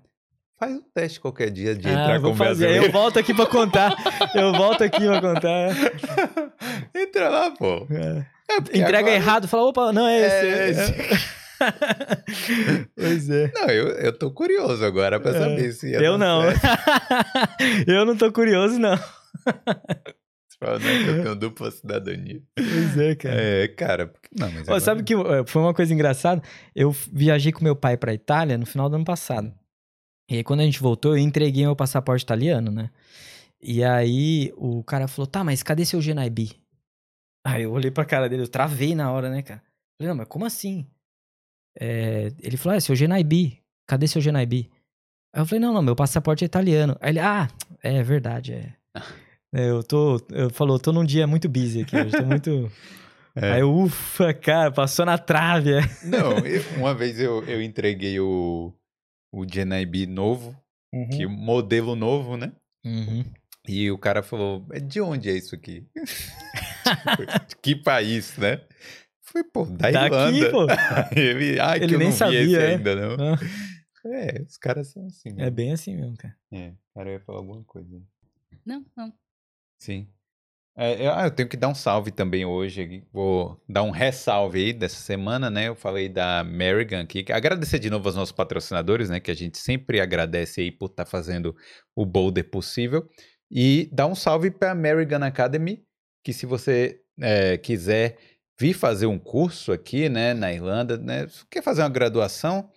Faz um teste qualquer dia de Ah, entrar vou com fazer. brasileiro. Eu volto aqui pra contar. Eu volto aqui pra contar. Entra lá, pô. É. É, Entrega agora- errado, fala, opa, não é esse. É esse. pois é. Não, eu, eu tô curioso agora pra É. saber se ia Eu não. eu não tô curioso, não. Você fala, não, que eu tenho dupla cidadania. Pois é, cara. É, cara. Não, mas Ó, agora- sabe que eh, foi uma coisa engraçada? Eu viajei com meu pai pra Itália no final do ano passado. E aí, quando a gente voltou, eu entreguei meu passaporte italiano, né? E aí, o cara falou, tá, mas cadê seu GNIB? Aí eu olhei pra cara dele, eu travei na hora, né, cara? Falei, não, mas como assim? É, ele falou, é, seu GNIB, cadê seu GNIB? Aí eu falei, não, não, meu passaporte é italiano. Aí ele, ah, é verdade, é. Eu tô, eu falou, tô num dia muito busy aqui hoje, tô muito... É. Aí ufa, cara, passou na trave. é. Não, eu- uma vez eu, eu entreguei o, o GNIB novo, que modelo novo, né? Uhum. E o cara falou, "É de onde é isso aqui? Tipo, que país, né? Foi, pô, da Daqui, Irlanda. pô. Ele, ai, Ele que eu nem não vi sabia, esse é. ainda, não. Ah, É, os caras são assim. É bem assim mesmo, cara. É, o cara ia falar alguma coisa. Não, não. Sim. É, eu, ah, eu tenho que dar um salve também hoje. Vou dar um ressalve aí dessa semana, né? Eu falei da Amerigan aqui. Agradecer de novo aos nossos patrocinadores, né? Que a gente sempre agradece aí por estar fazendo o Boulder possível. E dar um salve para a Amerigan Academy, que se você é, quiser vir fazer um curso aqui, né? Na Irlanda, né? Quer fazer uma graduação,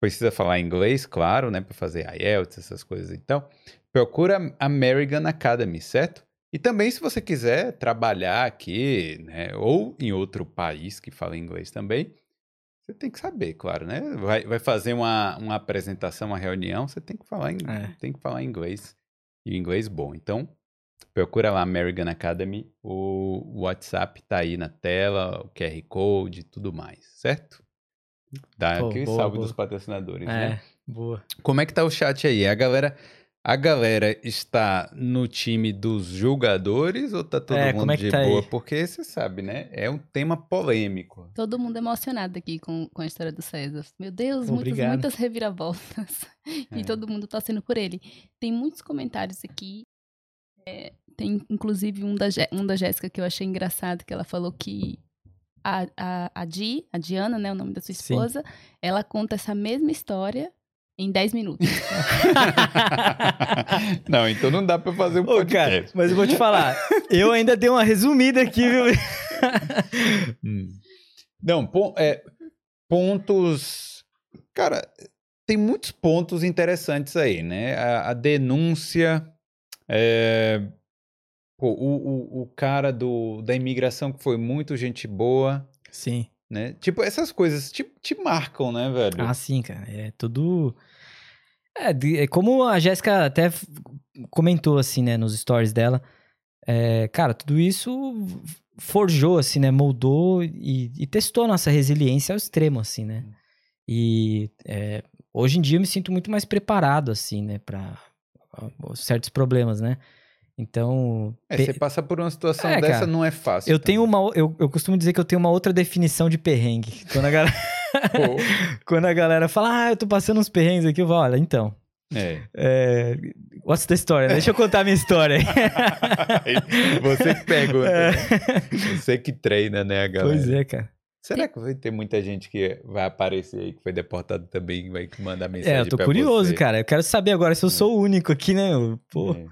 precisa falar inglês, claro, né? Para fazer IELTS, essas coisas. Então, procura a American Academy, certo? E também, se você quiser trabalhar aqui, né, ou em outro país que fala inglês também, você tem que saber, claro, né? Vai, vai fazer uma, uma apresentação, uma reunião, você tem que falar, em, É. tem que falar inglês e inglês bom. Então, procura lá American Academy, o WhatsApp tá aí na tela, o QR Code e tudo mais, certo? Dá Pô, aquele boa, salve boa. dos patrocinadores, É, né? boa. Como é que tá o chat aí? A galera, a galera está no time dos julgadores ou tá todo É, mundo como é que de tá boa? aí? Porque você sabe, né? É um tema polêmico. Todo mundo emocionado aqui com, com a história do César. Meu Deus, muitas, muitas reviravoltas. É. E todo mundo torcendo por ele. Tem muitos comentários aqui. É, tem inclusive um da, um da Jéssica que eu achei engraçado, que ela falou que a, a, a Di, a Diana, né, o nome da sua Sim. esposa, ela conta essa mesma história em 10 minutos. não, então não dá pra fazer um Ô, cara, podcast. mas eu vou te falar, eu ainda dei uma resumida aqui, viu? Hum. Não, pon- é, pontos. Cara, tem muitos pontos interessantes aí, né? A, a denúncia, é, o, o, o cara do, da imigração que foi muito gente boa, Sim. né? Tipo, essas coisas te, te marcam, né, velho? Ah, sim, cara. É tudo. É, é como a Jéssica até comentou, assim, né, nos stories dela. É, cara, tudo isso forjou, assim, né, moldou e, e testou nossa resiliência ao extremo, assim, né? E é, hoje em dia eu me sinto muito mais preparado, assim, né, pra certos problemas, né? Então. É, pe- você passa por uma situação É, dessa, cara, não é fácil. eu tenho uma. Eu, eu costumo dizer que eu tenho uma outra definição de perrengue. Quando a galera. Quando a galera fala, ah, eu tô passando uns perrengues aqui, eu falo, olha, então. é. É... What's the story? né? Deixa eu contar a minha história. Você que pergunta. É. né? Você que treina, né, galera? Pois é, cara. Será que vai ter muita gente que vai aparecer aí, que foi deportado também, vai mandar mensagem É, eu tô curioso, você? cara. Eu quero saber agora se eu sou o único aqui, né? Pô. É.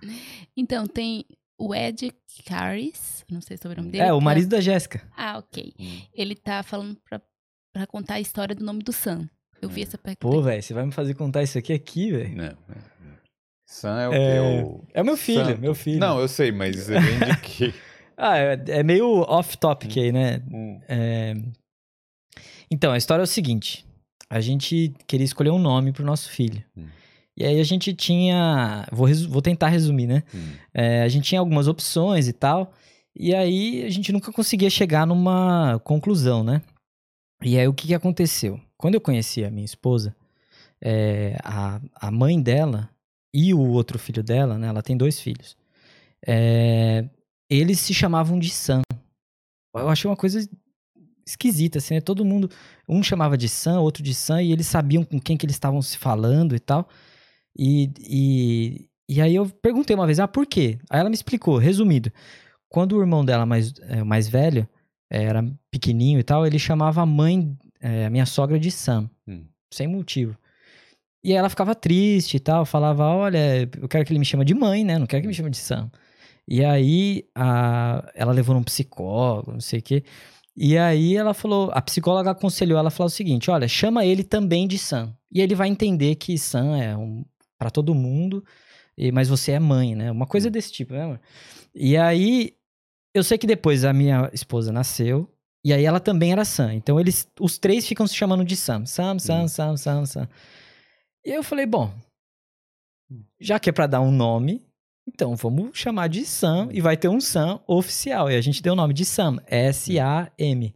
Então, tem o Ed Caris, não sei sobre o nome dele. É, o que marido da Jéssica. Ah, ok. Hum. Ele tá falando pra, pra contar a história do nome do Sam. Eu vi Hum. essa pergunta. Pô, velho, você vai me fazer contar isso aqui aqui, velho? Não. Sam é o É, quê? O... É o meu filho, Santo. meu filho. Não, eu sei, mas vem de quê? Ah, é, é meio off-topic aí, né? Hum. É, Então, a história é o seguinte: a gente queria escolher um nome pro nosso filho. Hum. E aí a gente tinha. Vou, vou tentar resumir, né? Hum. É, a gente tinha algumas opções e tal. E aí a gente nunca conseguia chegar numa conclusão, né? E aí o que, que aconteceu? Quando eu conheci a minha esposa, é, a, a mãe dela e o outro filho dela, né? Ela tem dois filhos. é, eles se chamavam de Sam. Eu achei uma coisa esquisita, assim, né? Todo mundo, um chamava de Sam, outro de Sam, e eles sabiam com quem que eles estavam se falando e tal. E, e, e aí eu perguntei uma vez, ah, por quê? Aí ela me explicou, resumido. Quando o irmão dela mais, é, mais velho, é, era pequenininho e tal, ele chamava a mãe, é, a minha sogra de Sam. Hum. Sem motivo. E aí ela ficava triste e tal, falava, olha, eu quero que ele me chame de mãe, né? Não quero que ele me chame de Sam. E aí a, ela levou num psicólogo, não sei o quê. E aí ela falou, a psicóloga aconselhou ela a falar o seguinte: olha, chama ele também de Sam. E ele vai entender que Sam é um para todo mundo, e- mas você é mãe, né? Uma coisa desse tipo, né, amor? E aí eu sei que depois a minha esposa nasceu, e aí ela também era Sam. Então eles, os três ficam se chamando de Sam. Sam, Sam, Hum. Sam, Sam, Sam. E eu falei, bom, já que é pra dar um nome, então vamos chamar de Sam e vai ter um Sam oficial. E a gente deu o nome de Sam, S-A-M.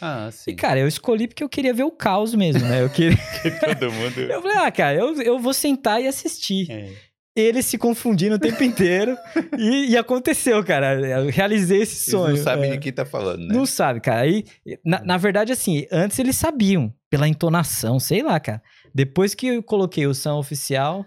Ah, sim. E cara, eu escolhi porque eu queria ver o caos mesmo, né? Eu queria. Todo mundo. eu falei, ah, cara, eu, eu vou sentar e assistir. É. Ele se confundindo o tempo inteiro. e, e aconteceu, cara. Eu realizei esse Eles sonho. não sabem é. de quem tá falando, né? Não sabe, cara. Aí, na, na verdade, assim, antes eles sabiam, pela entonação, sei lá, cara. Depois que eu coloquei o som oficial,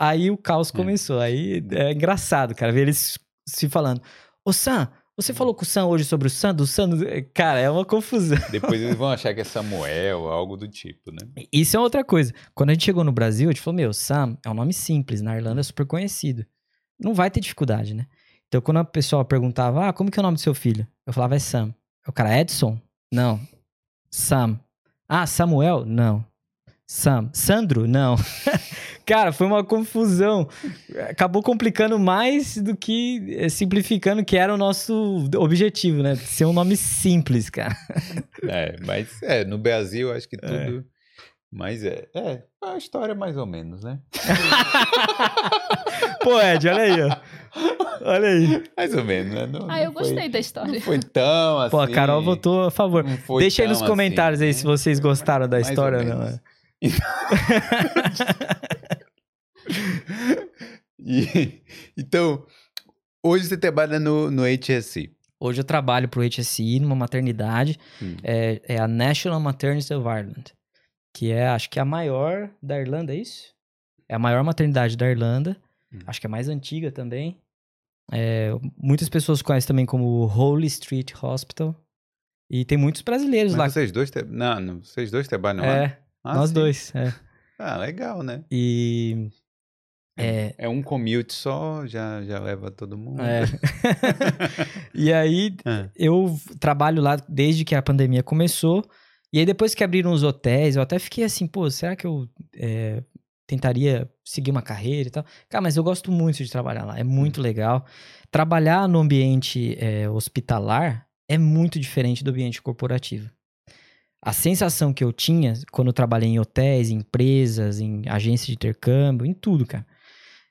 aí o caos começou. Aí é engraçado, cara, ver eles se falando. Ô, Sam, você falou com o Sam hoje sobre o Sam? Do Sam? do-" Cara, é uma confusão. Depois eles vão achar que é Samuel, algo do tipo, né? Isso é outra coisa. Quando a gente chegou no Brasil, a gente falou, meu, Sam é um nome simples, na Irlanda é super conhecido. Não vai ter dificuldade, né? Então, quando a pessoa perguntava, ah, como que é o nome do seu filho? Eu falava, é Sam. O cara, Edson? Não. Sam. Ah, Samuel? Não. Sam. Sandro? Não. cara, foi uma confusão. Acabou complicando mais do que eh, simplificando, que era o nosso objetivo, né? Ser um nome simples, cara. É, mas é, no Brasil acho que É. tudo. Mas é, é, a história mais ou menos, né? Pô, Ed, olha aí, ó. Olha aí. Mais ou menos, né? Não, Ah, eu foi- gostei da história. Não foi tão assim. Pô, a Carol votou a favor. não foi Deixa aí nos comentários assim, aí né? se vocês gostaram da Mais história ou não. menos. é. E- então, hoje você trabalha no, no HSC. Hoje eu trabalho pro HSI numa maternidade. Hum. É, é a National Maternity of Ireland. Que é, acho que é a maior da Irlanda, é isso? É a maior maternidade da Irlanda. Hum. Acho que é a mais antiga também. É, muitas pessoas conhecem também como Holy Street Hospital. E tem muitos brasileiros Mas lá. vocês dois, tra- não, vocês dois trabalham lá? É, Ah, nós sim. dois. É. Ah, legal, né? E. É, É um commute só, já, já leva todo mundo. É. e aí, Ah. eu trabalho lá desde que a pandemia começou. E aí depois que abriram os hotéis, eu até fiquei assim, pô, será que eu é, tentaria seguir uma carreira e tal? Cara, mas eu gosto muito de trabalhar lá, é muito legal. Trabalhar no ambiente é, hospitalar é muito diferente do ambiente corporativo. A sensação que eu tinha quando eu trabalhei em hotéis, em empresas, em agências de intercâmbio, em tudo, cara,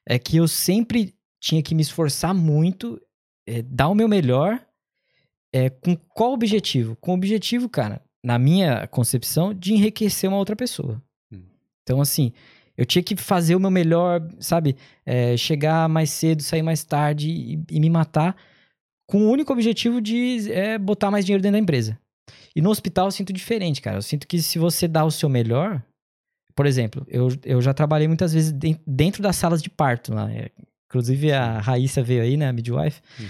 é que eu sempre tinha que me esforçar muito, é, dar o meu melhor, é, com qual objetivo? Com o objetivo, cara, na minha concepção, de enriquecer uma outra pessoa. Hum. Então, assim, eu tinha que fazer o meu melhor, sabe? É, chegar mais cedo, sair mais tarde e, e, me matar com o único objetivo de é, botar mais dinheiro dentro da empresa. E no hospital eu sinto diferente, cara. Eu sinto que se você dá o seu melhor, por exemplo, eu, eu já trabalhei muitas vezes dentro das salas de parto lá. É, inclusive a Raíssa veio aí, né, a midwife. Hum.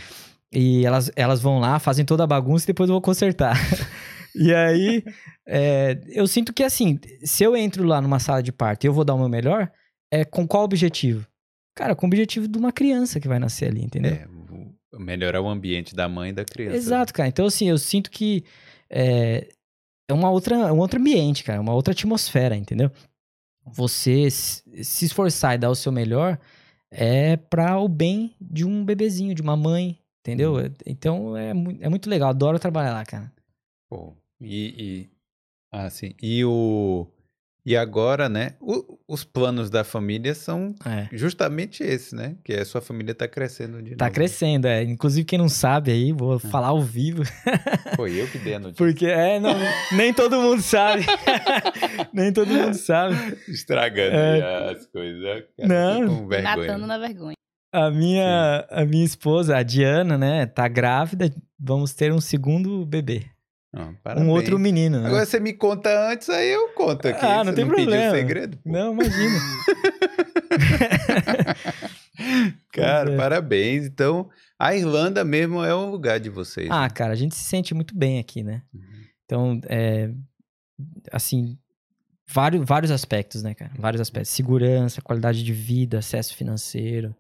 E elas, elas vão lá, fazem toda a bagunça e depois eu vou consertar. e aí, é, eu sinto que assim, se eu entro lá numa sala de parto e eu vou dar o meu melhor, é com qual objetivo? Cara, com o objetivo de uma criança que vai nascer ali, entendeu? É, melhorar o ambiente da mãe e da criança. Exato, cara. Então, assim, eu sinto que é, é uma outra, um outro ambiente, cara, uma outra atmosfera, entendeu? Você se esforçar e dar o seu melhor é para o bem de um bebezinho, de uma mãe, entendeu? Hum. Então é, é muito legal, adoro trabalhar lá, cara. Pô, e, e assim, e o e agora, né, o, os planos da família são é. justamente esse, né? Que é a sua família tá crescendo de Tá novo. crescendo, é. Inclusive, quem não sabe aí, vou é. falar ao vivo. Foi eu que dei a notícia. Porque, é, não, nem todo mundo sabe. nem todo mundo sabe. Estragando é. as coisas. Né? Cara, não. Matando na vergonha. A minha, a minha esposa, a Diana, né, tá grávida. Vamos ter um segundo bebê. Um outro menino. Né? Agora você me conta antes, aí eu conto aqui. Ah, não você tem não problema. segredo? Pô. Não, imagina. cara, é. parabéns. Então, a Irlanda mesmo é um lugar de vocês. Ah, né? cara, a gente se sente muito bem aqui, né? Uhum. Então, é, assim, vários, vários aspectos, né, cara? Vários aspectos. Segurança, qualidade de vida, acesso financeiro,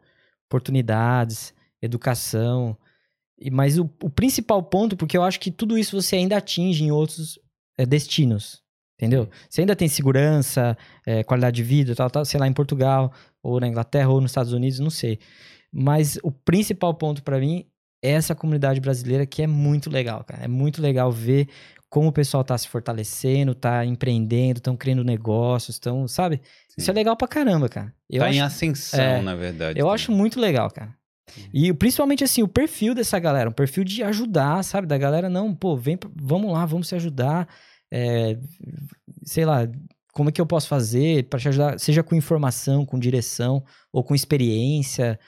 oportunidades, educação. Mas o, o, principal ponto, porque eu acho que tudo isso você ainda atinge em outros é, destinos. Entendeu? Você ainda tem segurança, é, qualidade de vida, tal, tal, sei lá, em Portugal, ou na Inglaterra, ou nos Estados Unidos, não sei. Mas o principal ponto para mim é essa comunidade brasileira que é muito legal, cara. É muito legal ver como o pessoal tá se fortalecendo, tá empreendendo, estão criando negócios, estão, sabe? Sim. Isso é legal pra caramba, cara. Eu tá acho, em ascensão, é, na verdade. Eu também. acho muito legal, cara. E principalmente assim, o perfil dessa galera, um perfil de ajudar, sabe? Da galera, não, pô, vem, vamos lá, vamos se ajudar. É, sei lá, como é que eu posso fazer para te ajudar, seja com informação, com direção ou com experiência.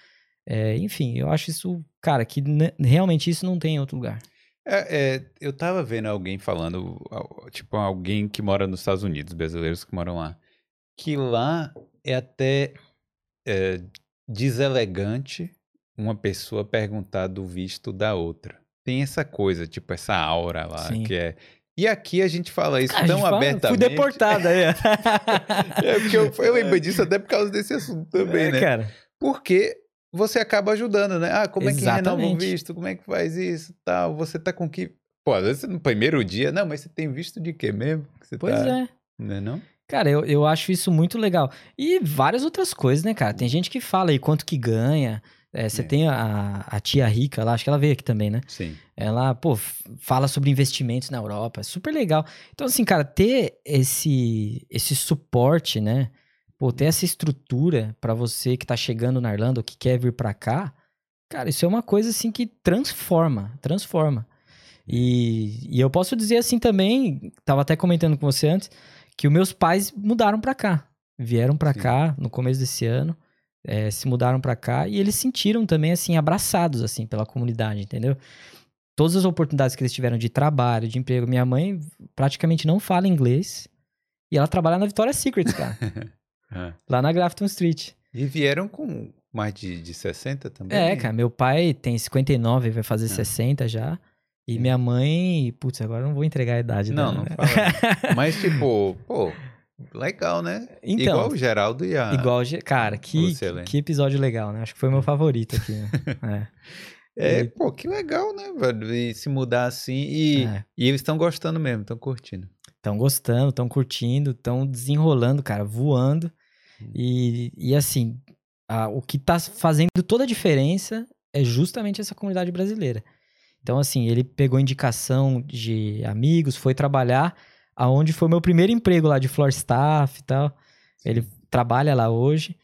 É, enfim, eu acho isso, cara, que realmente isso não tem em outro lugar. É, é, eu tava vendo alguém falando, tipo, alguém que mora nos Estados Unidos, brasileiros que moram lá, que lá é até é, deselegante uma pessoa perguntar do visto da outra. Tem essa coisa, tipo, essa aura lá, Sim. que é. E aqui a gente fala isso tão fala, abertamente. Fui deportada aí. é, porque eu, eu lembro disso até por causa desse assunto também, é, né? Cara. Porque você acaba ajudando, né? Ah, como Exatamente. é que renova um visto? Como é que faz isso? Tal. Você tá com que. Pô, às vezes no primeiro dia, não, mas você tem visto de quê mesmo? Você pois tá... é. Não é não? Cara, eu, eu acho isso muito legal. E várias outras coisas, né, cara? Tem gente que fala aí quanto que ganha. É, você é. tem a, a, tia rica lá, acho que ela veio aqui também, né? Sim. Ela, pô, fala sobre investimentos na Europa, é super legal. Então, assim, cara, ter esse, esse suporte, né? Pô, ter essa estrutura para você que tá chegando na Irlanda ou que quer vir para cá, cara, isso é uma coisa, assim, que transforma, transforma. E, e eu posso dizer assim também, tava até comentando com você antes, que os meus pais mudaram para cá. Vieram para cá no começo desse ano é, se mudaram para cá e eles sentiram também assim abraçados assim pela comunidade, entendeu? Todas as oportunidades que eles tiveram de trabalho, de emprego. Minha mãe praticamente não fala inglês e ela trabalha na Victoria's Secret, cara. é. Lá na Grafton Street. E vieram com mais de, de 60 também? É, cara. Meu pai tem 59, vai fazer é. 60 já. E minha mãe, putz, agora não vou entregar a idade não, dela. Não, não né? fala. Mas, tipo, pô, Legal, né? Então, igual o Geraldo e a. Igual, cara, que, que episódio legal, né? Acho que foi meu favorito aqui. Né? é. é, e... pô, que legal, né, velho? E se mudar assim. E, é. e eles estão gostando mesmo, estão curtindo. Estão gostando, estão curtindo, estão desenrolando, cara, voando. Hum. E, e assim, a- o que tá fazendo toda a diferença é justamente essa comunidade brasileira. Então, assim, ele pegou indicação de amigos, foi trabalhar aonde foi meu primeiro emprego lá de floor staff e tal. Ele trabalha lá hoje.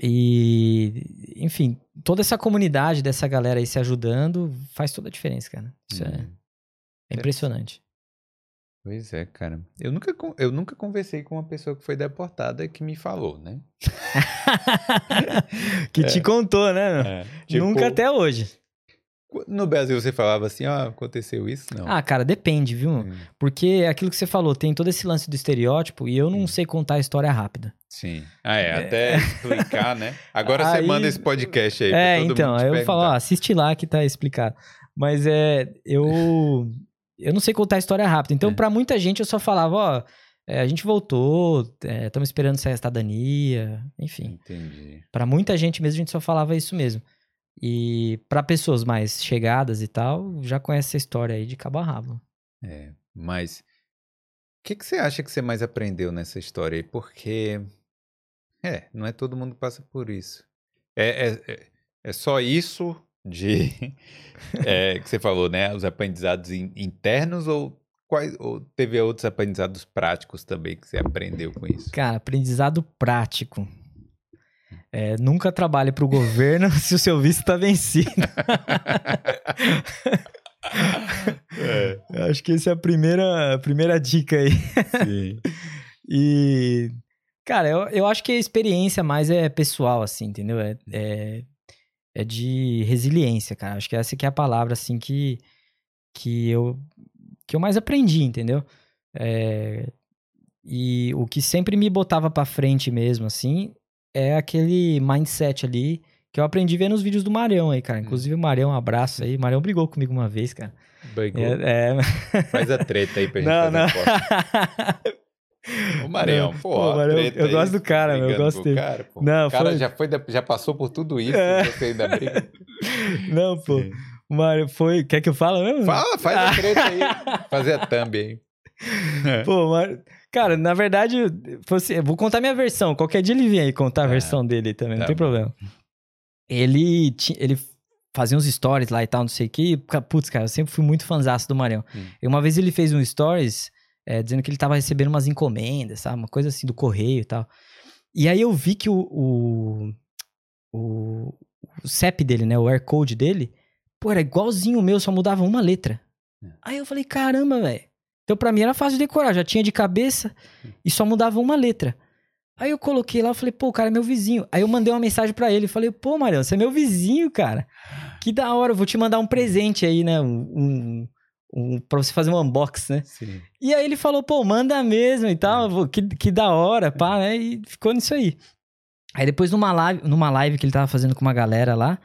E, enfim, toda essa comunidade dessa galera aí se ajudando faz toda a diferença, cara. Isso é, Hum. é impressionante. Pois é, cara. Eu nunca, eu nunca conversei com uma pessoa que foi deportada que me falou, né? que te contou, né? É, tipo, Nunca até hoje. No Brasil você falava assim, ó, aconteceu isso? Não. Ah, cara, depende, viu? Hum, Porque é aquilo que você falou, tem todo esse lance do estereótipo e eu não Hum. sei contar a história rápida. Sim. Ah, é, até explicar, né? Agora você Aí- manda esse podcast aí pra É, todo então, aí eu falo, ó, assiste lá que tá explicado. Mas é, eu eu não sei contar a história rápida. Então, É. pra muita gente eu só falava, ó, é, a gente voltou, estamos esperando sair a cidadania, enfim. Entendi. Pra muita gente mesmo a gente só falava isso mesmo. E pra pessoas mais chegadas e tal, já conhece essa história aí de cabo a rabo. É, mas o que, que você acha que você mais aprendeu nessa história aí? Porque, é, não é todo mundo que passa por isso. É, é, é, é só isso de é, que você falou, né? Os aprendizados in- internos ou, quais, ou teve outros aprendizados práticos também que você aprendeu com isso? Cara, aprendizado prático. É, nunca trabalhe pro governo se o seu visto tá vencido. É, acho que essa é a primeira, a primeira dica aí. sim. E, cara, eu, eu acho que a experiência mais é pessoal, assim, entendeu? É, é, é de resiliência, cara. Acho que essa que é a palavra, assim, que, que, eu, que eu mais aprendi, entendeu? É, e o que sempre me botava pra frente mesmo, assim, é aquele mindset ali que eu aprendi vendo os vídeos do Marião aí, cara. Inclusive o Marião, um abraço aí. O Marião brigou comigo uma vez, cara. Brigou. É, é... Faz a treta aí pra gente Não, fazer não. Ô, Marião, pô, pô, Marião, eu gosto do cara, meu, eu gosto o dele. Cara, pô. Não, o cara foi- já, foi, já passou por tudo isso É. você ainda briga. Não, pô. Sim. O Mário foi. Quer que eu fale mesmo? Fala, faz a treta aí. Fazer a thumb aí. Pô, o Mário. Cara, na verdade, vou contar minha versão. Qualquer dia ele vem aí contar a Ah, versão dele também, não tá tem bom. problema. Ele, ele fazia uns stories lá e tal, não sei o que. Putz, cara, eu sempre fui muito fanzaço do Marião. Hum. E uma vez ele fez um stories é, dizendo que ele tava recebendo umas encomendas, sabe? Uma coisa assim do correio e tal. E aí eu vi que o, o, o, o CEP dele, né? O Air Code dele, pô, era igualzinho o meu, só mudava uma letra. É. Aí eu falei, caramba, velho. Então pra mim era fácil de decorar, já tinha de cabeça e só mudava uma letra. Aí eu coloquei lá, eu falei, pô, o cara é meu vizinho. Aí eu mandei uma mensagem pra ele, falei, pô, Marião, você é meu vizinho, cara. Que da hora, eu vou te mandar um presente aí, né? Um, um, um, pra você fazer um unbox, né? Sim. E aí ele falou, pô, manda mesmo e tal, que, que da hora, pá, né? E ficou nisso aí. Aí depois numa live, numa live que ele tava fazendo com uma galera lá,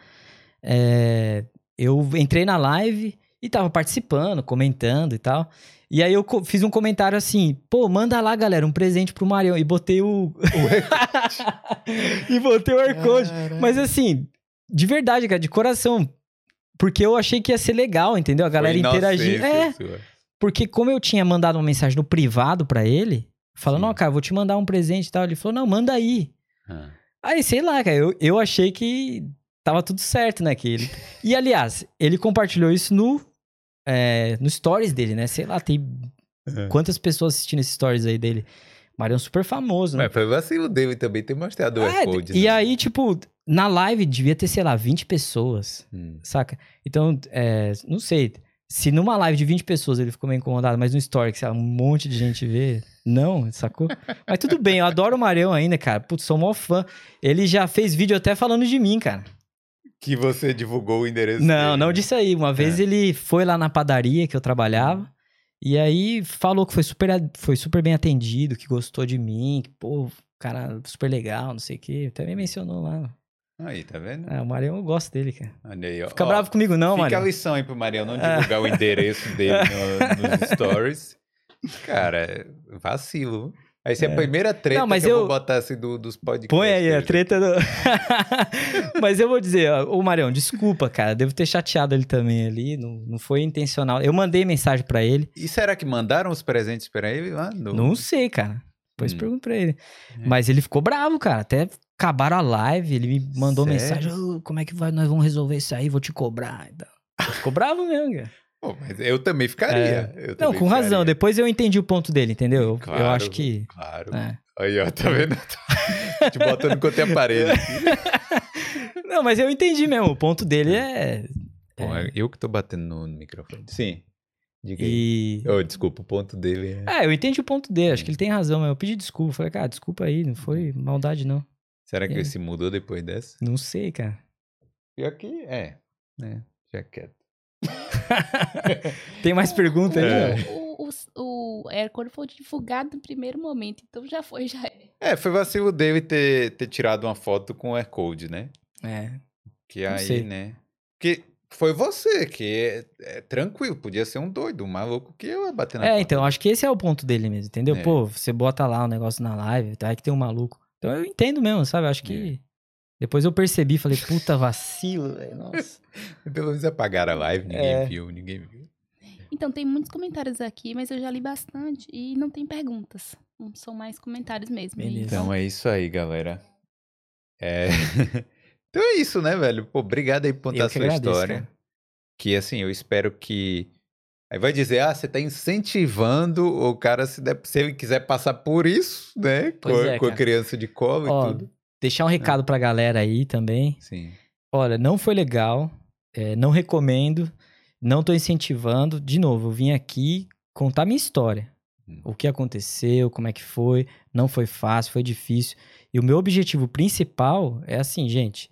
é, eu entrei na live e tava participando, comentando e tal. E aí eu fiz um comentário assim, pô, manda lá, galera, um presente pro Marião. E botei o... e botei o Aircode. Mas assim, de verdade, cara, de coração. Porque eu achei que ia ser legal, entendeu? A galera interagir. É, porque como eu tinha mandado uma mensagem no privado pra ele, falando, ó, cara, vou te mandar um presente e tal. Ele falou, não, manda aí. Ah, Aí, sei lá, cara, eu, eu achei que tava tudo certo, né? Que ele... E, aliás, ele compartilhou isso no, é, no stories dele, né? Sei lá, tem É. quantas pessoas assistindo esses stories aí dele. Marião super famoso, né? Mas foi vacilo dele também ter mostrado o É, Aircode. e né? aí, tipo, na live devia ter, sei lá, 20 pessoas, Hum. saca? Então, é, não sei. Se numa live de 20 pessoas ele ficou meio incomodado, mas no story, que sei lá, um monte de gente vê, não, sacou? mas tudo bem, eu adoro o Marião ainda, cara. Putz, sou mó fã. Ele já fez vídeo até falando de mim, cara. Que você divulgou o endereço Não, dele, não né? disse aí. Uma vez É. ele foi lá na padaria que eu trabalhava. E aí falou que foi super, foi super bem atendido, que gostou de mim, que, pô, cara super legal, não sei o quê. Até me mencionou lá. Aí, tá vendo? Ah, o Marião, eu gosto dele, cara. Olha aí, ó. Fica Ó, bravo comigo não, Fica a lição aí pro Marião não É. divulgar o endereço dele no- nos stories. Cara, vacilo. Aí se é a primeira treta Não, mas que eu, eu- vou botar assim do, dos podcasts. Põe aí a treta do. Mas eu vou dizer, ó, ô Marião, desculpa, cara. Devo ter chateado ele também ali. Não, não foi intencional. Eu mandei mensagem pra ele. E será que mandaram os presentes pra ele lá? No... Não sei, cara. Depois Hum. pergunto pra ele. É. Mas ele ficou bravo, cara. Até acabaram a live, ele me mandou Sério? mensagem: "Ô, como é que vai? Nós vamos resolver isso aí, vou te cobrar. e tal. Ficou bravo mesmo, cara. Pô, mas eu também ficaria. eu Não, também com razão. ficaria. Depois eu entendi o ponto dele, entendeu? Eu- eu Claro, acho que. Claro. é. Aí, ó, tá vendo? Te botando contra a parede. Não, mas eu entendi mesmo. O ponto dele é. Bom, é eu que tô batendo no, microfone. Sim. Diga aí. E. Oh, desculpa, o ponto dele é. É, eu entendi o ponto dele. Acho que ele tem razão, mas eu pedi desculpa. Falei, cara, desculpa aí, não foi maldade, não. Será que é. ele se mudou depois dessa? Não sei, cara. Pior que é, né? Já quieto. Tem mais pergunta aí? É. O, o, o Aircore foi divulgado no primeiro momento, então já foi, já é. É, foi vacilo dele ter, ter tirado uma foto com o Aircode, né? É. Que Não aí, sei. né? Que foi você, que é, é tranquilo, podia ser um doido, um maluco que eu ia bater na É, porta então, acho que esse é o ponto dele mesmo, entendeu? É. Pô, você bota lá o negócio na live, tá? Aí que tem um maluco. Então eu entendo mesmo, sabe? Acho que. Depois eu percebi, falei, puta vacilo, velho. Nossa. Pelo menos apagaram a live, ninguém É. viu, ninguém viu. Então, tem muitos comentários aqui, mas eu já li bastante e não tem perguntas. Não São mais comentários mesmo. Beleza. Então é isso aí, galera. É... então é isso, né, velho? Pô, obrigado aí por contar a sua agradeço, história. cara. Que assim, eu espero que. Aí vai dizer, ah, você tá incentivando o cara, se, der- se ele quiser passar por isso, né? Com, é, com a criança de colo Ó, e tudo. Deixar um recado pra galera aí também. Sim. Olha, não foi legal, é, não recomendo, não tô incentivando. De novo, eu vim aqui contar minha história. Hum. O que aconteceu, como é que foi. Não foi fácil, foi difícil. E o meu objetivo principal é assim, gente.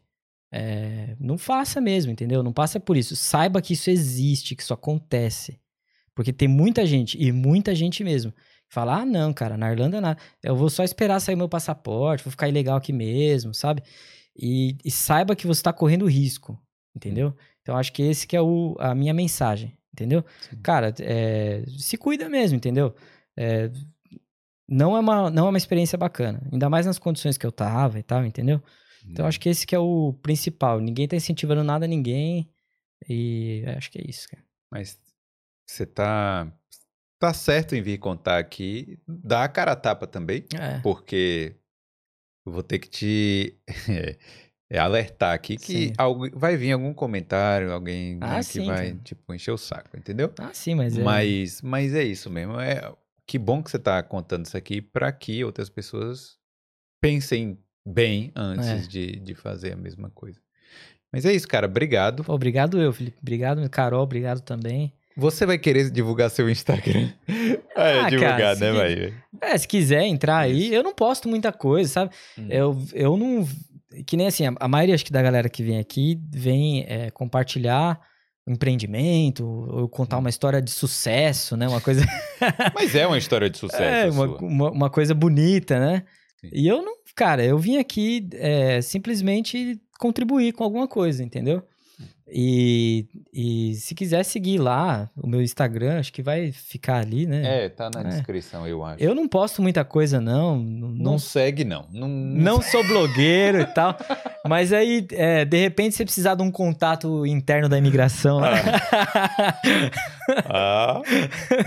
é, não faça mesmo, entendeu? Não passa por isso. Saiba que isso existe, que isso acontece. Porque tem muita gente, e muita gente mesmo, que fala: ah, não, cara, na Irlanda nada. Eu vou só esperar sair meu passaporte, vou ficar ilegal aqui mesmo, sabe? E, e saiba que você está correndo risco, entendeu? Então acho que esse que é o, a minha mensagem, entendeu? Sim. Cara, é, se cuida mesmo, entendeu? É, não, é uma, não é uma experiência bacana, ainda mais nas condições que eu tava e tal, entendeu? Então acho que esse que é o principal. Ninguém tá incentivando nada a ninguém e acho que é isso, cara. Mas você tá. Tá certo em vir contar aqui. Dá a cara a tapa também, É, porque eu vou ter que te é, alertar aqui que Sim. algu- vai vir algum comentário, alguém Ah, né, que sim, vai, cara. tipo, encher o saco, entendeu? Ah, sim, mas é. Mas, mas é isso mesmo. É, que bom que você tá contando isso aqui para que outras pessoas pensem bem antes É. de, de fazer a mesma coisa. Mas é isso, cara. Obrigado. Obrigado eu, Felipe. Obrigado, Carol, obrigado também. Você vai querer divulgar seu Instagram? Ah, é Ah, divulgar, cara, né, vai? É, se quiser entrar aí, eu não posto muita coisa, sabe? Hum. Eu, eu não. Que nem assim, a, a maioria acho que da galera que vem aqui vem é, compartilhar um empreendimento, ou contar Hum. uma história de sucesso, né? Uma coisa. Mas é uma história de sucesso é, uma, uma, uma coisa bonita, né? Sim. E eu não. Cara, eu vim aqui é, simplesmente contribuir com alguma coisa, entendeu? E, e se quiser seguir lá o meu Instagram, acho que vai ficar ali, né? É, tá na É. descrição, eu acho. Eu não posto muita coisa, não. Não, Não segue, não. Não, não sou blogueiro e tal. Mas aí, é, de repente, você precisar de um contato interno da imigração lá. Ah,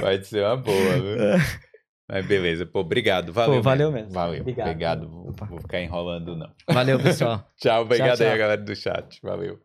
vai ser uma boa, viu? Mas beleza, pô, obrigado, valeu. valeu mesmo. Valeu, Obrigado. obrigado. Vou, vou ficar enrolando, não. Valeu, pessoal. Tchau, obrigado tchau. aí, galera do chat. Valeu.